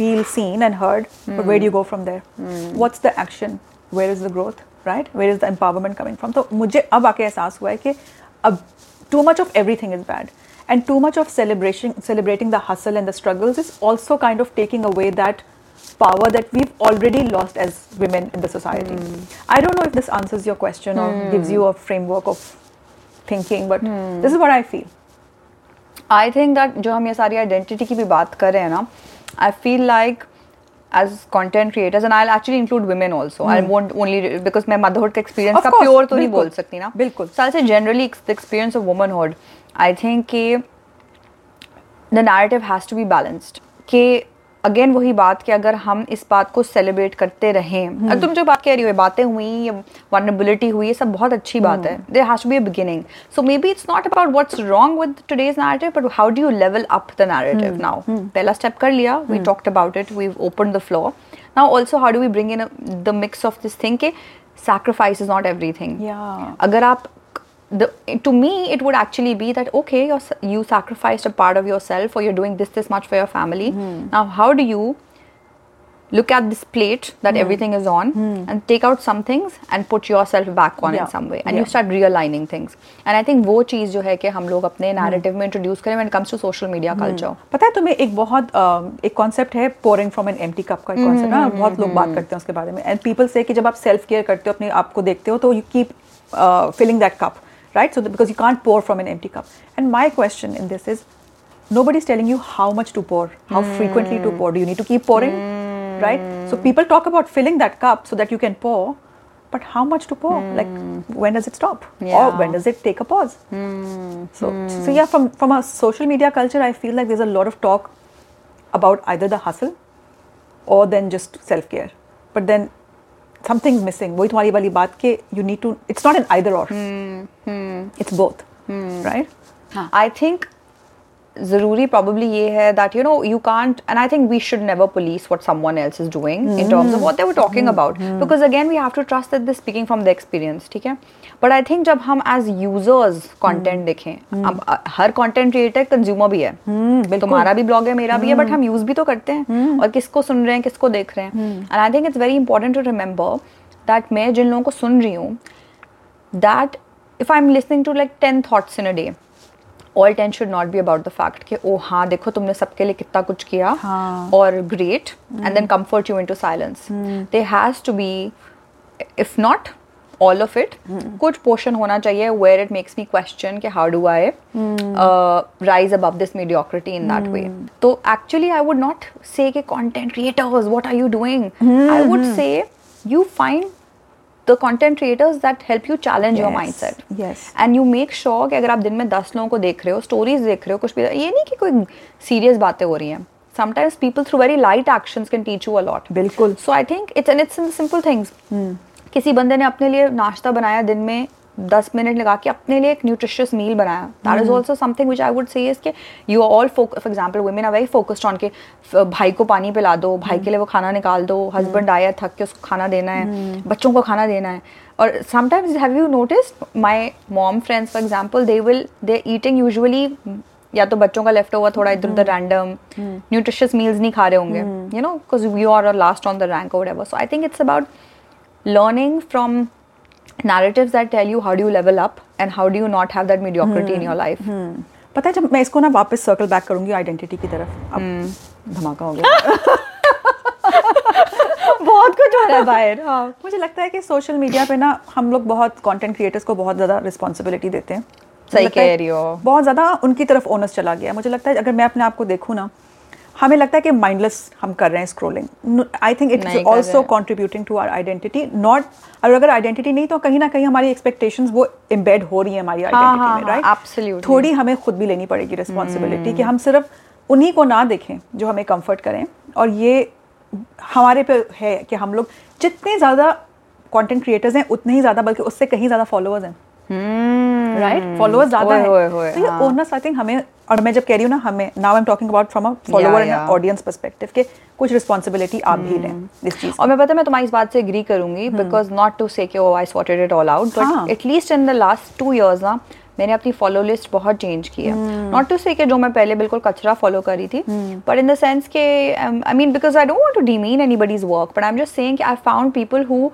Speaker 5: feel seen and heard, mm. but where do you go from there? Mm. What's the action? Where is the growth? Right? Where is the empowerment coming from? So मुझे अब आके एहसास हुआ कि अब too much of everything is bad. And too much of celebration, celebrating the hustle and the struggles is also kind of taking away that power that we've already lost as women in the society. Hmm. I don't know if this answers your question or hmm. gives you a framework of thinking, but hmm. this is what I feel.
Speaker 4: I think that जो हम ये सारी identity की भी बात कर रहे हैं ना, I feel like as content creators and I'll actually include women also. I won't only because मैं motherhood का experience का pure तो नहीं बोल सकती ना. बिल्कुल. So i say generally the experience of womanhood. I think कि the narrative has to be balanced. कि अगेन वही बात कि अगर हम इस बात को सेलिब्रेट करते रहें हम्म। अगर तुम जो बात कह रही हो बातें हुई ये वनरेबिलिटी हुई ये सब बहुत अच्छी बात है there has be a beginning so maybe it's not about what's wrong with today's narrative but how do you level up the narrative now पहला स्टेप कर लिया we talked about it we open the floor now also how do we bring in the mix of this thing के sacrifice is not everything अगर आप the to me it would actually be that okay you you sacrificed a part of yourself or you're doing this this much for your family mm. now how do you look at this plate that mm. everything is on mm. and take out some things and put yourself back on yeah. in some way and yeah. you start realigning things and i think wo cheez jo hai ki hum log apne narrative mm. mein introduce kare when it comes to social media mm. culture pata
Speaker 5: hai tumhe ek bahut uh, ek concept hai pouring from an empty cup ka एक concept है बहुत लोग बात करते हैं उसके बारे में एंड पीपल से कि जब आप सेल्फ केयर करते हो अपने आप को देखते हो तो you keep filling that cup right? So, the, because you can't pour from an empty cup. And my question in this is nobody's telling you how much to pour, how mm. frequently to pour. Do you need to keep pouring, mm. right? So, people talk about filling that cup so that you can pour, but how much to pour? Mm. Like, when does it stop? Yeah. Or when does it take a pause? Hmm. So, hmm. so, yeah, from, from a social media culture, I feel like there's a lot of talk about either the hustle or then just self care. But then something missing वही तुम्हारी वाली बात के you need to it's not an either or it's both right
Speaker 4: I think ज़रूरी probably ये है that you know you can't and I think we should never police what someone else is doing in terms of what they talking about because again we have to trust that the speaking from the experience ठीक है but I think जब हम as users content देखें hmm. अब हर content creator consumer भी है hmm, तुम्हारा भी ब्लॉग है मेरा भी है बट hmm. हम यूज भी तो करते हैं और किसको सुन रहे हैं किसको देख रहे हैं and I think it's very important to remember that मैं जिन लोगों को सुन रही हूँ that if I am listening to like ten thoughts in a day all ten should not be about the fact कि ओ oh, हाँ देखो तुमने सबके लिए कितना कुछ किया हाँ। और great and then comfort you into silence they has to be if not all of it कुछ पोर्शन होना चाहिए where it makes me question कि how do I rise above this mediocrity in that way तो actually I would not say content creators what are you doing I would say you find the content creators that help you challenge your mindset and you make sure कि अगर आप दिन में दस लोगों को देख रहे हो स्टोरीज देख रहे हो कुछ भी ये नहीं कि कोई सीरियस बातें हो रही हैं sometimes people through very light action can teach you a lot
Speaker 5: बिल्कुल
Speaker 4: so I think it's and it's in the simple हम्म। किसी बंदे ने अपने लिए नाश्ता बनाया दिन में दस मिनट लगा के अपने लिए एक न्यूट्रिशियस मील बनाया that is also something which I would say is के you are all for example women are very focused on के भाई को पानी पिला दो भाई हम्म. के लिए वो खाना निकाल दो हस्बैंड हम्म. आया थक के उसको खाना देना है हम्म. बच्चों को खाना देना है और sometimes have you notice my mom friends for example they will they eating usually या तो बच्चों का लेफ्ट ओवर थोड़ा इधर उधर रैंडम न्यूट्रिशियस मील्स नहीं खा रहे होंगे you know because you are last on the rank और so I think it's about learning from narratives that tell you how do you level up and how do you not have that mediocrity hmm. in your life
Speaker 5: Hmm. पता है जब मैं इसको ना वापस circle back करूंगी identity की तरफ अब hmm. धमाका हो गया (laughs)
Speaker 4: बहुत कुछ हो रहा है बाहर हाँ
Speaker 5: मुझे लगता है कि सोशल मीडिया पे ना हम लोग बहुत कंटेंट क्रिएटर्स को बहुत ज़्यादा रिस्पॉन्सिबिलिटी देते हैं
Speaker 4: सही कह रही हो
Speaker 5: बहुत ज़्यादा उनकी तरफ ओनस चला गया मुझे लगता है अगर मैं अपने आप को देखूँ ना हमें लगता है कि माइंडलेस हम कर रहे हैं scrolling I think it is also contributing to our identity not और अगर आइडेंटिटी नहीं तो कहीं ना कहीं हमारी एक्सपेक्टेशन वो इम्बेड हो रही है हमारी आइडेंटिटी हाँ, हाँ, में राइट
Speaker 4: हाँ,
Speaker 5: थोड़ी हमें खुद भी लेनी पड़ेगी रिस्पॉन्सिबिलिटी कि हम्म। हम सिर्फ उन्हीं को ना देखें जो हमें कंफर्ट करें और ये हमारे पे है कि हम लोग जितने ज़्यादा कॉन्टेंट क्रिएटर्स हैं उतने ही ज़्यादा बल्कि उससे कहीं ज़्यादा फॉलोअर्स हैं राइट फॉलोअर ज्यादा है तो ये ओनर्स आई थिंक हमें और मैं जब कह रही हूँ ना हमें now I am talking about from a follower and audience perspective के कुछ रिस्पॉन्सिबिलिटी आप भी hmm. लें इस
Speaker 4: चीज और मैं पता है मैं तुम्हारी इस बात से एग्री करूंगी because not to say I sorted it all out but at least in the last two years ना मैंने अपनी फॉलो लिस्ट बहुत चेंज की है नॉट टू से जो मैं पहले बिल्कुल कचरा फॉलो कर रही थी बट इन द सेंस के I mean because I don't want to demean buddies work but I am just saying I found people who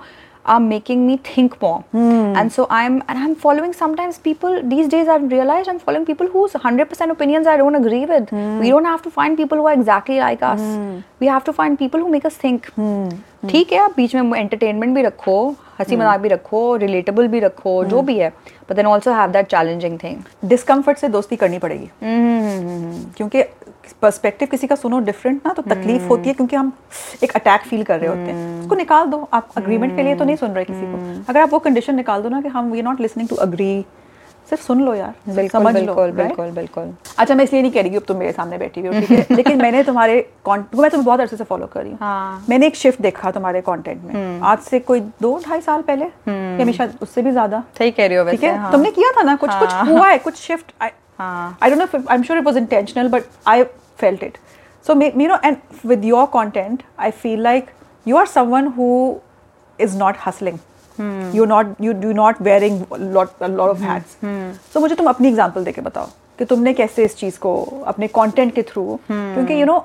Speaker 4: are making me think more mm. and so i'm and i'm following sometimes people these days i've realized i'm following people whose 100% opinions i don't agree with mm. we don't have to find people who are exactly like us mm. we have to find people who make us think hmm. Hmm. ठीक है आप बीच में entertainment भी रखो हंसी hmm. मजाक भी रखो रिलेटेबल भी रखो जो भी है but then also have that challenging thing
Speaker 5: discomfort से दोस्ती करनी पड़ेगी क्योंकि पर्सपेक्टिव किसी का सुनो डिफरेंट ना तो तकलीफ hmm. होती है क्योंकि हम एक अटैक फील कर रहे होते हैं hmm. उसको निकाल दो आप अग्रीमेंट hmm. के लिए तो नहीं सुन रहे किसी hmm. को हम्म। अगर आप वो कंडीशन निकाल दो ना कि हम we not listening to agree सिर्फ सुन लो यार बिल्कुल समझ बिल्कुल, लो बिल्कुल बिल्कुल बिल्कुल अच्छा मैं इसलिए नहीं कह रही कि अब तुम मेरे सामने बैठी हुई हो ठीक है (laughs) लेकिन मैंने तुम्हारे कॉन्टेंट मैं तुम्हें बहुत अरसे से फॉलो कर रही हूँ हाँ. मैंने एक शिफ्ट देखा तुम्हारे कंटेंट में आज से कोई
Speaker 4: दो ढाई
Speaker 5: साल पहले हमेशा उससे भी ज्यादा सही कह रही हो ठीक है हाँ। तुमने किया था ना कुछ कुछ हाँ। हुआ है कुछ shift Uh, I don't know if it, I'm sure it was intentional, but I felt it. So, you know, and with your content, I feel like you are someone who is not hustling. Hmm. You're not, you do not wearing a lot, a lot of hmm. hats. Hmm. So, मुझे तुम अपनी example देके बताओ कि तुमने कैसे इस चीज को अपने content के थ्रू hmm. क्योंकि you know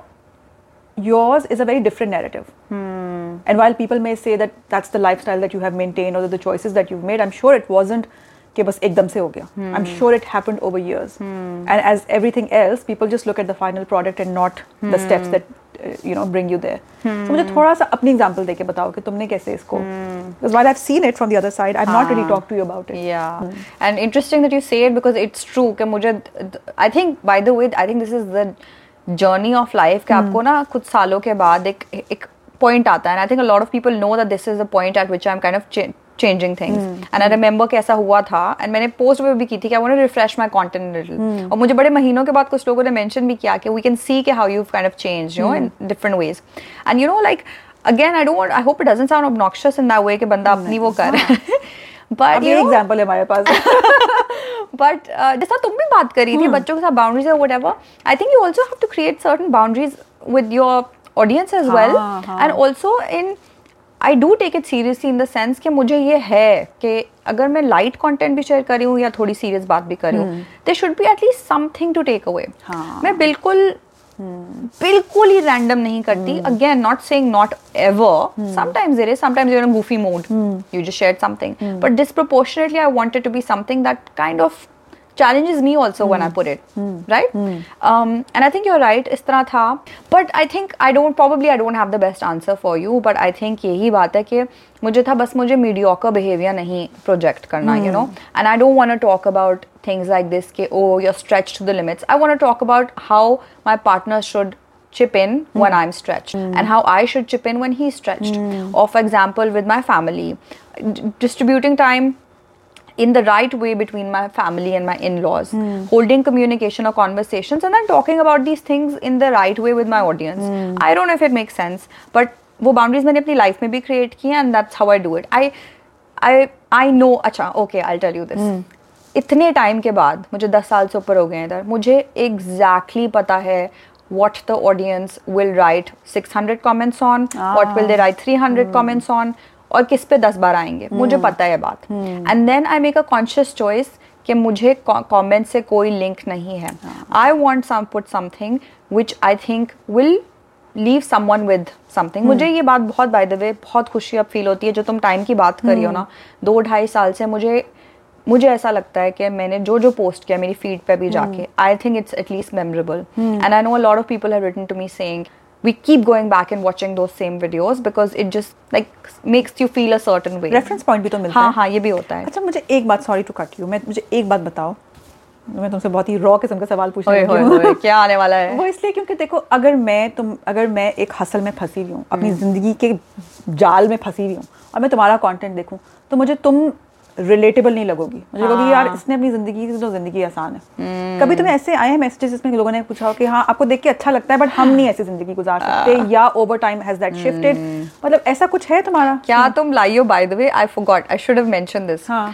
Speaker 5: yours is a very different narrative. Hmm. And while people may say that that's the lifestyle that you have maintained or the choices that you've made, I'm sure it wasn't कि बस एकदम से हो गया I am sure it happened over years and as everything else people just look at the final product and not the steps that you know bring you there so मुझे थोड़ा सा अपनी एग्जांपल देके बताओ कि तुमने कैसे इसको hmm. because while I've seen it from the other side I've not really हाँ. talked to you about it
Speaker 4: yeah hmm. and interesting that you say it because it's true कि मुझे I think by the way I think this is the journey of life कि hmm. आपको ना कुछ सालों के बाद एक एक पॉइंट आता है I think a lot of people know that this is the point at which I am kind of changing things and I remember कि ऐसा हुआ था and मैंने post भी, भी की थी कि I want to refresh my content a little और मुझे बड़े महीनों के बाद कुछ लोगों ने mention भी किया कि we can see कि how you've kind of changed you know in different ways and you know like again I don't want I hope it doesn't sound obnoxious in that way कि बंदा अपनी वो कर but
Speaker 5: ये example है हमारे पास
Speaker 4: बट जैसा तुम भी बात करी थी बच्चों के साथ बाउंड्रीज है whatever I think you also have to create certain boundaries with your audience as well and also in I do take it seriously in the sense कि मुझे ये है कि अगर मैं लाइट कंटेंट भी शेयर करी हूँ या थोड़ी सीरियस बात भी करी हूँ they should be at least something to take away मैं बिल्कुल बिल्कुल ही रैंडम नहीं करती again not saying not ever sometimes there is sometimes you are in goofy mode you just shared something but disproportionately I wanted to be something that kind of challenges me also when I hmm. put it hmm. right hmm. Um, and I think you're right is tha. but I think I don't probably I don't have the best answer for you but I think yehi baat hai ke mujhe tha bas mujhe mediocre behavior nahi project karna you know and I don't want to talk about things like this ke oh you're stretched to the limits I want to talk about how my partner should chip in when I'm stretched and how I should chip in when he's stretched mm. example with my family distributing time in the right way between my family and my in-laws mm. holding communication or conversations and then talking about these things in the right way with my audience mm. i don't know if it makes sense but वो boundaries मैंने अपनी life में भी create and that's how I do it. I, I, I I Okay, I'll tell you this. This hmm. इतने time के बाद मुझे दस साल से ऊपर हो गए हैं इधर मुझे एग्जैक्टली exactly पता है what the audience will write 600 comments on, what will they ah. write 300 hmm. comments on, और किस पे दस बार आएंगे hmm. मुझे पता है बात and then I make a conscious choice कि मुझे कमेंट से कोई लिंक नहीं है I want some put something which I think will leave someone with something मुझे हम्म। ये बात बहुत बाय द वे बहुत खुशी अब फील होती है जो तुम टाइम की बात करी हो हम्म। ना दो ढाई साल से मुझे मुझे ऐसा लगता है कि मैंने जो जो पोस्ट किया मेरी फीड पे भी जाके I think it's at least memorable and I know a lot of people have written to me saying we keep going back and watching those same videos because it just like makes you feel a certain way Reference point भी तो मिलता हाँ, है हाँ ये भी होता है अच्छा मुझे एक बात sorry to cut you. मैं मुझे एक बात बताओ मैं तुमसे बहुत ही रॉ किस्म का सवाल पूछ रही हूँ क्या आने वाला है वो इसलिए क्योंकि देखो अगर मैं तुम अगर मैं एक हसल में फंसी हुई हूँ अपनी हम्म। ज़िंदगी के जाल में फंसी हुई हूँ और मैं तुम्हारा कंटेंट देखूँ तो मुझे तुम रिलेटेबल नहीं लगोगी मुझे हाँ। लगोगी यार हाँ। इसने अपनी जिंदगी की तो जिंदगी आसान है हम्म। कभी तुम्हें ऐसे आए हैं मैसेजेस जिसमें लोगों ने पूछा हो कि हाँ आपको देख के अच्छा लगता है बट हम नहीं ऐसी जिंदगी गुजार हाँ। सकते या over time has that shifted मतलब ऐसा कुछ है तुम्हारा क्या हम्म। तुम लाइयो by the way I forgot I should have mention this हां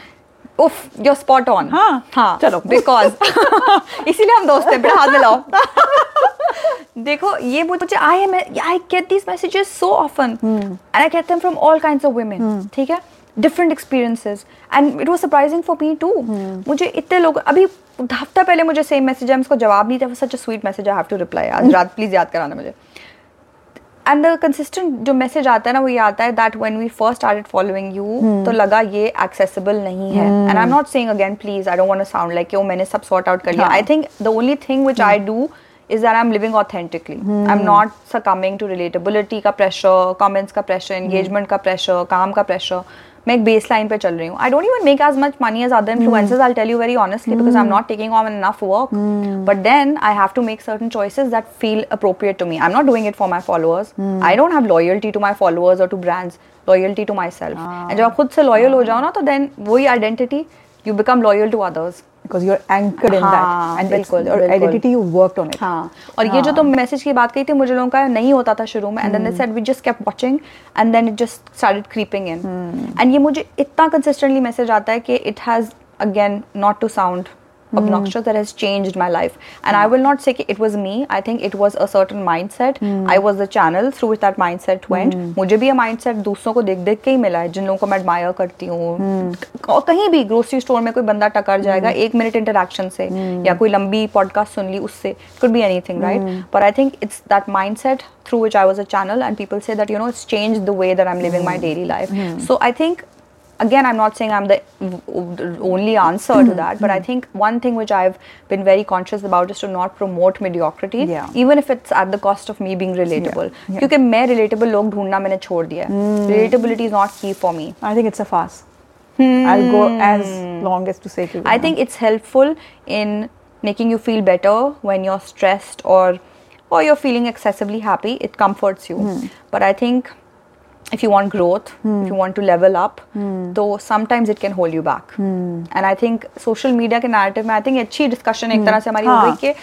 Speaker 4: उफ यू स्पॉट ऑन हाँ हाँ चलो बिकॉज (laughs) इसीलिए हम दोस्त हैं बड़ा हाथ मिलाओ (laughs) देखो ये मुझे I am I get these messages so often and I get them from all kinds of women ठीक है different experiences and it was surprising for me too मुझे इतने लोग अभी हफ्ता पहले मुझे सेम मैसेज है उसको जवाब नहीं था such a sweet message I have to reply आज hmm. रात प्लीज़ याद कराना मुझे एंड द कंसिस्टेंट जो मैसेज आता है ना वो ये आता है that when we first are it following you तो लगा ये एक्सेसिबल नहीं है and I am not saying again please I don't want sound like oh मैंने सब सॉर्ट आउट कर लिया I think the only thing which I do is that I am living authentically I am not स coming to relatability का pressure comments का pressure engagement का pressure काम का प्रेशर मैं एक बेस लाइन पे चल रही हूँ I don't even make as much money as other influencers I tell you very honestly because I am not taking on enough work but then I have to make certain choices that feel appropriate to me I am not doing it for my followers I don't have loyalty to my followers और to brands loyalty to my self and जब आप खुद से loyal हो जाओ ना तो then वही identity you become loyal to others because anchored in that हाँ, and it's your identity you worked on it हाँ, और ये हाँ। जो तुम मैसेज की बात कही थी मुझे लोगों का नहीं होता था शुरू में and then just it creeping in and ये मुझे इतना कंसिस्टेंटली मैसेज आता है कि it has again not to sound Hmm. obnoxious that has changed my life and hmm. i will not say it was me i think it was a certain mindset hmm. i was the channel through which that mindset went mujhe bhi a mindset dusron ko dekh dekh ke hi mila hai jin logon ko main admire karti kahin bhi grocery store mein koi banda takar jayega 1 minute interaction se ya koi lambi podcast sun li usse could be anything right but i think it's that mindset through which i was a channel and people say that you know it's changed the way that i'm living my daily life so i think again i'm not saying i'm the only answer mm-hmm. to hmm. that but mm-hmm. i hmm. think one thing which i've been very conscious about is to not promote mediocrity yeah. even if it's at the cost of me being relatable क्योंकि मैं relatable लोग ढूंढना मैंने hmm. relatability is not key for me i think it's a farce hmm. i'll go as long as to say to you i think it's helpful in making you feel better when you're stressed or or you're feeling excessively happy it comforts you but i think if you want growth, if you hmm. want to level up, hmm. though sometimes it can hold you back. Hmm. And I think social media के narrative I think अच्छी discussion ek hmm. tarah se हमारी हो गई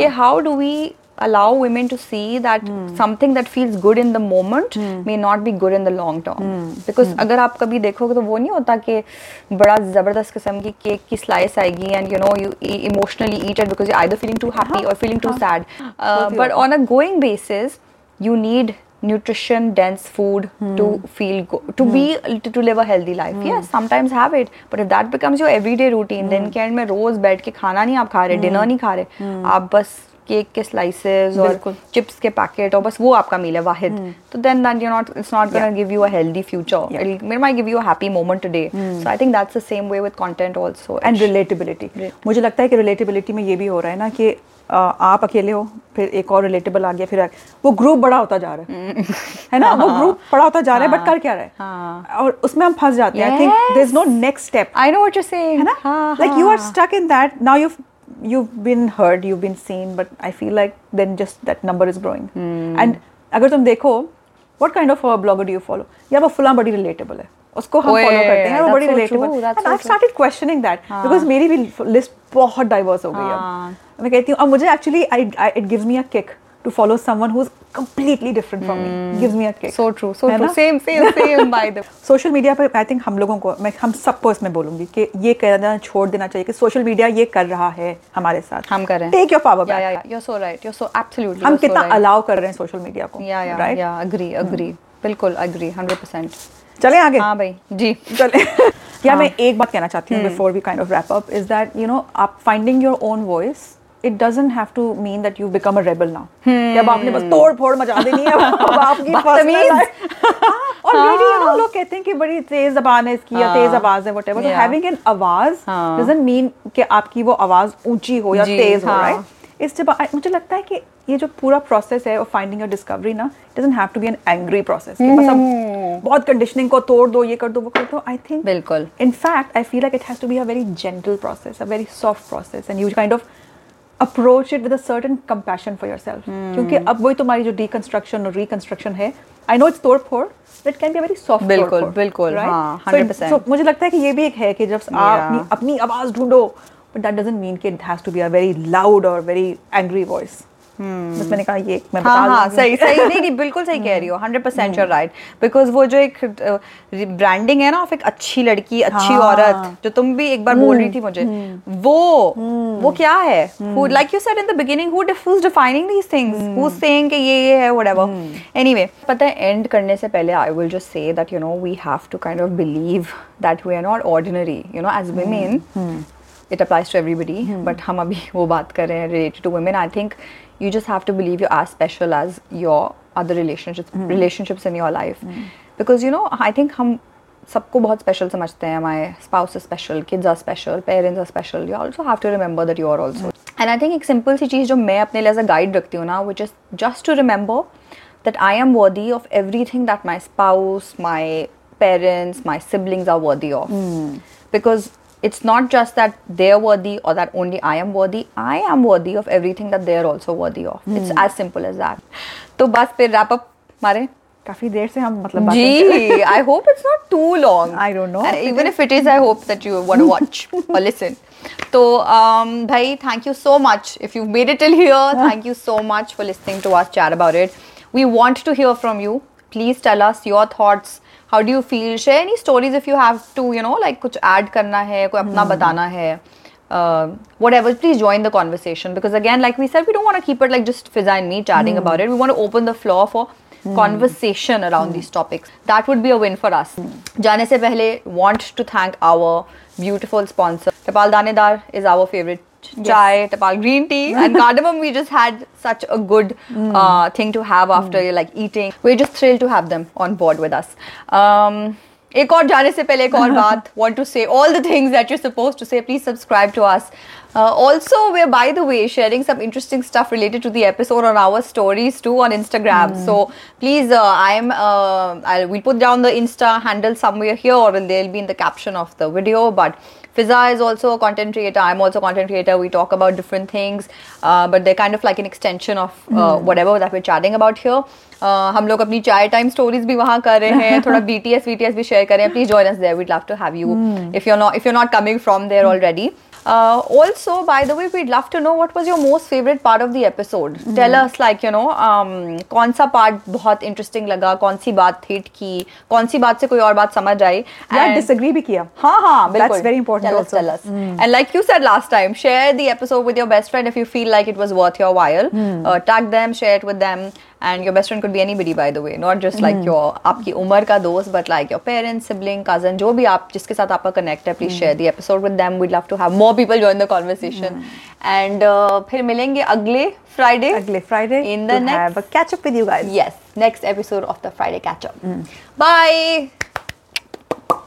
Speaker 4: कि how do we allow women to see that something that feels good in the moment may not be good in the long term. Because अगर आप कभी देखोगे तो वो नहीं होता कि बड़ा ज़बरदस्त किस्म ki cake ki slice आएगी and you know you emotionally eat it because you're either feeling too happy or feeling too sad. Uh, but on a going basis, you need nutrition dense food mm. to hmm. feel go- to mm. be hmm. to, to, live a healthy life mm. yes sometimes have it but if that becomes your everyday routine then hmm. के end में रोज बैठ के खाना नहीं आप खा रहे डिनर नहीं खा रहे आप बस केक के स्लाइसेस और चिप्स के पैकेट और बस वो आपका मील है वाहिद तो then that you not it's not gonna give you a healthy future it might give you a happy moment today so I think that's the same way with content also and relatability मुझे लगता है कि relatability में ये भी हो रहा है ना कि आप अकेले हो फिर एक और रिलेटेबल आ गया फिर वो ग्रुप बड़ा होता जा रहा है है ना वो ग्रुप (laughs) बड़ा होता जा रहा है बट हाँ। कर क्या रहा है हाँ। और उसमें हम फंस जाते हैं I think there is no next step I know what you say है ना like you are stuck in that now you you've been heard you've been seen but i feel like then just that number is growing hmm. and अगर तुम देखो what kind of a do you follow या वो फुला बड़ी relatable है उसको हम फॉलो करते हैं वो बड़ी relatable I started questioning that because मेरी भी लिस्ट बहुत डाइवर्स हो गई है हाँ। मैं कहती हूँ अब मुझे actually it gives me a kick to follow someone who is different different from me gives me a kick so true so true same same same by the social media पर आई थिंक हम लोगों को मैं हम सब सबको इसमें बोलूंगी कि ये कह देना छोड़ देना चाहिए कि सोशल मीडिया ये कर रहा है हमारे साथ हम कर रहे हैं take your power back you are so right you are so absolutely हम कितना अलाउ कर रहे हैं सोशल मीडिया को yeah yeah right yeah agree agree बिल्कुल एग्री 100% चलें आगे हां भाई जी चलें (laughs) या हाँ। मैं एक बात कहना चाहती हूँ before we kind of wrap up is that you know आप finding your own voice it doesn't have to mean that you become a rebel now जब आपने बस तोड़ फोड़ मचा दी नहीं अब (laughs) आपकी हाँ, और मेरी यू नो लोग कहते हैं कि बड़ी तेज जबान है इसकी या तेज हाँ। आवाज है व्हाटएवर सो हैविंग एन आवाज डजंट मीन कि आपकी वो आवाज ऊंची हो या तेज हो राइट हाँ। इस जब मुझे लगता है कि ये जो पूरा प्रोसेस है ऑफ फाइंडिंग योर डिस्कवरी ना doesn't have to be an angry process बस अब hmm। बहुत कंडीशनिंग को तोड़ दो ये कर दो वो कर दो आई थिंक बिल्कुल in fact I feel like it has to be a very gentle process a very soft process and you kind of approach it with a certain compassion for yourself क्योंकि अब वही तुम्हारी जो डीकंस्ट्रक्शन और reconstruction है I know it's तोड़ फोड़ it can be very soft बिल्कुल बिल्कुल सो हाँ, मुझे लगता है कि ये भी एक है कि जब आप अपनी, अपनी आवाज ढूंढो बट दैट डजंट मीन कि it has to be a very loud और वेरी एंग्री वॉइस Hmm. मैंने कहा ये मैं हाँ, हाँ, सही सही (laughs) नहीं नहीं बिल्कुल सही कह रही हो hundred percent you're right because वो जो एक ब्रांडिंग है ना ऑफ एक अच्छी लड़की अच्छी हाँ, औरत जो तुम भी एक बार बोल रही थी hmm. मुझे hmm. वो वो क्या है like you said in the beginning who defining these things who saying कि ये ये है व्हाटएवर एनीवे पता है एंड करने से पहले I will just say that you know we have to kind of believe that we are not ordinary you know as women it applies to everybody but हम अभी वो बात कर रहे हैं related to women I think you just have to believe you're as special as your other relationships hmm. relationships in your life hmm. because you know i think hum sabko bahut special samajhte hain my spouse is special kids are special parents are special you also have to remember that you are also mm. and i think ek simple si cheez jo main apne liye as guide rakhti hu na which is just to remember that i am worthy of everything that my spouse my parents my siblings are worthy of hmm. because it's not just that they're worthy or that only I am worthy. I am worthy of everything that they're also worthy of. It's as simple as that. So, bus pe wrap up, mare. काफी देर से हम मतलब जी I hope it's not too long I don't know even if it is I hope that you want to watch or listen तो भाई thank you so much if you made it till here thank you so much for listening to our chat about it we want to hear from you please tell us your thoughts how do you feel share any stories if you have to you know like कुछ add करना है कोई अपना hmm. बताना है uh, whatever, please join the conversation because again, like we said, we don't want to keep it like just Fizza and me chatting hmm. about it. We want to open the floor for hmm. conversation around these topics. That would be a win for us. Jane se pehle, want to thank our beautiful sponsor. Kapal Danedar is our favorite chai, tapal green tea, and (laughs) cardamom. We just had such a good hmm. uh, thing to have hmm. after like eating. We're just thrilled to have them on board with us. Um, एक और जाने से पहले एक (laughs) want to say all the things that you're supposed to say please subscribe to us uh, also we're by the way sharing some interesting stuff related to the episode on our stories too on Instagram hmm. so please uh, I'm I'll, we'll put down the insta handle somewhere here or they'll be in the caption of the video but Fiza is also a content creator. I'm also a content creator. We talk about different things, uh, but they're kind of like an extension of uh, mm. whatever that we're chatting about here. Uh, हम लोग अपनी चाय time stories भी वहाँ कर रहे हैं थोड़ा B T S V T S भी शेयर करें please join us there we'd love to have you if you not if you not coming from there already uh, also, by the way, we'd love to know what was your most favorite part of the episode. Mm-hmm. Tell us, like, you know, um, कौन सा part बहुत interesting लगा, कौन सी बात hit की, कौन सी बात से कोई और बात समझ आई. Yeah, disagree भी किया. हाँ हाँ, बिल्कुल. That's very important tell also. Us, tell us. Mm. And like you said last time, share the episode with your best friend if you feel like it was worth your while. Mm. Uh, tag them, share it with them and your best friend could be anybody by the way not just like mm. your aapki umar ka dost but like your parents sibling cousin jo bhi aap jiske sath aapka connect hai please mm. share the episode with them we'd love to have more people join the conversation hmm. and uh, phir milenge agle friday agle friday in the next have a catch up with you guys yes next episode of the friday catch up mm. bye